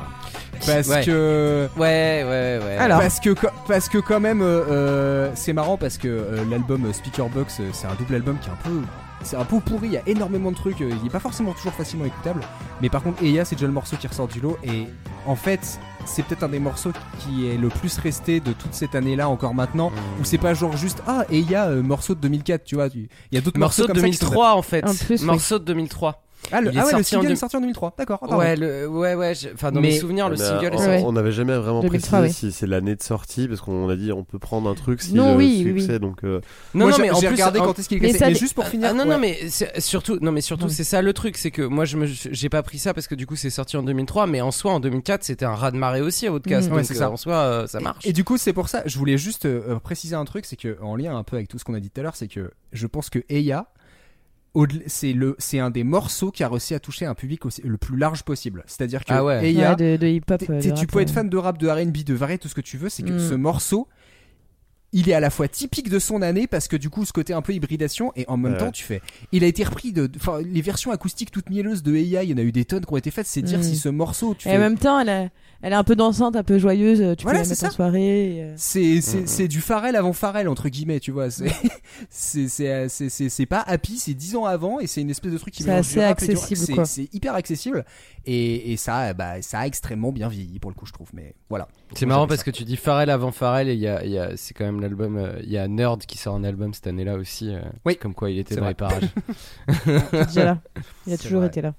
Speaker 7: Parce
Speaker 6: Ouais.
Speaker 7: que
Speaker 6: Ouais, ouais, ouais.
Speaker 4: Alors.
Speaker 7: parce que parce que quand même euh, euh, c'est marrant parce que euh, l'album Speaker Box euh, c'est un double album qui est un peu c'est un peu pourri, il y a énormément de trucs, euh, il est pas forcément toujours facilement écoutable, mais par contre Eya c'est déjà le morceau qui ressort du lot et en fait c'est peut-être un des morceaux qui est le plus resté de toute cette année-là encore maintenant où c'est pas genre juste ah Eya euh, morceau de 2004 tu vois, il y a d'autres
Speaker 6: Morceau
Speaker 7: morceaux
Speaker 6: de
Speaker 7: comme ça qui sont
Speaker 6: 2003 en fait.
Speaker 4: En plus, oui.
Speaker 6: Morceau de 2003.
Speaker 7: Ah, le,
Speaker 6: Il est
Speaker 7: ah ouais, le
Speaker 6: sorti
Speaker 7: single est sorti en 2003, d'accord.
Speaker 6: Ouais, le, ouais, ouais. je- Enfin, dans
Speaker 7: Mais-
Speaker 6: mes souvenirs, le single est
Speaker 8: on-
Speaker 6: sorti.
Speaker 4: Ouais.
Speaker 8: On n'avait jamais vraiment
Speaker 4: 2003,
Speaker 8: précisé
Speaker 4: oui.
Speaker 8: si c'est l'année de sortie parce qu'on a dit on peut prendre un truc si
Speaker 4: Non,
Speaker 8: le
Speaker 4: oui,
Speaker 8: succès donc euh,
Speaker 6: Non,
Speaker 7: Moi,
Speaker 6: non,
Speaker 7: j'ai-
Speaker 6: mais en plus,
Speaker 7: regardé
Speaker 6: en-
Speaker 7: quand est-ce qu'il est
Speaker 4: Mais ça
Speaker 7: Mais
Speaker 4: dé-
Speaker 7: juste pour finir.
Speaker 6: Ah, non,
Speaker 7: ouais.
Speaker 6: non, mais surtout, non, mais surtout,
Speaker 4: Ouais.
Speaker 6: c'est ça le truc, c'est que moi, je me, j'ai pas pris ça parce que du coup, c'est sorti en 2003, mais en soi, en 2004, c'était un raz de marée aussi à Outcast.
Speaker 4: Mm.
Speaker 6: donc,
Speaker 7: Ouais, c'est
Speaker 6: euh,
Speaker 7: ça.
Speaker 6: En soi, euh, ça marche.
Speaker 7: Et, et du coup, c'est pour ça, je voulais juste euh, euh, préciser un truc, c'est que en lien un peu avec tout ce qu'on a dit tout à l'heure, c'est que je pense que Eya, c'est le, c'est un des morceaux qui a réussi à toucher un public aussi, le plus large possible. C'est-à-dire que
Speaker 6: Ah ouais.
Speaker 7: Eya,
Speaker 4: Ouais, de, de hip-hop.
Speaker 7: t'es-
Speaker 4: euh,
Speaker 7: tu
Speaker 4: rap,
Speaker 7: peux être fan de rap, de R&B, de variété, tout ce que tu veux, c'est que
Speaker 4: Mm.
Speaker 7: ce morceau. Il est à la fois typique de son année parce que du coup ce côté un peu hybridation et en même
Speaker 8: Ouais.
Speaker 7: temps tu fais il a été repris de enfin les versions acoustiques toutes mielleuses de Eya il y en a eu des tonnes qui ont été faites c'est dire
Speaker 4: Mm.
Speaker 7: si ce morceau tu
Speaker 4: Et
Speaker 7: fais
Speaker 4: en même temps, elle, a- elle est un peu dansante, un peu joyeuse. Tu
Speaker 7: Voilà,
Speaker 4: peux la
Speaker 7: c'est
Speaker 4: mettre en
Speaker 7: ça.
Speaker 4: soirée. et, euh,
Speaker 7: C'est c'est
Speaker 8: Mhm.
Speaker 7: c'est du Pharrell avant Pharrell entre guillemets, tu vois. C'est c'est c'est euh, pas happy, c'est 10 ans avant et c'est une espèce de truc qui
Speaker 4: C'est
Speaker 7: mélange
Speaker 4: assez accessible,
Speaker 7: C'est- hyper accessible et et ça bah ça a extrêmement bien vieilli pour le coup je trouve. Mais voilà.
Speaker 6: C'est marrant parce
Speaker 7: ça.
Speaker 6: que tu dis Pharrell avant Pharrell et il y a, il y a- c'est quand même l'album, euh, il y a Nerd qui sort un album cette année-là aussi. euh,
Speaker 7: Oui.
Speaker 6: Comme quoi il était dans
Speaker 7: vrai.
Speaker 6: les parages.
Speaker 4: il est déjà là. Il a toujours
Speaker 7: vrai.
Speaker 4: été là.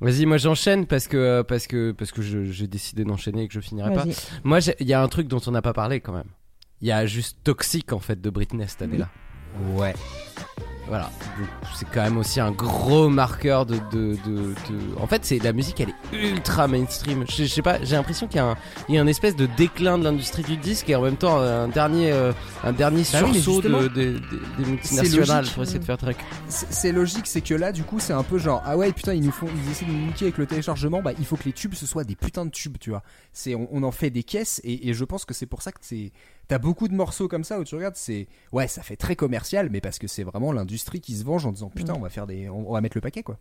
Speaker 6: Vas-y, moi j'enchaîne parce que euh, parce que parce que j'ai décidé d'enchaîner et que je finirai pas. Moi, il y a un truc dont on n'a pas parlé quand même. Il y a juste Toxic en fait de Britney cette année-là.
Speaker 7: Ouais.
Speaker 6: Voilà, c'est quand même aussi un gros marqueur de. de, de, de- En fait, c'est la musique, elle est ultra mainstream. Je, je sais pas, j'ai l'impression qu'il y, a un- il y a un espèce de déclin de l'industrie du disque et en même temps un dernier, euh, un dernier
Speaker 7: Bah
Speaker 6: sursaut de, de- de- des multinationales pour essayer de faire truc.
Speaker 7: C'est c'est logique, c'est que là, du coup, c'est un peu genre, ah ouais, putain, ils nous font, ils essaient de nous niquer avec le téléchargement, bah, il faut que les tubes, ce soient des putains de tubes, tu vois. C'est, on, on en fait des caisses, et, et je pense que c'est pour ça que c'est, t'as beaucoup de morceaux comme ça où tu regardes, c'est, ouais, ça fait très commercial, mais parce que c'est vraiment l'industrie qui se venge en disant, putain, on va faire des, on, on va mettre le paquet, quoi.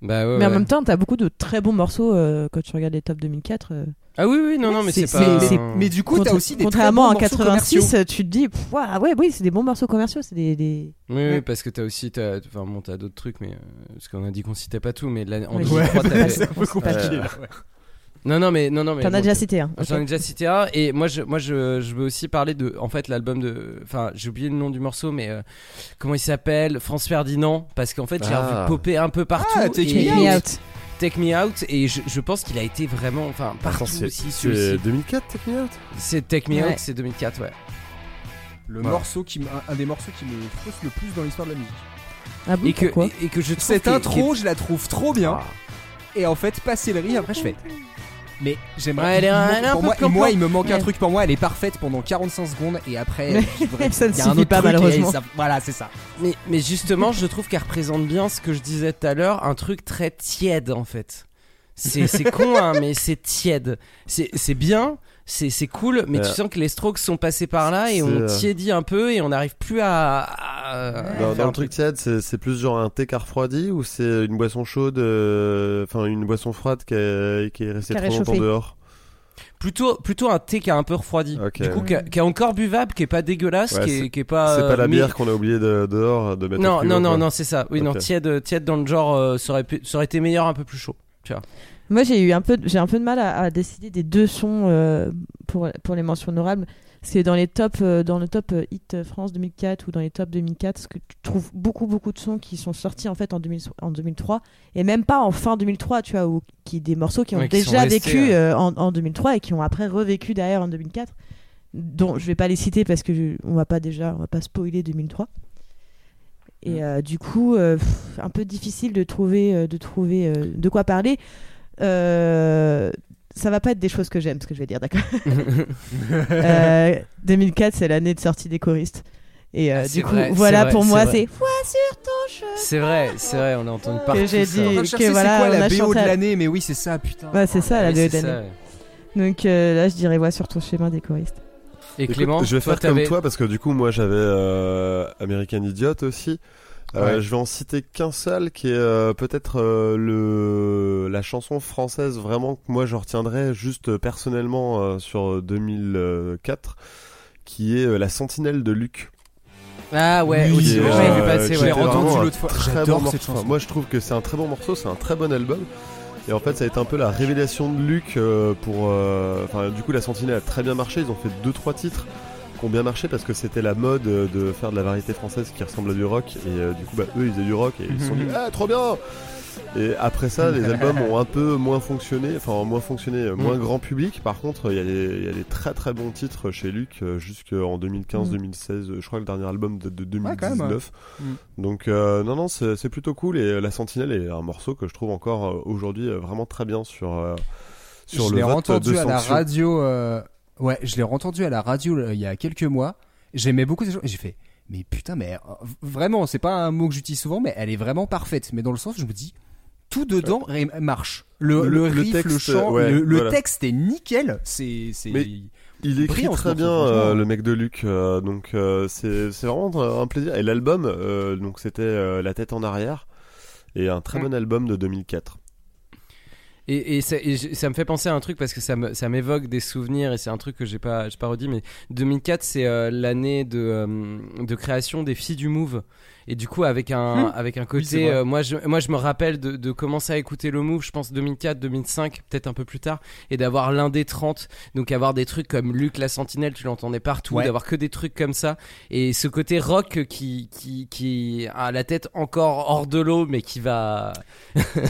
Speaker 6: Bah ouais,
Speaker 4: Mais en
Speaker 6: ouais.
Speaker 4: même temps, t'as beaucoup de très bons morceaux euh, quand tu regardes les top 2004. euh.
Speaker 6: Ah oui, oui, non, non, mais c'est pas.
Speaker 4: c'est-
Speaker 7: Mais du coup, t'as aussi des très
Speaker 4: Contrairement
Speaker 7: bons
Speaker 4: à
Speaker 7: morceaux
Speaker 4: 86,
Speaker 7: commerciaux.
Speaker 4: tu te dis, pff, ouais, ah ouais, oui, c'est des bons morceaux commerciaux. C'est des, des-
Speaker 6: Oui, oui, parce que t'as aussi, t'as, enfin bon, t'as d'autres trucs, mais euh, parce qu'on a dit qu'on citait pas tout, mais là, en
Speaker 4: Oui.
Speaker 6: 2003,
Speaker 7: Ouais,
Speaker 6: t'avais-
Speaker 7: c'est un peu compliqué,
Speaker 6: Euh. Non, non, mais non, non, mais
Speaker 4: T'en as
Speaker 6: bon,
Speaker 4: déjà cité un.
Speaker 6: J'en ai déjà cité un et moi je moi je, je veux aussi parler de en fait l'album de enfin j'ai oublié le nom du morceau mais euh, comment il s'appelle? France Ferdinand parce qu'en fait j'ai
Speaker 8: Ah.
Speaker 6: revu popper un peu partout
Speaker 7: Ah, Take
Speaker 6: et-
Speaker 4: Me Out.
Speaker 6: Take Me Out et je, je pense qu'il a été vraiment enfin partout
Speaker 8: Attends, c'est
Speaker 6: aussi
Speaker 8: c'est
Speaker 6: celui-ci
Speaker 8: 2004 Take Me Out?
Speaker 6: C'est Take Me
Speaker 4: Ouais.
Speaker 6: Out c'est 2004 ouais
Speaker 7: Le morceau qui, me- un, un des morceaux qui me frustre le plus dans l'histoire de la musique.
Speaker 4: Ah bon,
Speaker 6: et que et, et que je trouve
Speaker 7: Cette intro, je la trouve trop bien.
Speaker 6: Ah.
Speaker 7: Et en fait, passer le riz, après je fais. Mais j'aimerais.
Speaker 6: Ouais,
Speaker 7: pour moi, moi, il me manque un truc. Pour moi, elle est parfaite pendant 45 secondes et après, je devrais-
Speaker 4: Ça ne
Speaker 7: il y a un autre
Speaker 4: pas,
Speaker 7: truc
Speaker 4: malheureusement.
Speaker 7: ça- voilà, c'est ça.
Speaker 6: mais mais justement je trouve qu'elle représente bien ce que je disais tout à l'heure un truc très tiède en fait c'est c'est con hein mais c'est tiède c'est c'est bien c'est c'est cool mais tu
Speaker 8: Euh,
Speaker 6: sens que les Strokes sont passés par là et
Speaker 8: c'est,
Speaker 6: on
Speaker 8: euh,
Speaker 6: tiédit un peu et on n'arrive plus à, à-
Speaker 8: Dans, dans
Speaker 6: un
Speaker 8: le truc tiède, c'est c'est plus genre un thé qui a refroidi ou c'est une boisson chaude, euh, enfin une boisson froide qui, est- qui est restée
Speaker 4: Qui a
Speaker 8: trop longtemps dehors
Speaker 6: plutôt plutôt un thé qui a un peu refroidi. Du coup qui, a- qui est encore buvable qui est pas dégueulasse
Speaker 8: Ouais,
Speaker 6: qui, est,
Speaker 8: c'est-
Speaker 6: qui est pas
Speaker 8: C'est pas la
Speaker 6: mais-
Speaker 8: bière qu'on a oublié de, dehors de mettre au
Speaker 6: non
Speaker 8: frigo,
Speaker 6: non non non c'est ça. Oui non tiède tiède dans le genre euh, ça aurait pu- ça aurait été meilleur un peu plus chaud
Speaker 4: Moi, j'ai eu un peu, j'ai un peu de mal à, à décider des deux sons euh, pour pour les mentions honorables. C'est dans les top, euh, dans le top euh, hit France 2004 ou dans les top 2004, parce que tu trouves beaucoup beaucoup de sons qui sont sortis en fait en, 2000 en 2003 et même pas en fin 2003, tu vois, ou qui des morceaux qui ont
Speaker 6: Ouais, qui sont
Speaker 4: déjà
Speaker 6: restés,
Speaker 4: vécu euh, en, en 2003 et qui ont après revécu derrière en 2004. Dont je vais pas les citer parce que je- on va pas déjà, on va pas spoiler 2003. Et euh, du coup, pff, un peu difficile de trouver, de trouver de quoi parler. Euh, ça va pas être des choses que j'aime, ce que je vais dire, d'accord Euh, 2004, c'est l'année de sortie des choristes. Et euh,
Speaker 6: Ah,
Speaker 4: du coup,
Speaker 6: vrai,
Speaker 4: voilà,
Speaker 6: c'est vrai,
Speaker 4: pour
Speaker 6: c'est
Speaker 4: moi, c'est Foi sur ton.
Speaker 6: C'est vrai, c'est vrai, on a entendu
Speaker 4: Que
Speaker 6: partout
Speaker 4: j'ai
Speaker 6: ça.
Speaker 4: dit-
Speaker 7: de
Speaker 4: que
Speaker 7: chercher
Speaker 4: voilà,
Speaker 7: c'est quoi
Speaker 4: on
Speaker 7: la
Speaker 4: a
Speaker 7: BO de
Speaker 4: chanté
Speaker 7: l'année? Mais oui, c'est ça, putain.
Speaker 4: Ouais, c'est ça, la
Speaker 6: Oui,
Speaker 4: BO
Speaker 6: ça, ouais.
Speaker 4: Donc euh, là, je dirais Vois sur ton chemin des choristes.
Speaker 6: Et
Speaker 8: Écoute,
Speaker 6: Clément,
Speaker 8: je vais
Speaker 6: toi,
Speaker 8: faire comme toi parce que du coup, moi, j'avais euh, American Idiot aussi. Euh,
Speaker 6: Ouais.
Speaker 8: Je vais en citer qu'un seul qui est euh, peut-être euh, le la chanson française vraiment que moi je retiendrai juste personnellement euh, sur 2004 qui est euh, La Sentinelle de Luc.
Speaker 6: Ah ouais,
Speaker 8: euh,
Speaker 6: je l'ai vu passer, ouais.
Speaker 7: entendu l'autre fois.
Speaker 8: très bon
Speaker 7: cette.
Speaker 8: Moi je trouve que c'est un très bon morceau, c'est un très bon album. Et en fait, ça a été un peu la révélation de Luc euh, pour. euh, Enfin, du coup, la Sentinelle a très bien marché. Ils ont fait deux trois titres qui ont bien marché parce que c'était la mode euh, de faire de la variété française qui ressemble à du rock. Et euh, du coup, bah, eux, ils faisaient du rock et ils se sont dit, ah, trop bien. Et après ça, les albums ont un peu moins fonctionné, enfin moins fonctionné, euh, moins
Speaker 6: Mm.
Speaker 8: grand public. Par contre, il y, a des- il y a des très très bons titres chez Luc jusqu'en 2015-2016. Je crois que le dernier album date de
Speaker 7: Ouais, quand même,
Speaker 8: 2019.
Speaker 7: ouais. Mm.
Speaker 8: Donc euh, non non c'est plutôt cool et La Sentinelle est un morceau que je trouve encore aujourd'hui vraiment très bien sur sur
Speaker 7: je
Speaker 8: le vote
Speaker 7: entendu
Speaker 8: de
Speaker 7: à la radio. euh, Ouais, je l'ai entendu à la radio euh, il y a quelques mois. J'aimais beaucoup choses. Et j'ai fait, mais putain, mais euh, vraiment, c'est pas un mot que j'utilise souvent, mais elle est vraiment parfaite. Mais dans le sens où je me dis, tout dedans marche. Le,
Speaker 8: Le-
Speaker 7: le,
Speaker 8: le
Speaker 7: riff, le
Speaker 8: texte,
Speaker 7: chant,
Speaker 8: ouais,
Speaker 7: le, le
Speaker 8: voilà.
Speaker 7: texte est nickel. C'est,
Speaker 8: Il écrit
Speaker 7: brillant,
Speaker 8: très bien euh, le mec de Luc euh, donc euh, c'est c'est vraiment un plaisir et l'album donc c'était La tête en arrière et un très
Speaker 6: Mm.
Speaker 8: bon album de 2004.
Speaker 6: Et, et, ça, et ça me fait penser à un truc parce que ça m'évoque des souvenirs et c'est un truc que j'ai pas, pas redit, mais 2004 c'est euh, l'année de, euh, de création des filles du Move. Et du coup, avec un, avec un côté, euh, moi, je, moi je me rappelle de, de commencer à écouter le Move, je pense 2004, 2005, peut-être un peu plus tard, et d'avoir l'un des 30, donc avoir des trucs comme Luc la Sentinelle, tu l'entendais partout,
Speaker 7: Ouais.
Speaker 6: d'avoir que des trucs comme ça, et ce côté rock qui, qui, qui a la tête encore hors de l'eau, mais qui va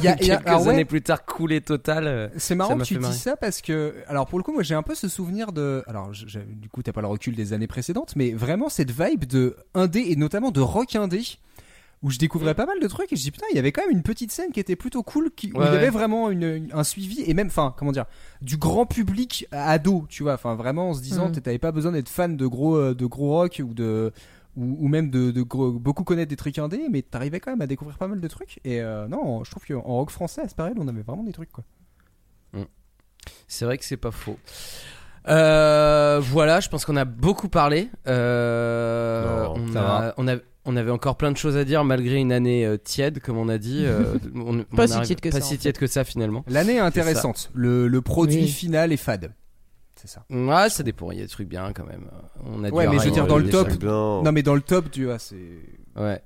Speaker 7: y a- il y a-
Speaker 6: quelques
Speaker 7: ouais,
Speaker 6: années plus tard couler euh,
Speaker 7: C'est marrant
Speaker 6: m'a
Speaker 7: que tu dis ça parce que, alors pour le coup, moi j'ai un peu ce souvenir de, alors je- du coup t'as pas le recul des années précédentes, mais vraiment cette vibe de indé et notamment de rock indé où je découvrais pas mal de trucs et je dis putain il y avait quand même une petite scène qui était plutôt cool, qui, où
Speaker 6: Ouais,
Speaker 7: il y avait
Speaker 6: ouais.
Speaker 7: vraiment une, une- un suivi et même, enfin comment dire, du grand public ado, tu vois, enfin vraiment en se disant
Speaker 4: Mm.
Speaker 7: t'avais pas besoin d'être fan de gros euh, de gros rock ou de ou, ou même de, de gros- beaucoup connaître des trucs indés, mais t'arrivais quand même à découvrir pas mal de trucs et euh, non, je trouve qu'en rock français à ce période on avait vraiment des trucs quoi.
Speaker 6: C'est vrai que c'est pas faux. Euh, voilà, je pense qu'on a beaucoup parlé. Euh,
Speaker 8: Non,
Speaker 6: on, a- on, a- on avait encore plein de choses à dire malgré une année euh, tiède, comme on a dit. euh, on- on
Speaker 4: Pas si
Speaker 6: arrive-
Speaker 4: tiède que
Speaker 6: pas
Speaker 4: ça,
Speaker 6: si
Speaker 4: en
Speaker 6: tiède que ça finalement.
Speaker 7: L'année est intéressante. Le, le produit
Speaker 4: Oui.
Speaker 7: final est fade. C'est ça.
Speaker 6: Ouais, ça dépend. Il y a des trucs bien quand même. On a
Speaker 7: Ouais,
Speaker 6: du
Speaker 7: mais je veux dire, dans
Speaker 6: euh,
Speaker 7: le top-. Non, mais dans le top, tu vois, c'est.
Speaker 6: Ouais.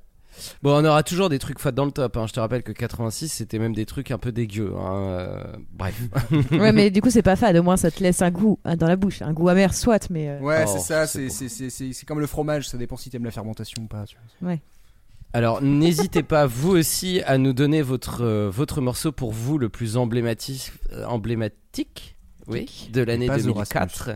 Speaker 6: Bon, on aura toujours des trucs fat dans le top. hein. Je te rappelle que 86, c'était même des trucs un peu dégueux. hein. Euh, bref.
Speaker 4: ouais, mais du coup, c'est pas fade. Au moins, ça te laisse un goût hein, dans la bouche. Un goût amer, soit, mais. euh,
Speaker 7: Ouais,
Speaker 6: Oh,
Speaker 7: c'est ça.
Speaker 6: c'est
Speaker 7: C'est
Speaker 6: bon.
Speaker 7: c'est- c'est- c'est- c'est comme le fromage. Ça dépend si t'aimes la fermentation ou pas. Tu vois.
Speaker 6: Alors, n'hésitez pas, vous aussi, à nous donner votre, euh, votre morceau pour vous le plus emblématique, euh, emblématique oui, de l'année
Speaker 7: Et pas
Speaker 6: 2004.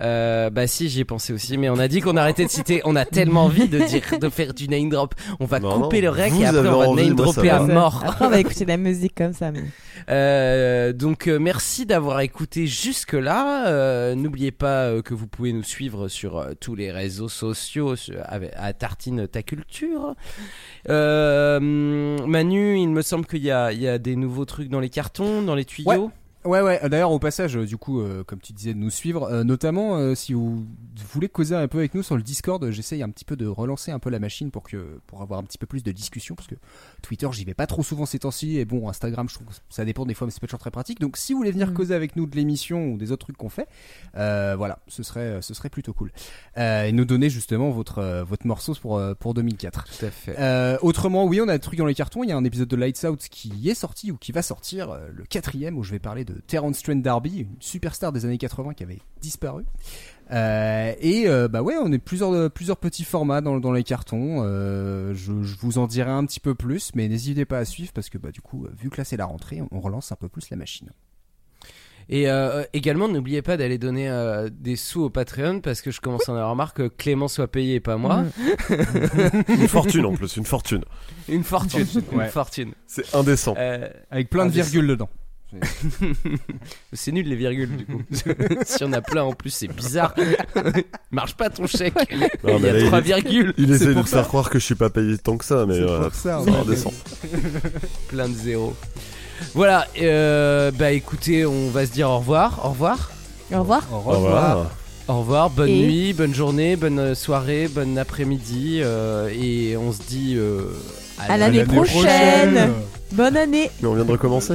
Speaker 6: Euh, bah si j'y ai pensé aussi mais on a dit qu'on arrêtait de citer on a tellement envie de dire de faire du name drop on va
Speaker 8: Non,
Speaker 6: couper
Speaker 8: non,
Speaker 6: le rec et après on va
Speaker 8: envie,
Speaker 6: name dropper à mort
Speaker 4: Après, on va écouter de la musique comme ça. Mais...
Speaker 6: Euh, donc euh, merci d'avoir écouté jusque là. N'oubliez pas euh, que vous pouvez nous suivre sur euh, tous les réseaux sociaux sur- avec- à Tartine ta culture. Euh, Manu, il me semble qu'il y a, il y a des nouveaux trucs dans les cartons, dans les tuyaux.
Speaker 7: Ouais, ouais. D'ailleurs, au passage, euh, du coup, euh, comme tu disais, de nous suivre, euh, notamment euh, si vous voulez causer un peu avec nous sur le Discord, euh, j'essaye un petit peu de relancer un peu la machine pour que pour avoir un petit peu plus de discussion, parce que Twitter, j'y vais pas trop souvent ces temps-ci, et bon, Instagram, je trouve que ça dépend des fois, mais c'est pas toujours très pratique. Donc, si vous voulez venir
Speaker 4: Mm.
Speaker 7: causer avec nous de l'émission ou des autres trucs qu'on fait, euh, voilà, ce serait ce serait plutôt cool. Euh, et nous donner justement votre euh, votre morceau pour euh, pour 2004.
Speaker 6: Tout à fait.
Speaker 7: Euh, autrement, oui, on a des trucs dans les cartons. Il y a un épisode de Lights Out qui est sorti ou qui va sortir, euh, le quatrième, où je vais parler de Terrence Trent D'Arby, une superstar des années 80 qui avait disparu. Euh, et euh, bah ouais, on est plusieurs euh, plusieurs petits formats dans, dans les cartons. Euh, je, je vous en dirai un petit peu plus, mais n'hésitez pas à suivre parce que bah du coup, vu que là c'est la rentrée, on, relance un peu plus la machine.
Speaker 6: Et euh, également, n'oubliez pas d'aller donner euh, des sous au Patreon parce que je commence à en avoir marre que Clément soit payé et pas moi.
Speaker 8: Une fortune en plus, une fortune.
Speaker 6: Une fortune, une
Speaker 7: Ouais.
Speaker 6: fortune.
Speaker 8: C'est indécent.
Speaker 6: Euh,
Speaker 7: Avec plein de virgules dedans.
Speaker 6: C'est nul les virgules du coup. si on a plein en plus, c'est bizarre. Marche pas ton chèque.
Speaker 8: Non,
Speaker 6: Il y a
Speaker 8: là,
Speaker 6: trois
Speaker 8: il-
Speaker 6: virgules.
Speaker 8: Il essaie de me faire croire que je suis pas payé tant que ça, mais euh,
Speaker 7: pour ça,
Speaker 8: ça
Speaker 7: ouais.
Speaker 8: redescend.
Speaker 6: Plein de zéros. Voilà, euh, bah écoutez, on va se dire au revoir. Au revoir.
Speaker 4: Au revoir.
Speaker 7: Au
Speaker 8: Au revoir.
Speaker 6: Au revoir, bonne
Speaker 4: Et-
Speaker 6: nuit, bonne journée, bonne euh, soirée, bon après-midi. euh, et on se dit euh,
Speaker 4: À l'année prochaine. Bonne année.
Speaker 8: Mais on vient de recommencer.